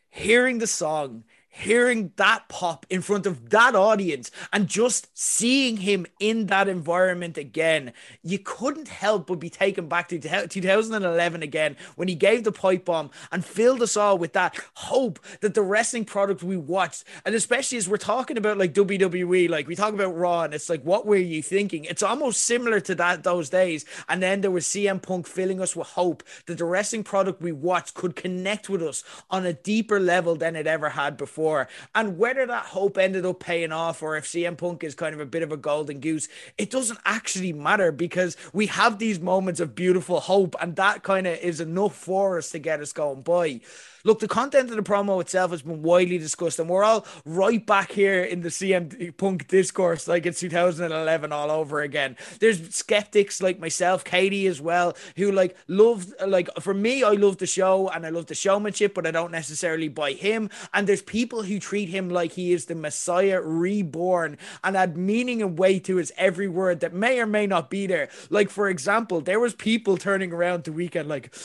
Hearing the song, hearing that pop in front of that audience and just seeing him in that environment again, you couldn't help but be taken back to 2011 again when he gave the pipe bomb and filled us all with that hope that the wrestling product we watched, and especially as we're talking about like WWE, like we talk about Raw, and it's like, what were you thinking? It's almost similar to that those days. And then there was CM Punk filling us with hope that the wrestling product we watched could connect with us on a deeper level than it ever had before. And whether that hope ended up paying off or if CM Punk is kind of a bit of a golden goose, it doesn't actually matter because we have these moments of beautiful hope, and that kind of is enough for us to get us going by. Look, the content of the promo itself has been widely discussed, and we're all right back here in the CM Punk discourse like it's 2011 all over again. There's skeptics like myself, Katie as well, who like love, like for me, I love the show and I love the showmanship, but I don't necessarily buy him. And there's people who treat him like he is the Messiah reborn and add meaning and weight to his every word that may or may not be there. Like, for example, there was people turning around the weekend like,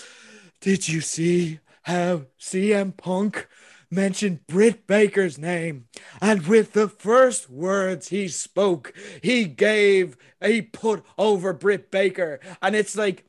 did you see how CM Punk mentioned Britt Baker's name. And with the first words he spoke, he gave, he put over Britt Baker. And it's like,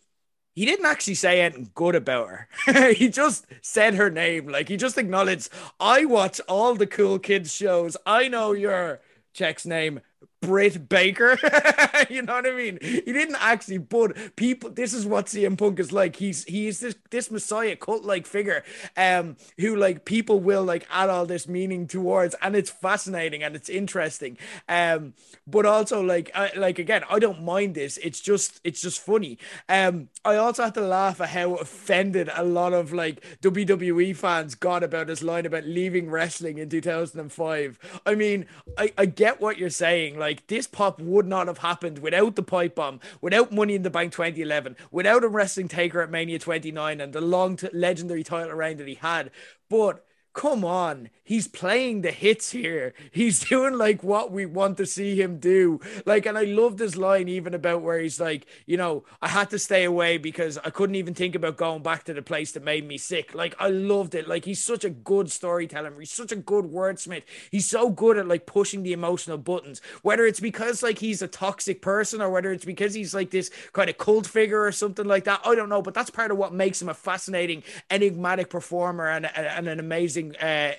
he didn't actually say anything good about her. he just said her name. Like, he just acknowledged, I watch all the cool kids shows. I know your check's name. Britt Baker. you know what I mean? He didn't actually, but people. This is what CM Punk is like. He's he's this this messiah cult like figure, um, who like people will like add all this meaning towards, and it's fascinating and it's interesting. Um, but also like I, like again, I don't mind this. It's just it's just funny. Um, I also have to laugh at how offended a lot of like WWE fans got about his line about leaving wrestling in 2005. I mean, I I get what you're saying, like like this pop would not have happened without the pipe bomb, without Money in the Bank 2011, without a wrestling taker at Mania 29 and the long t- legendary title reign that he had. But come on, he's playing the hits here. He's doing like what we want to see him do. Like, and I love this line even about where he's like, you know, I had to stay away because I couldn't even think about going back to the place that made me sick. Like, I loved it. Like, he's such a good storyteller. He's such a good wordsmith. He's so good at like pushing the emotional buttons, whether it's because like he's a toxic person or whether it's because he's like this kind of cult figure or something like that. I don't know, but that's part of what makes him a fascinating, enigmatic performer and, and an amazing, uh,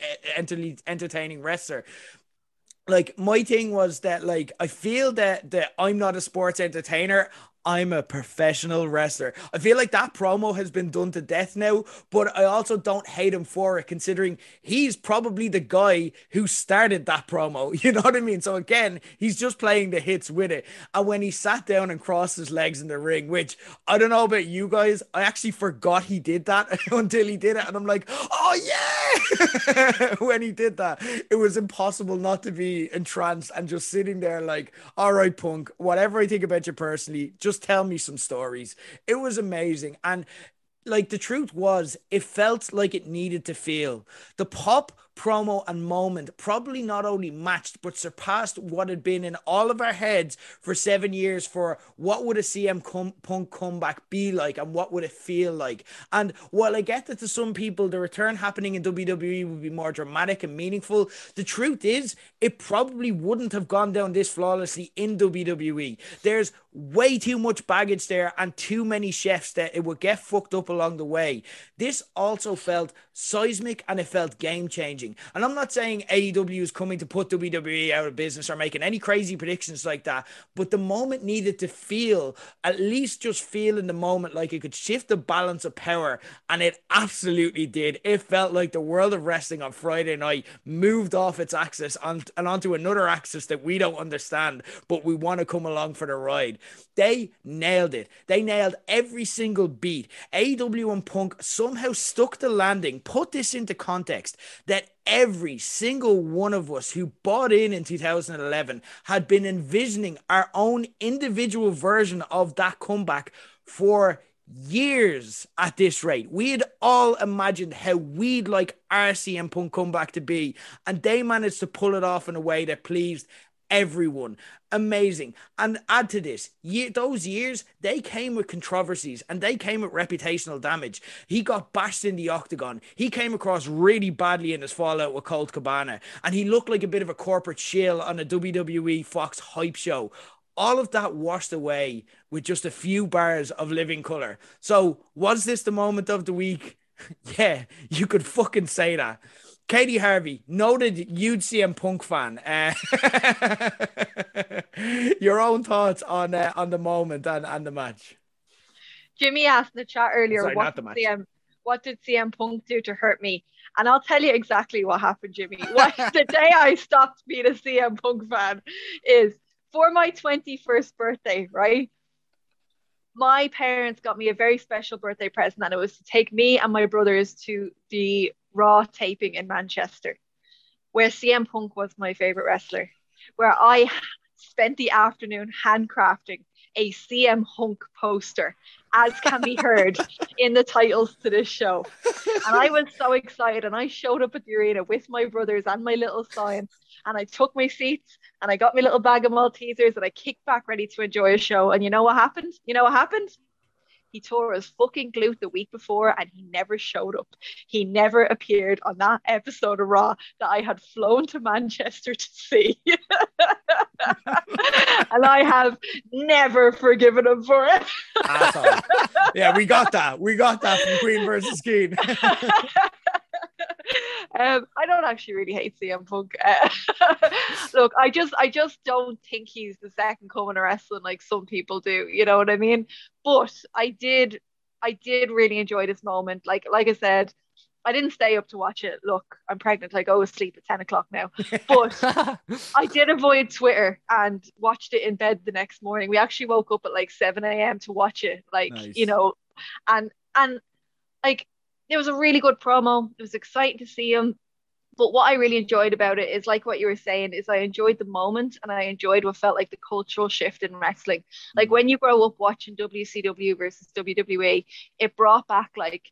entertaining wrestler like my thing was that like I feel that that I'm not a sports entertainer. I'm a professional wrestler. I feel like that promo has been done to death now, but I also don't hate him for it, considering he's probably the guy who started that promo. You know what I mean? So again, he's just playing the hits with it. And when he sat down and crossed his legs in the ring, which I don't know about you guys, I actually forgot he did that until he did it. And I'm like, oh yeah. when he did that, it was impossible not to be entranced and just sitting there like, all right, punk, whatever I think about you personally, just just tell me some stories. It was amazing. And like the truth was, it felt like it needed to feel. The pop promo and moment probably not only matched but surpassed what had been in all of our heads for seven years for what would a CM Punk comeback be like and what would it feel like. And while I get that to some people the return happening in WWE would be more dramatic and meaningful, the truth is it probably wouldn't have gone down this flawlessly in WWE. There's way too much baggage there and too many chefs that it would get fucked up along the way. This also felt seismic and it felt game changing. And I'm not saying AEW is coming to put WWE out of business or making any crazy predictions like that, but the moment needed to feel, at least just feel in the moment like it could shift the balance of power. And it absolutely did. It felt like the world of wrestling on Friday night moved off its axis and onto another axis that we don't understand, but we want to come along for the ride. They nailed it. They nailed every single beat. AEW and Punk somehow stuck the landing. Put this into context that every single one of us who bought in in 2011 had been envisioning our own individual version of that comeback for years at this rate. We had all imagined how we'd like our CM Punk comeback to be, and they managed to pull it off in a way that pleased everyone. Amazing. And add to this, year, those years, they came with controversies and they came with reputational damage. He got bashed in the octagon. He came across really badly in his fallout with Colt Cabana. And he looked like a bit of a corporate shill on a WWE Fox hype show. All of that washed away with just a few bars of living color. So, was this the moment of the week? yeah, you could fucking say that. Katie Harvey, noted UCM Punk fan. Uh, your own thoughts on uh, on the moment and, and the match. Jimmy asked in the chat earlier, Sorry, what, did match. CM, what did CM Punk do to hurt me? And I'll tell you exactly what happened, Jimmy. What, the day I stopped being a CM Punk fan is for my 21st birthday, right? My parents got me a very special birthday present, and it was to take me and my brothers to the Raw taping in Manchester, where CM Punk was my favorite wrestler, where I spent the afternoon handcrafting a CM Punk poster, as can be heard in the titles to this show. And I was so excited, and I showed up at the arena with my brothers and my little sign, and I took my seats and I got my little bag of Maltesers and I kicked back ready to enjoy a show. And you know what happened? You know what happened? He tore his fucking glute the week before and he never showed up. He never appeared on that episode of Raw that I had flown to Manchester to see. and I have never forgiven him for it. Yeah, we got that. We got that from Queen versus Cian. um, I don't actually really hate CM Punk. Uh, look, I just, I just don't think he's the second coming of wrestling like some people do. You know what I mean? But I did, I did really enjoy this moment. Like, like I said, I didn't stay up to watch it. Look, I'm pregnant. I go to sleep at ten o'clock now. But I did avoid Twitter and watched it in bed the next morning. We actually woke up at like 7 a.m. to watch it, like, Nice. you know, and and like it was a really good promo. It was exciting to see him. But what I really enjoyed about it is like what you were saying, is I enjoyed the moment and I enjoyed what felt like the cultural shift in wrestling. Like mm. when you grow up watching WCW versus WWE, it brought back like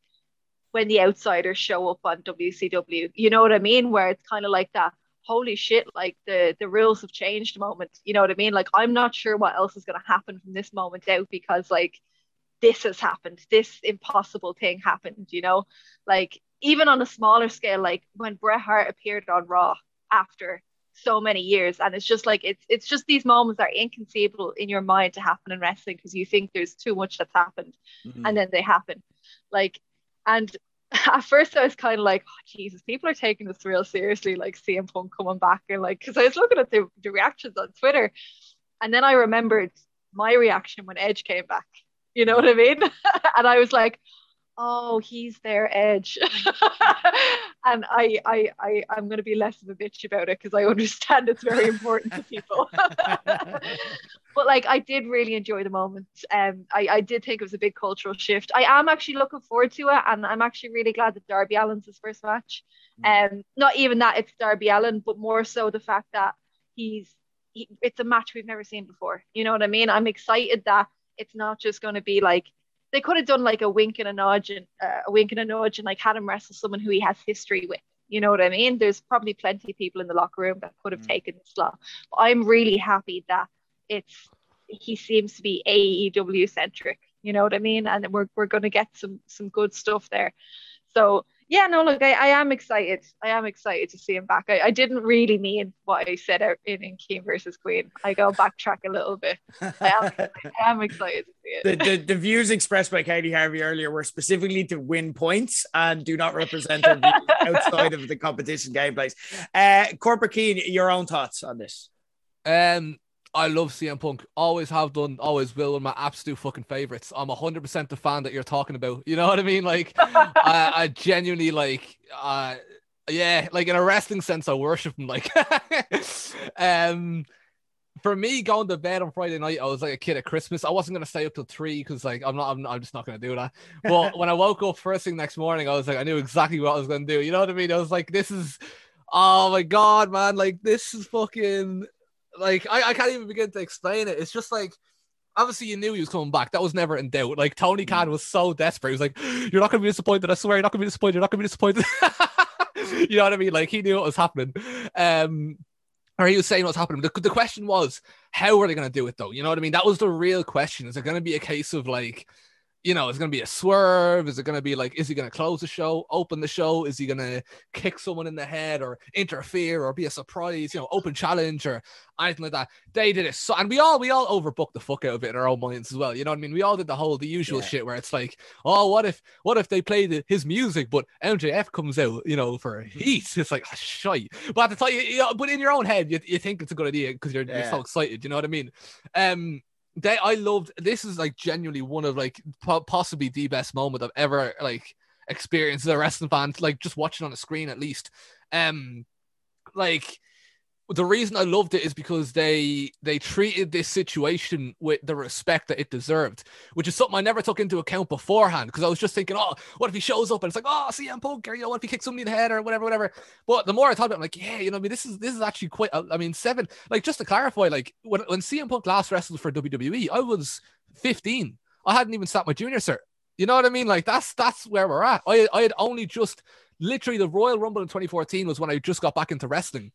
when the outsiders show up on WCW. You know what I mean? Where it's kind of like that holy shit like the the rules have changed moment you know what i mean like i'm not sure what else is going to happen from this moment out because like this has happened this impossible thing happened you know? Like even on a smaller scale like when bret hart appeared on raw after so many years and it's just like it's it's just these moments that are inconceivable in your mind to happen in wrestling because you think there's too much that's happened mm-hmm. and then they happen. Like and at first I was kind of like, oh, Jesus, people are taking this real seriously, like CM Punk coming back and like, because I was looking at the, the reactions on Twitter, and then I remembered my reaction when Edge came back. You know what I mean? and I was like, oh, he's their Edge, and I, I, I, I'm gonna be less of a bitch about it because I understand it's very important to people. but like I did really enjoy the moment. Um, I, I did think it was a big cultural shift. I am actually looking forward to it, and I'm actually really glad that Darby Allin's his first match. Um, not even that it's Darby Allin, but more so the fact that he's he, it's a match we've never seen before. You know what I mean? I'm excited that it's not just going to be like they could have done like a wink and a nudge and uh, a wink and a nudge and like had him wrestle someone who he has history with. You know what I mean? There's probably plenty of people in the locker room that could have taken the slot. But I'm really happy that it's he seems to be AEW centric. You know what I mean? And we're we're gonna get some some good stuff there. So Yeah, no, look, I, I am excited. I am excited to see him back. I, I didn't really mean what I said out in, in King versus Queen. I go backtrack a little bit. I am, excited. I am excited to see it. the, the, the views expressed by Katie Harvey earlier were specifically to win points and do not represent her views outside of the competition gameplays. Uh, Corporate Cian, your own thoughts on this? Um, I love CM Punk. Always have done, always will. One of my absolute fucking favorites. I'm 100% the fan that you're talking about. You know what I mean? Like, I, I genuinely like, uh, yeah, like in a wrestling sense, I worship him. Like, um, for me, going to bed on Friday night, I was like a kid at Christmas. I wasn't gonna stay up till three because, like, I'm not, I'm, I'm just not gonna do that. But when I woke up first thing next morning, I was like, I knew exactly what I was gonna do. You know what I mean? I was like, this is, oh my god, man, like this is fucking like I, I can't even begin to explain it. It's just like obviously you knew he was coming back. That was never in doubt. Like Tony Khan was so desperate. He was like, You're not gonna be disappointed, I swear, you're not gonna be disappointed, you're not gonna be disappointed. you know what I mean? Like he knew what was happening. Um or he was saying what's happening. The, the question was, how are they going to do it though? You know what I mean? That was the real question. Is it going to be a case of like, you know, is it going to be a swerve? Is it going to be like, is he going to close the show, open the show? Is he going to kick someone in the head or interfere or be a surprise, you know, open challenge or anything like that? They did it. So, and we all, we all overbooked the fuck out of it in our own minds as well. You know what I mean? We all did the whole, the usual Yeah. shit where it's like, oh, what if, what if they play the, his music, but MJF comes out, you know, for heat? It's like, ah, shite. But at the time, you, know, but in your own head, you, you think it's a good idea because you're, you're so excited. You know what I mean? Um, they I loved this is like genuinely one of like po- possibly the best moment I've ever like experienced as a wrestling fan like just watching on a screen at least. Um like the reason I loved it is because they they treated this situation with the respect that it deserved, which is something I never took into account beforehand. Because I was just thinking, oh, what if he shows up and it's like, oh, CM Punk, or you know, what if he kicks somebody in the head or whatever, whatever. But the more I thought about, it, I'm like, yeah, you know, I mean, this is this is actually quite. I mean, seven. Like just to clarify, like when when CM Punk last wrestled for WWE, I was 15. I hadn't even sat my junior cert. You know what I mean? Like that's that's where we're at. I I had only just literally the Royal Rumble in 2014 was when I just got back into wrestling.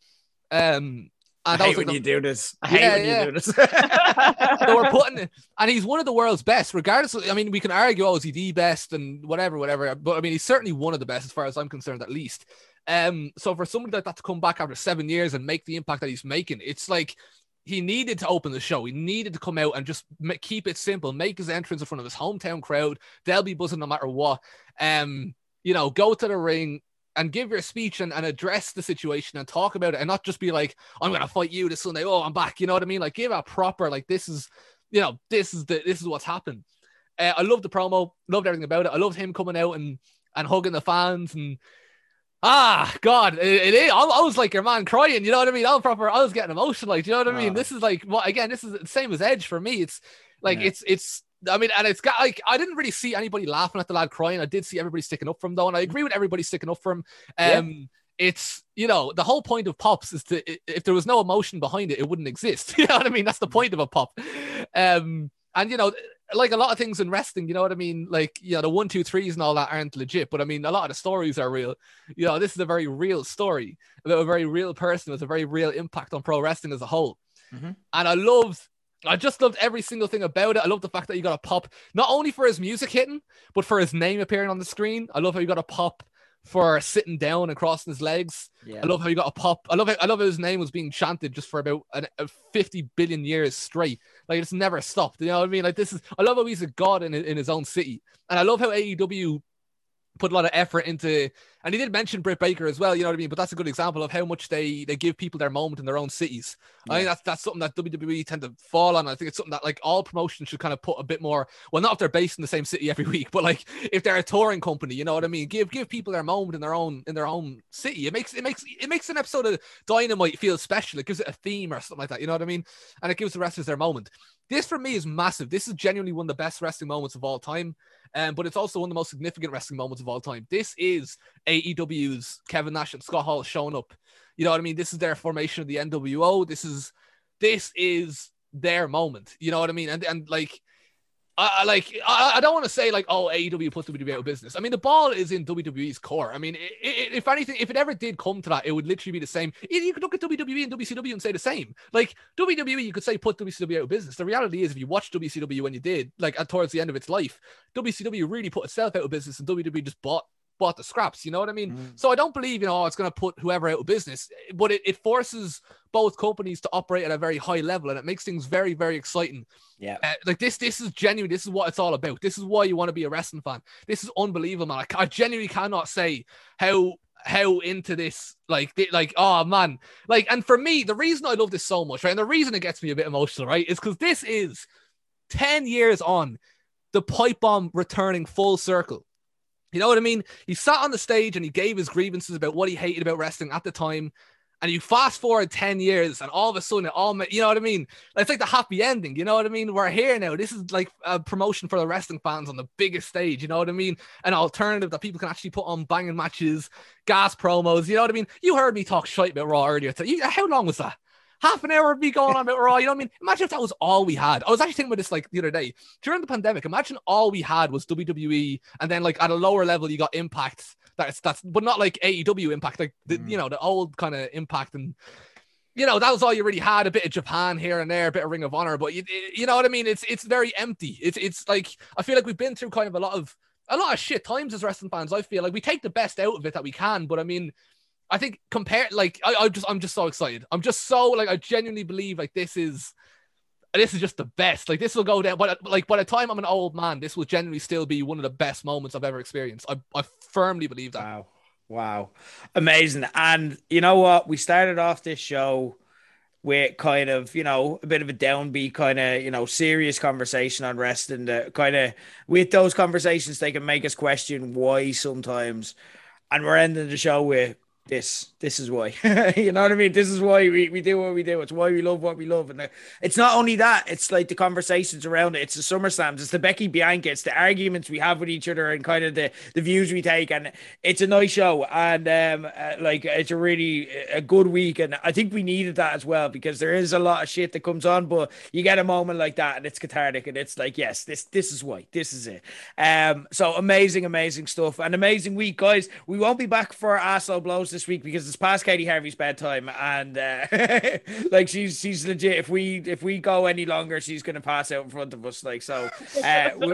Um, I and that hate when you do this. I hate Yeah, when yeah. you do this. so we're putting it, and he's one of the world's best, regardless. Of, I mean, we can argue, oh, is he the best and whatever, whatever. But I mean, he's certainly one of the best as far as I'm concerned, at least. Um, so for somebody like that to come back after seven years and make the impact that he's making, it's like he needed to open the show. He needed to come out and just keep it simple, make his entrance in front of his hometown crowd. They'll be buzzing no matter what. Um, you know, go to the ring and give your speech and, and address the situation and talk about it and not just be like, I'm gonna fight you this Sunday. Oh, I'm back. You know what I mean? Like give a proper like this is you know, this is the this is what's happened. Uh, I loved the promo, loved everything about it. I loved him coming out and and hugging the fans and ah God, it. I, I was like your man crying. You know what I mean? I was proper. I was getting emotional. Like, you know what I mean? Ah. This is like what again? This is the same as Edge for me. It's like Yeah. it's it's. I mean, and it's got like I didn't really see anybody laughing at the lad crying. I did see everybody sticking up for him though, and I agree with everybody sticking up for him. Yeah. Um, it's you know the whole point of pops is to if there was no emotion behind it, it wouldn't exist. You know what I mean? That's the point of a pop. Um, and you know, like a lot of things in wrestling, you know what I mean? Like you know, the one, two, threes and all that aren't legit, but I mean, a lot of the stories are real. You know, this is a very real story about a very real person with a very real impact on pro wrestling as a whole. Mhm. And I loved. I just loved every single thing about it. I love the fact that you got a pop not only for his music hitting, but for his name appearing on the screen. I love how you got a pop for sitting down and crossing his legs. Yeah. I love how you got a pop. I love how, I love how his name was being chanted just for about an, a 50 billion years straight. Like it's never stopped. You know what I mean? Like this is I love how he's a god in, in his own city. And I love how AEW put a lot of effort into and he did mention Britt Baker as well, you know what I mean? But that's a good example of how much they they give people their moment in their own cities. I think that's that's something that WWE tend to fall on. I think it's something that like all promotions should kind of put a bit more. Well, not if they're based in the same city every week, but like if they're a touring company, you know what I mean. Give give people their moment in their own in their own city. It makes it makes it makes an episode of Dynamite feel special. It gives it a theme or something like that. You know what I mean? And it gives the wrestlers their moment. This for me is massive. This is genuinely one of the best wrestling moments of all time. Um, but it's also one of the most significant wrestling moments of all time. This is AEW's Kevin Nash and Scott Hall showing up. You know what I mean? This is their formation of the NWO. This is this is their moment. You know what I mean? And and like I, I like I, I don't want to say like oh AEW put WWE out of business. I mean the ball is in WWE's core. I mean i i if anything, if it ever did come to that, it would literally be the same. You you could look at WWE and WCW and say the same. Like WWE, you could say put WCW out of business. The reality is, if you watch WCW when you did, like at towards the end of its life, WCW really put itself out of business, and WWE just bought bought the scraps. You know what I mean? Mm. So I don't believe, you know, oh, it's going to put whoever out of business, but it, it forces both companies to operate at a very high level and it makes things very, very exciting. Yeah. Uh, like this, this is genuine. This is what it's all about. This is why you want to be a wrestling fan. This is unbelievable, man. I, I genuinely cannot say how how into this like like oh man like and for me the reason i love this so much right and the reason it gets me a bit emotional right is because this is 10 years on the pipe bomb returning full circle you know what i mean? He sat on the stage and he gave his grievances about what he hated about wrestling at the time and you fast forward 10 years and all of a sudden it all you know what i mean? It's like the happy ending you know what i mean? We're here now. This is like a promotion for the wrestling fans on the biggest stage you know what i mean? An alternative that people can actually put on banging matches gas promos you know what i mean? You heard me talk shite about raw earlier how long was that half an hour of me going on about raw you know what i mean? Imagine if that was all we had. I was actually thinking about this like the other day. During the pandemic imagine all we had was wwe and then like at a lower level you got impact. That's that's but not like aew impact like the, mm. you know the old kind of impact and you know that was all you really had a bit of japan here and there a bit of ring of honor but you, you know what i mean? It's it's very empty. It's it's like i feel like we've been through kind of a lot of a lot of shit times as wrestling fans i feel like we take the best out of it that we can but i mean i think compared like I, I just i'm just so excited i'm just so like i genuinely believe like this is this is just the best. Like this will go down, but like by the time I'm an old man, this will generally still be one of the best moments I've ever experienced. I, I firmly believe that. Wow. Wow. Amazing. And you know what? We started off this show with kind of, you know, a bit of a downbeat, kind of, you know, serious conversation on wrestling. That kind of, with those conversations, they can make us question why sometimes. And we're ending the show with this. This is why. you know what I mean? This is why we, we do what we do. It's why we love what we love. And uh, it's not only that, it's like the conversations around it. It's the summer slams it's the Becky Bianca, it's the arguments we have with each other and kind of the, the views we take. And it's a nice show. And um, uh, like, it's a really a good week. And I think we needed that as well because there is a lot of shit that comes on, but you get a moment like that and it's cathartic. And it's like, yes, this, this is why. This is it. Um, so amazing, amazing stuff. An amazing week, guys. We won't be back for asshole blows this week because it's past Katie Harvey's bedtime, and uh, like she's she's legit. If we if we go any longer, she's gonna pass out in front of us. Like so, uh, we,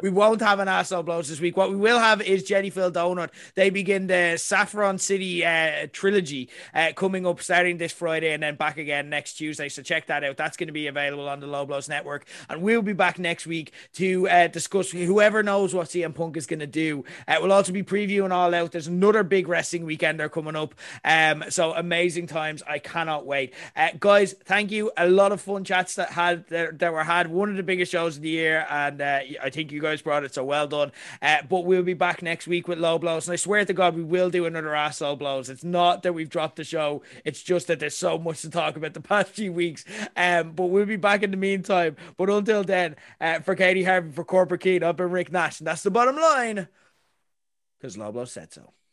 we won't have an asshole blows this week. What we will have is Jenny Phil Donut. They begin the Saffron City uh, trilogy uh, coming up starting this Friday and then back again next Tuesday. So check that out. That's going to be available on the Low Blows Network, and we'll be back next week to uh, discuss whoever knows what CM Punk is going to do. Uh, we'll also be previewing all out. There's another big wrestling weekend they're coming up. Um, so amazing times. I cannot wait. Uh, guys, thank you. A lot of fun chats that had that, that were had. One of the biggest shows of the year, and uh, I think you guys brought it. So well done. Uh, but we'll be back next week with low blows, and I swear to God, we will do another asshole blows. It's not that we've dropped the show. It's just that there's so much to talk about the past few weeks. Um, but we'll be back in the meantime. But until then, uh, for Katie Harvey, for Corporate Cian, I've been Rick Nash, and that's the bottom line. Because low blows said so.